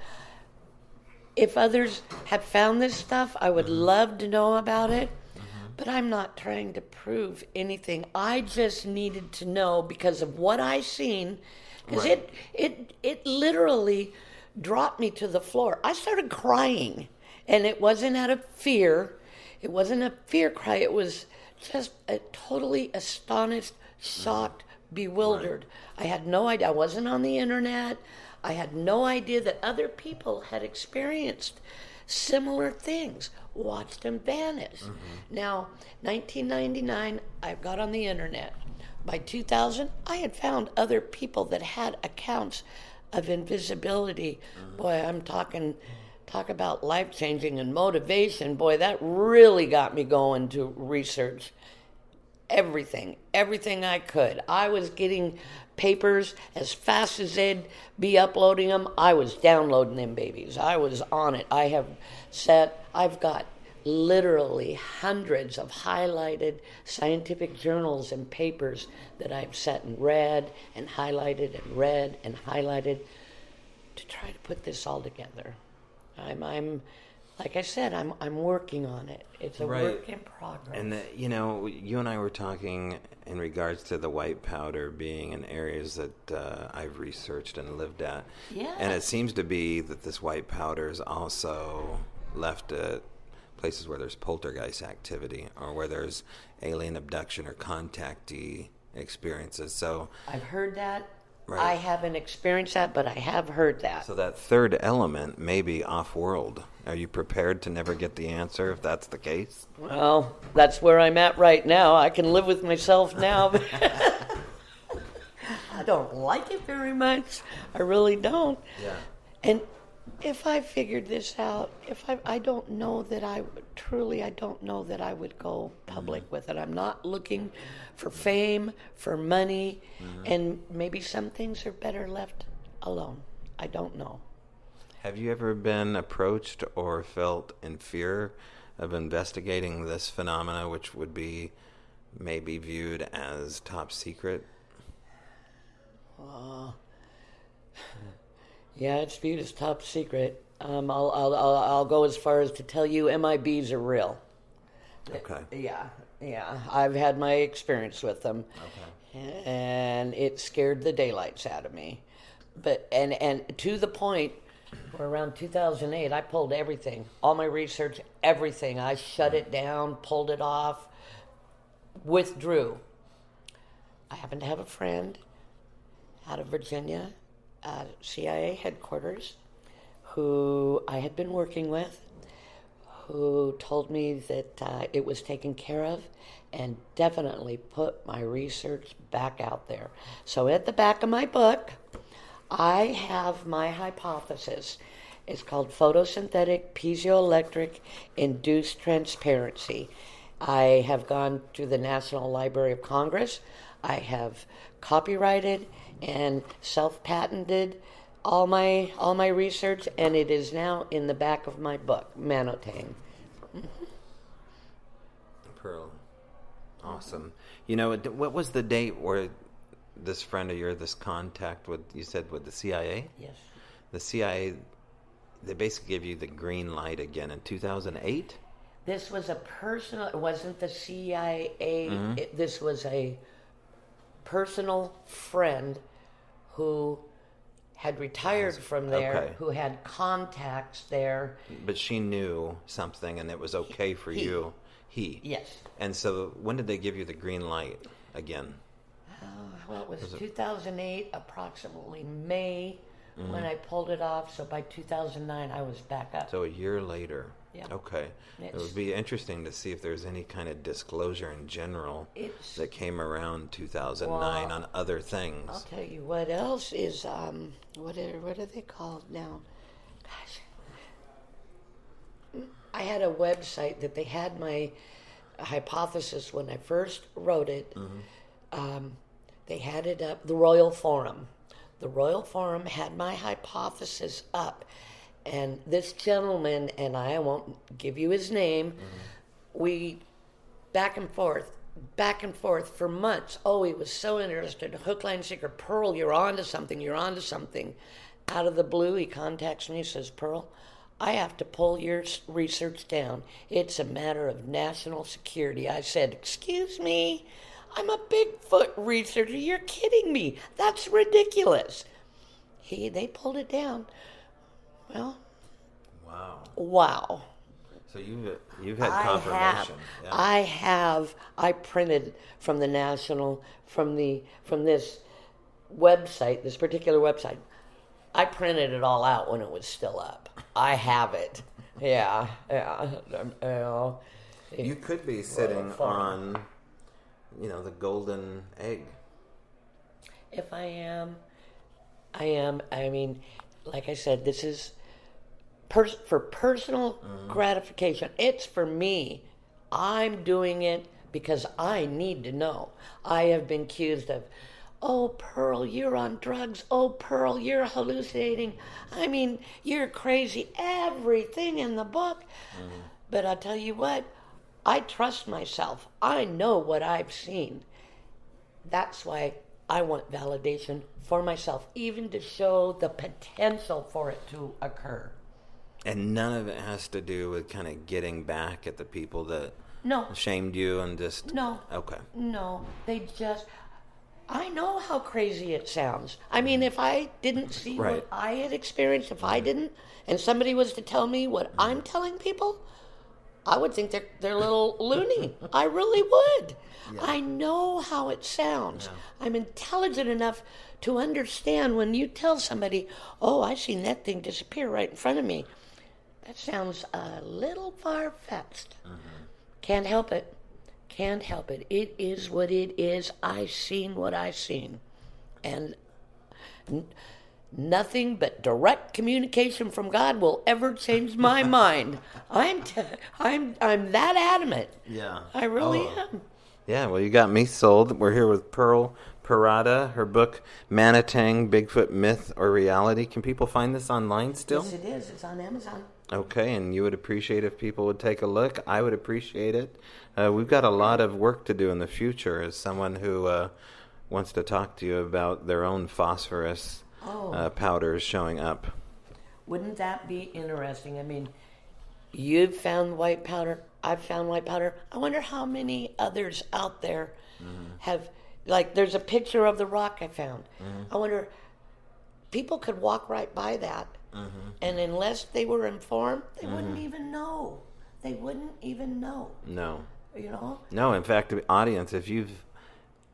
Speaker 13: if others have found this stuff, I would mm-hmm. love to know about it. Mm-hmm. But I'm not trying to prove anything. I just needed to know because of what I seen, because
Speaker 14: Right.
Speaker 13: it it it literally dropped me to the floor. I started crying, and it wasn't out of fear. It wasn't a fear cry. It was just a totally astonished, mm-hmm. shocked, bewildered. I had no idea. I wasn't on the internet. I had no idea that other people had experienced similar things, watched them vanish. Mm-hmm. Now, 1999, I got on the internet. By 2000, I had found other people that had accounts of invisibility. Mm-hmm. Boy, I'm talking talk about life changing and motivation. Boy, that really got me going to research everything, everything I could. I was getting papers as fast as they'd be uploading them. I was downloading them babies. I was on it. I have set, I've got literally hundreds of highlighted scientific journals and papers that I've sat and read and highlighted and read and highlighted to try to put this all together. I'm, I'm, like I said, I'm, I'm working on it. It's a
Speaker 1: Right.
Speaker 13: work in progress.
Speaker 1: And the, you know, you and I were talking in regards to the white powder being in areas that uh, I've researched and lived at.
Speaker 13: Yeah.
Speaker 1: And it seems to be that this white powder is also left at places where there's poltergeist activity or where there's alien abduction or contactee experiences. So,
Speaker 13: I've heard that.
Speaker 1: Right.
Speaker 13: I haven't experienced that, but I have heard that.
Speaker 1: so that third element may be off-world. Are you prepared to never get the answer if that's the case?
Speaker 13: Well, that's where I'm at right now. I can live with myself now. I don't like it very much. I really don't.
Speaker 1: Yeah.
Speaker 13: And if I figured this out, if I, I don't know that I truly, I don't know that I would go public with it. I'm not looking for fame, for money, and maybe some things are better left alone. I don't know.
Speaker 1: Have you ever been approached or felt in fear of investigating this phenomena, which would be maybe viewed as top secret?
Speaker 13: Uh, yeah, it's viewed as top secret. Um, I'll, I'll, I'll, I'll go as far as to tell you MIBs are real.
Speaker 1: Okay.
Speaker 13: Yeah, yeah. I've had my experience with them. Okay. And it scared the daylights out of me. But and and to the point where around 2008 I pulled everything, all my research, everything. I shut it down, pulled it off, withdrew. I happen to have a friend out of Virginia, uh, CIA headquarters, who I had been working with, who told me that uh, it was taken care of and definitely put my research back out there. So at the back of my book, I have my hypothesis. It's called photosynthetic piezoelectric induced transparency. I have gone to the National Library of Congress. I have copyrighted and self-patented all my all my research, and it is now in the back of my book, Manotang.
Speaker 1: Pearl. Awesome. You know, what was the date where this friend of yours, this contact with, you said with the CIA?
Speaker 13: Yes.
Speaker 1: The CIA, they basically gave you the green light again in 2008?
Speaker 13: This was a personal. It wasn't the CIA.
Speaker 1: Mhm.
Speaker 13: It, this was a personal friend who had retired from there,
Speaker 1: okay.
Speaker 13: who had contacts there.
Speaker 1: But she knew something and it was okay for
Speaker 13: He.
Speaker 1: you. He.
Speaker 13: Yes.
Speaker 1: And so when did they give you the green light again?
Speaker 13: Uh, well, it was,
Speaker 1: Was it-
Speaker 13: 2008, approximately May, when
Speaker 1: Mhm.
Speaker 13: I pulled it off. So by 2009, I was back up.
Speaker 1: So a year later.
Speaker 13: Yeah.
Speaker 1: Okay. It would be interesting to see if there's any kind of disclosure in general that came around 2009
Speaker 13: Well,
Speaker 1: on other things.
Speaker 13: I'll tell you what else is um what are what are they called now? Gosh. I had a website that they had my hypothesis when I first wrote it. Um, they had it up the Royal Forum. The Royal Forum had my hypothesis up. And this gentleman and I, I won't give you his name, mm-hmm. we back and forth, back and forth for months. Oh, he was so interested. Hook, line, sinker, Pearl, you're on to something. You're on to something. Out of the blue, he contacts me. Says, Pearl, I have to pull your research down. It's a matter of national security. I said, Excuse me, I'm a Bigfoot researcher. You're kidding me. That's ridiculous. He, they pulled it down. Well,
Speaker 1: Wow.
Speaker 13: wow.
Speaker 1: So you've you've had confirmation.
Speaker 13: I have.
Speaker 1: Yeah.
Speaker 13: I have. I printed from the national from the from this website, this particular website. I printed it all out when it was still up. I have it. Yeah, yeah. um, yeah.
Speaker 1: you could be sitting on, you know, the golden egg.
Speaker 13: If I am, I am. I mean, like I said, this is pers- for personal uh-huh. gratification. It's for me. I'm doing it because I need to know. I have been accused of, oh, Pearl, you're on drugs. Oh, Pearl, you're hallucinating. I mean, you're crazy. Everything in the book. Uh-huh. But I'll tell you what, I trust myself. I know what I've seen. That's why I want validation for myself, even to show the potential for it to occur.
Speaker 1: And none of it has to do with kind of getting back at the people that
Speaker 13: No.
Speaker 1: shamed you and just
Speaker 13: No.
Speaker 1: Okay.
Speaker 13: No, they just. I know how crazy it sounds. I mean, if I didn't see
Speaker 1: Right.
Speaker 13: what I had experienced, if I mm-hmm. didn't, and somebody was to tell me what mm-hmm. I'm telling people, I would think they're they're a little loony. I really would. I know how it sounds. I'm intelligent enough to understand when you tell somebody, "Oh, I seen that thing disappear right in front of me." That sounds a little far fetched. Mm-hmm. Can't help it. Can't help it. It is what it is. I seen what I seen, and n- nothing but direct communication from God will ever change my mind. I'm t- I'm I'm that adamant.
Speaker 1: Yeah.
Speaker 13: I really
Speaker 1: Oh.
Speaker 13: am.
Speaker 1: Yeah, well, you got me sold. We're here with Pearl Prihoda, her book Manatang, Bigfoot Myth or Reality. Can people find this online still?
Speaker 13: Yes, it is. It's on Amazon.
Speaker 1: Okay, and you would appreciate if people would take a look. I would appreciate it. Uh, we've got a lot of work to do in the future as someone who uh, wants to talk to you about their own phosphorus
Speaker 13: Oh.
Speaker 1: uh, powders showing up.
Speaker 13: Wouldn't that be interesting? I mean, you've found white powder. I've found white powder. I wonder how many others out there have. Like, there's a picture of the rock I found. I wonder. People could walk right by that, and unless they were informed, they wouldn't
Speaker 1: Mhm.
Speaker 13: even know. They wouldn't even know.
Speaker 1: No.
Speaker 13: You know.
Speaker 1: No, in fact, the audience, if you've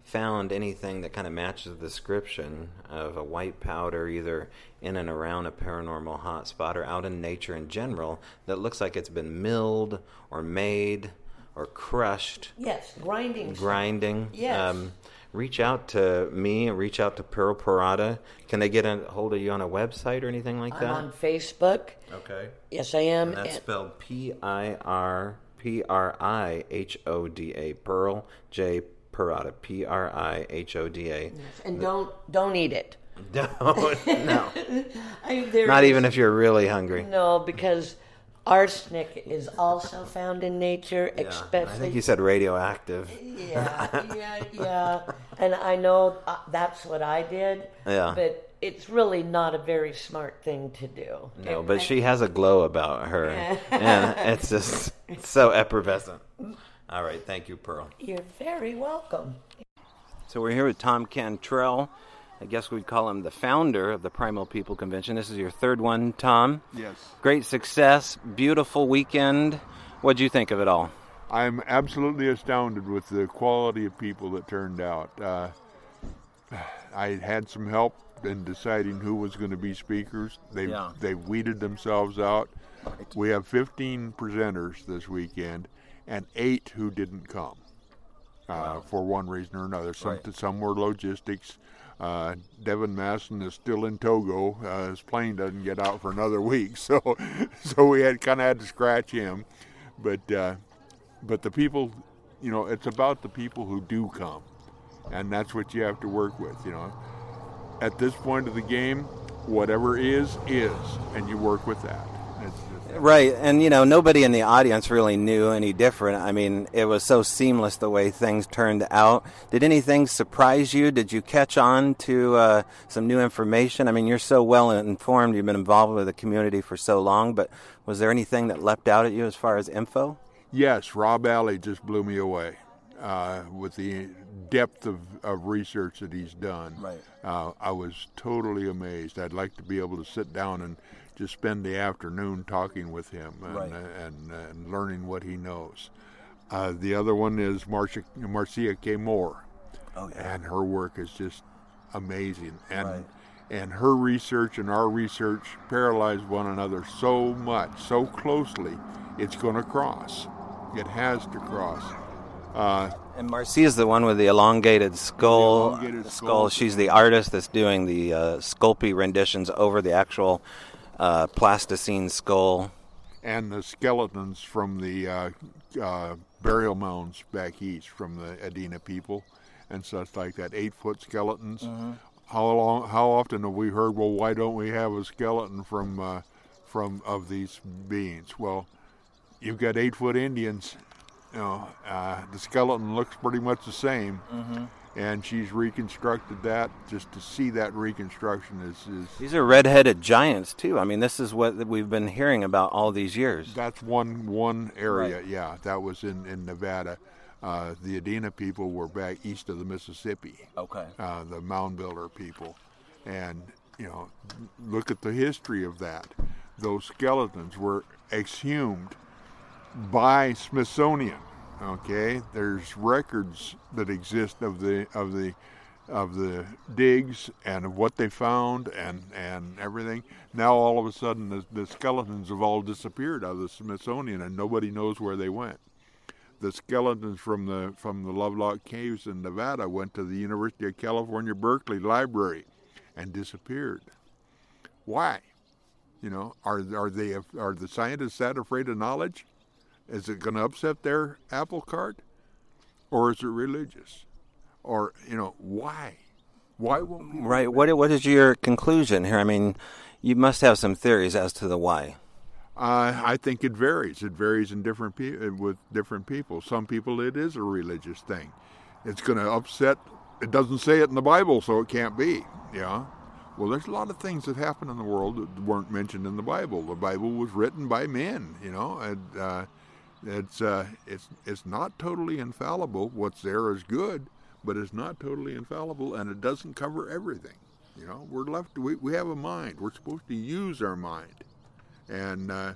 Speaker 1: found anything that kind of matches the description of a white powder either in and around a paranormal hotspot or out in nature in general that looks like it's been milled or made or crushed,
Speaker 13: Yes, grinding.
Speaker 1: grinding,
Speaker 13: Yes.
Speaker 1: um, reach out to me, reach out to Pearl Prihoda. Can they get a hold of you on a website or anything like that?
Speaker 13: I'm
Speaker 1: that?
Speaker 13: on Facebook.
Speaker 1: Okay.
Speaker 13: Yes, I am.
Speaker 1: And that's
Speaker 13: and-
Speaker 1: spelled P I R P R I H O D A. Pearl J Prihoda. P R I H O D A.
Speaker 13: and don't don't eat it.
Speaker 1: Don't no.
Speaker 13: I,
Speaker 1: Not
Speaker 13: is-
Speaker 1: even if you're really hungry.
Speaker 13: No, because arsenic is also found in nature,
Speaker 1: I
Speaker 13: especially.
Speaker 1: think you said radioactive.
Speaker 13: Yeah, yeah, yeah. And I know uh, that's what I did.
Speaker 1: Yeah.
Speaker 13: But it's really not a very smart thing to do.
Speaker 1: No, but she has a glow about her, and it's just it's so effervescent. All right, thank you, Pearl.
Speaker 13: You're very welcome.
Speaker 1: So we're here with Tom Cantrell. I guess we'd call him the founder of the Primal People Convention. This is your third one, Tom.
Speaker 14: Yes.
Speaker 1: Great success, beautiful weekend. What'd you think of it all?
Speaker 14: I'm absolutely astounded with the quality of people that turned out. Uh, I had some help in deciding who was going to be speakers. They
Speaker 1: Yeah.
Speaker 14: they weeded themselves out. We have 15 presenters this weekend, and eight who didn't come uh, for one reason or another. Some
Speaker 1: Right.
Speaker 14: some were logistics. Uh, Devin Masson is still in Togo. Uh, his plane doesn't get out for another week, so so we had kind of had to scratch him. But uh, but the people, you know, it's about the people who do come, and that's what you have to work with. You know, at this point of the game, whatever is is, and you work with that.
Speaker 1: Right, and you know, nobody in the audience really knew any different. I mean, it was so seamless the way things turned out. Did anything surprise you? Did you catch on to uh, some new information? I mean, you're so well informed, you've been involved with the community for so long, but was there anything that leapt out at you as far as info?
Speaker 14: Yes, Rob Alley just blew me away uh, with the depth of, of research that he's done.
Speaker 1: Right.
Speaker 14: Uh, I was totally amazed. I'd like to be able to sit down and just spend the afternoon talking with him and,
Speaker 1: Right.
Speaker 14: and, and learning what he knows. Uh, the other one is Marcia, Marcia K. Moore.
Speaker 1: Oh, yeah.
Speaker 14: And her work is just amazing. And
Speaker 1: Right.
Speaker 14: and her research and our research parallelize one another so much, so closely, it's going to cross. It has to cross. Uh,
Speaker 1: And is the one with the elongated skull.
Speaker 14: elongated
Speaker 1: the
Speaker 14: skull.
Speaker 1: She's the artist that's doing the uh, Sculpey renditions over the actual uh, plasticine skull.
Speaker 14: and the skeletons from the uh, uh, burial mounds back east from the Adena people and such like that, eight foot skeletons. How long? How often have we heard? Well, why don't we have a skeleton from uh, from of these beings? Well, you've got eight foot Indians. You know, uh, the skeleton looks pretty much the same, and she's reconstructed that. Just to see that reconstruction is, is
Speaker 1: These are red-headed giants too. I mean, this is what we've been hearing about all these years.
Speaker 14: That's one one area. Yeah, that was in in Nevada. Uh, the Adena people were back east of the Mississippi.
Speaker 1: Okay.
Speaker 14: Uh, the mound builder people, and you know, look at the history of that. Those skeletons were exhumed by Smithsonian. Okay, there's records that exist of the of the of the digs and of what they found and and everything. Now all of a sudden the, the skeletons have all disappeared out of the Smithsonian and nobody knows where they went. The skeletons from the from the Lovelock Caves in Nevada went to the University of California Berkeley Library and disappeared. Why? You know, are are they are the scientists that afraid of knowledge? Is it going to upset their apple cart, or is it religious, or you know why? Why won't
Speaker 1: Right. What What is your conclusion here? I mean, you must have some theories as to the why.
Speaker 14: Uh, I think it varies. It varies in different pe- with different people. Some people, it is a religious thing. It's going to upset. It doesn't say it in the Bible, so it can't be. Yeah. Well, there's a lot of things that happen in the world that weren't mentioned in the Bible. The Bible was written by men. You know, and uh, it's uh, it's it's not totally infallible. What's there is good, but it's not totally infallible, and it doesn't cover everything. You know, we're left. We, we have a mind. We're supposed to use our mind and uh,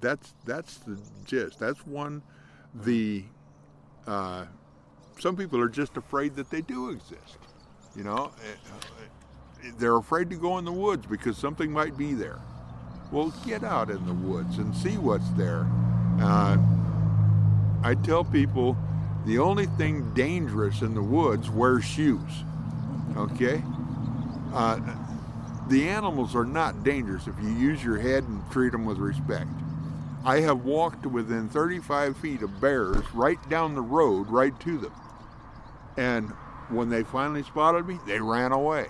Speaker 14: that's that's the gist. That's one. The uh, some people are just afraid that they do exist. You know, Uh, they're afraid to go in the woods because something might be there. Well, get out in the woods and see what's there. Uh, I tell people the only thing dangerous in the woods wear shoes. Okay. Uh, the animals are not dangerous if you use your head and treat them with respect. I have walked within 35 feet of bears right down the road, right to them. And when they finally spotted me, they ran away.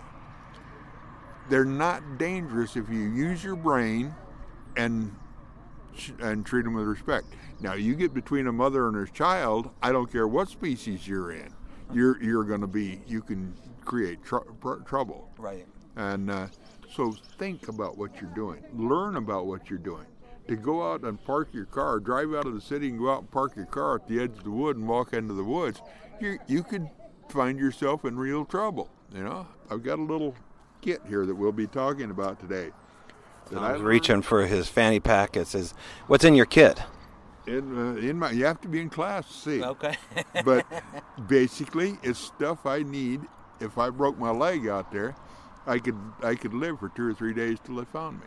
Speaker 14: They're not dangerous if you use your brain and and treat them with respect. Now, you get between a mother and her child, I don't care what species you're in, you're you're going to be you can create tr- pr- trouble.
Speaker 1: Right.
Speaker 14: And uh, so think about what you're doing. Learn about what you're doing. To go out and park your car, drive out of the city and go out and park your car at the edge of the wood and walk into the woods, you you could find yourself in real trouble. You know, I've got a little kit here that we'll be talking about today. That
Speaker 1: I was
Speaker 14: learned
Speaker 1: reaching for his fanny pack. It says, "What's in your kit?"
Speaker 14: in uh, in my. You have to be in class to see.
Speaker 1: Okay.
Speaker 14: but basically, it's stuff I need. If I broke my leg out there, I could I could live for two or three days till they found me.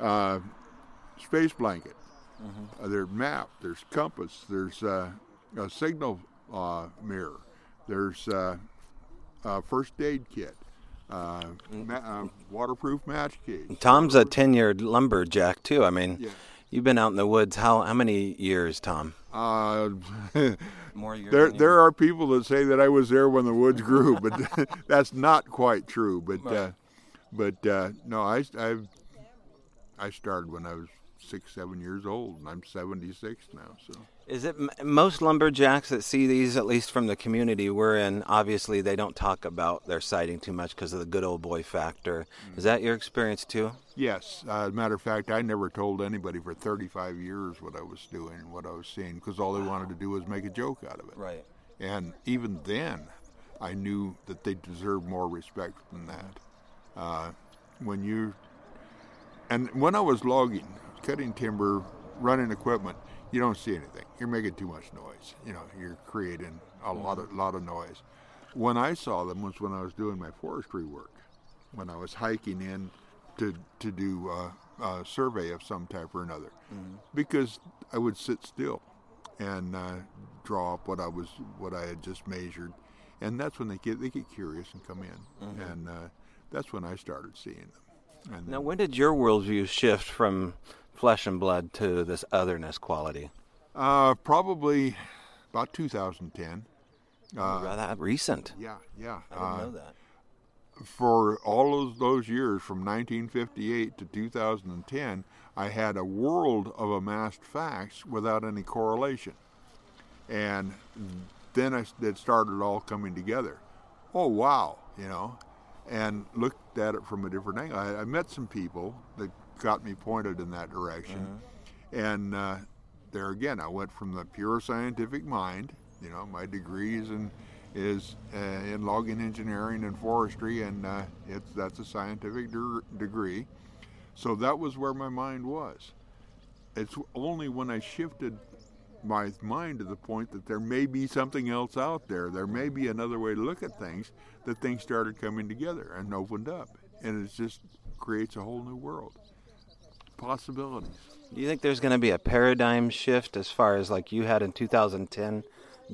Speaker 14: Uh, space blanket. Uh, there's map. There's compass. There's uh, a signal uh, mirror. There's uh, a first aid kit. Uh, ma- uh, waterproof match case.
Speaker 1: Tom's a ten-year lumberjack too. I mean,
Speaker 14: Yeah.
Speaker 1: you've been out in the woods. How how many years, Tom?
Speaker 14: Uh,
Speaker 1: More years
Speaker 14: there, there are people that say that I was there when the woods grew, but that's not quite true. But, uh, but uh, no, I, I've I started when I was six, seven years old, and I'm 76 now. So
Speaker 1: Is it m- most lumberjacks that see these, at least from the community we're in? Obviously, they don't talk about their sighting too much because of the good old boy factor. Is that your experience too?
Speaker 14: yes, uh, as a matter of fact, I never told anybody for 35 years what I was doing and what I was seeing because all they wanted to do was make a joke out of it.
Speaker 1: Right.
Speaker 14: And even then, I knew that they deserved more respect than that. Uh, when you and when I was logging, cutting timber, running equipment, you don't see anything. You're making too much noise. You know, you're creating a lot of lot of noise. When I saw them was when I was doing my forestry work, when I was hiking in to to do uh, a survey of some type or another, because I would sit still and uh, draw up what I was what I had just measured, and that's when they get they get curious and come in,
Speaker 1: Mhm.
Speaker 14: and uh, that's when I started seeing them. And
Speaker 1: Now, when did your worldview shift from flesh and blood to this otherness quality?
Speaker 14: Uh, probably about 2010. Uh,
Speaker 1: that recent.
Speaker 14: Yeah, yeah.
Speaker 1: I didn't
Speaker 14: uh,
Speaker 1: know that.
Speaker 14: For all of those years, from 1958 to 2010, I had a world of amassed facts without any correlation. And then I, it started all coming together. Oh, wow, you know, and looked at it from a different angle. I, I met some people that got me pointed in that direction. And uh, there again, I went from the pure scientific mind, you know, my degrees in, is uh, in logging engineering and forestry, and uh, it's, that's a scientific de- degree. So that was where my mind was. It's only when I shifted my mind to the point that there may be something else out there, there may be another way to look at things, that things started coming together and opened up. And it just creates a whole new world. Possibilities.
Speaker 1: Do you think there's going to be a paradigm shift as far as like you had in 2010,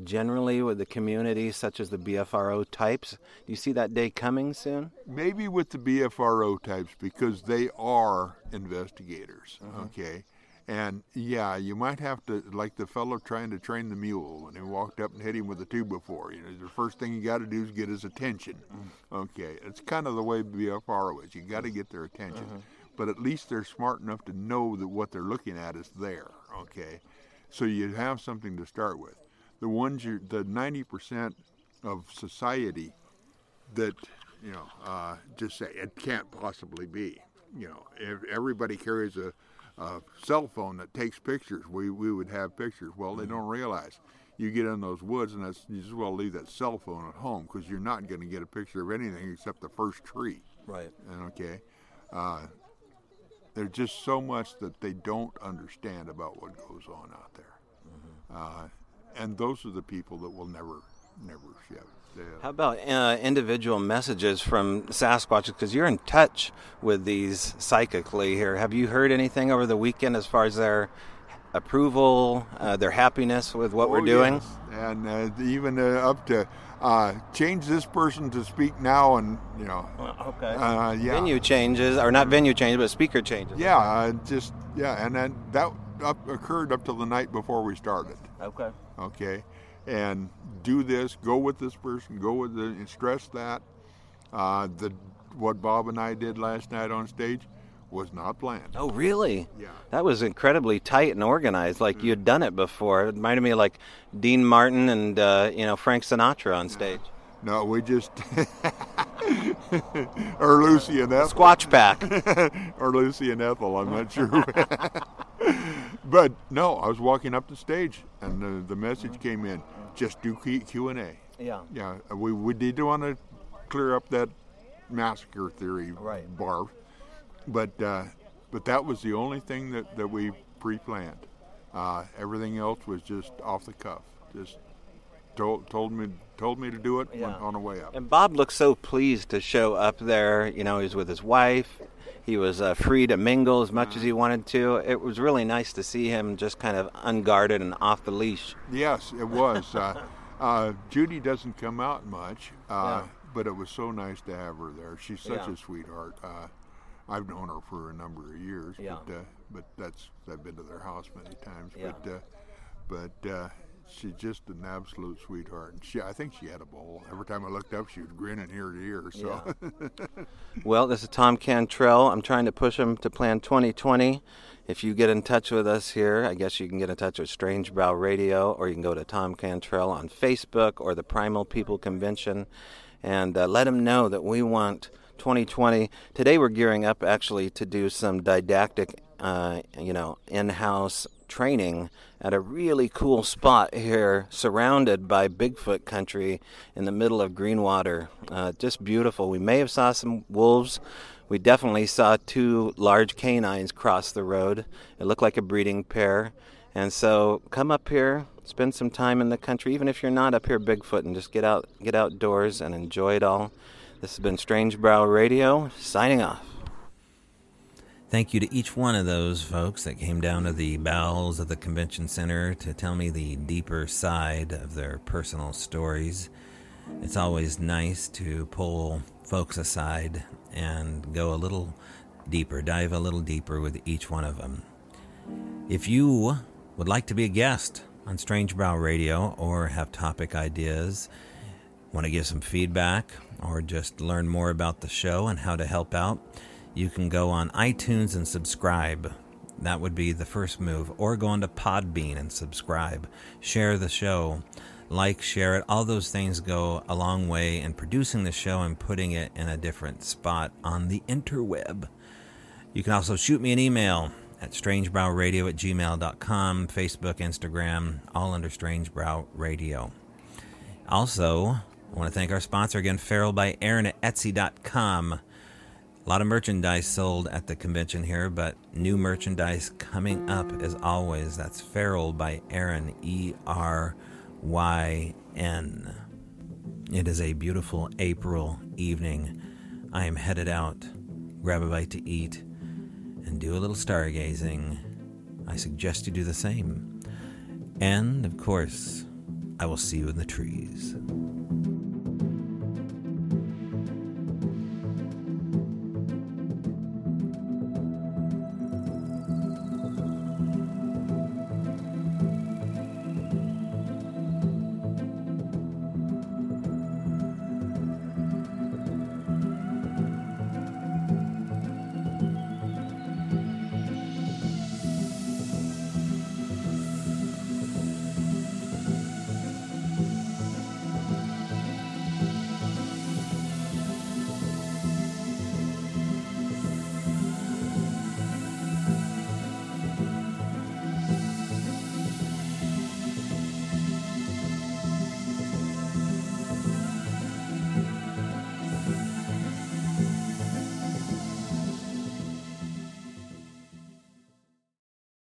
Speaker 1: generally with the community, such as the BFRO types? Do you see that day coming soon?
Speaker 14: Maybe with the BFRO types because they are investigators,
Speaker 1: Mhm.
Speaker 14: okay? And yeah, you might have to, like the fellow trying to train the mule when he walked up and hit him with a two before. You know, the first thing you got to do is get his attention. Okay, it's kind of the way BFRO is. You got to get their attention, but at least they're smart enough to know that what they're looking at is there. Okay, so you have something to start with. The ones you, the ninety percent of society that you know uh, just say it can't possibly be. You know, if everybody carries a, a cell phone that takes pictures, we, we would have pictures. Well, they don't realize you get in those woods and that's, you just well leave that cell phone at home because you're not going to get a picture of anything except the first tree.
Speaker 1: Right.
Speaker 14: And okay, uh, there's just so much that they don't understand about what goes on out there. Uh, and those are the people that will never, never shift. They, uh,
Speaker 1: How about uh, individual messages from Sasquatch? Because you're in touch with these psychically here. Have you heard anything over the weekend as far as their approval, uh, their happiness with what we're
Speaker 14: Oh,
Speaker 1: doing?
Speaker 14: yes. and uh, even uh, up to uh, change this person to speak now, and you know,
Speaker 1: okay,
Speaker 14: uh, yeah,
Speaker 1: Venue changes, or not venue changes, but speaker changes.
Speaker 14: yeah, uh, just yeah, and then that up, occurred up till the night before we started.
Speaker 1: Okay.
Speaker 14: Okay, and do this, go with this person, go with the, and stress that. Uh, the what Bob and I did last night on stage was not planned.
Speaker 1: Oh, really?
Speaker 14: Yeah.
Speaker 1: That was incredibly tight and organized, like you'd done it before. It reminded me of like Dean Martin and uh, you know Frank Sinatra on stage.
Speaker 14: No, we just or Lucy and Ethel.
Speaker 1: Squatch pack.
Speaker 14: or Lucy and Ethel, I'm not sure. but no, I was walking up the stage and the, the message came in, just do Q and A.
Speaker 1: Yeah.
Speaker 14: Yeah, we, we did want to clear up that massacre theory
Speaker 1: Right.
Speaker 14: barf, but uh, but that was the only thing that, that we pre-planned. Uh, everything else was just off the cuff. Just told told me told me to do it
Speaker 1: Yeah.
Speaker 14: on the way up.
Speaker 1: And Bob looked so pleased to show up there. You know, he was with his wife. He was uh, free to mingle as much as he wanted to. It was really nice to see him just kind of unguarded and off the leash.
Speaker 14: Yes, it was. uh, uh, Judy doesn't come out much, uh,
Speaker 1: Yeah.
Speaker 14: but it was so nice to have her there. She's such
Speaker 1: Yeah.
Speaker 14: a sweetheart. I've known her for a number of years,
Speaker 1: Yeah.
Speaker 14: but uh, but that's I've been to their house many times.
Speaker 1: Yeah.
Speaker 14: But uh, but uh, she's just an absolute sweetheart. And she, I think she had a bowl. Every time I looked up, she was grinning ear to ear. So,
Speaker 1: Well, this is Tom Cantrell. I'm trying to push him to Plan 2020. If you get in touch with us here, I guess you can get in touch with Strange Brow Radio, or you can go to Tom Cantrell on Facebook or the Primal People Convention, and uh, let him know that we want 2020. Today we're gearing up actually to do some didactic, uh, you know, in-house training at a really cool spot here, surrounded by Bigfoot country in the middle of Greenwater. Uh, just beautiful. We may have saw some wolves. We definitely saw two large canines cross the road. It looked like a breeding pair. And so come up here, spend some time in the country, even if you're not up here Bigfoot, and just get out, get outdoors and enjoy it all. This has been Strange Brow Radio, signing off. Thank you to each one of those folks that came down to the bowels of the convention center to tell me the deeper side of their personal stories. It's always nice to pull folks aside and go a little deeper, dive a little deeper with each one of them. If you would like to be a guest on Strange Brow Radio or have topic ideas, want to give some feedback, or just learn more about the show and how to help out, you can go on iTunes and subscribe. That would be the first move. Or go onto Podbean and subscribe. Share the show. Like, share it. All those things go a long way in producing the show and putting it in a different spot on the interweb. You can also shoot me an email at strangebrowradio at gmail.com, Facebook, Instagram, all under Strange Brow Radio. Also, I want to thank our sponsor again, Feral by Eryn at Etsy.com. A lot of merchandise sold at the convention here, but new merchandise coming up as always. That's Feral by Eryn, E R Y N. It is a beautiful April evening. I am headed out, grab a bite to eat, and do a little stargazing. I suggest you do the same. And, of course, I will see you in the trees.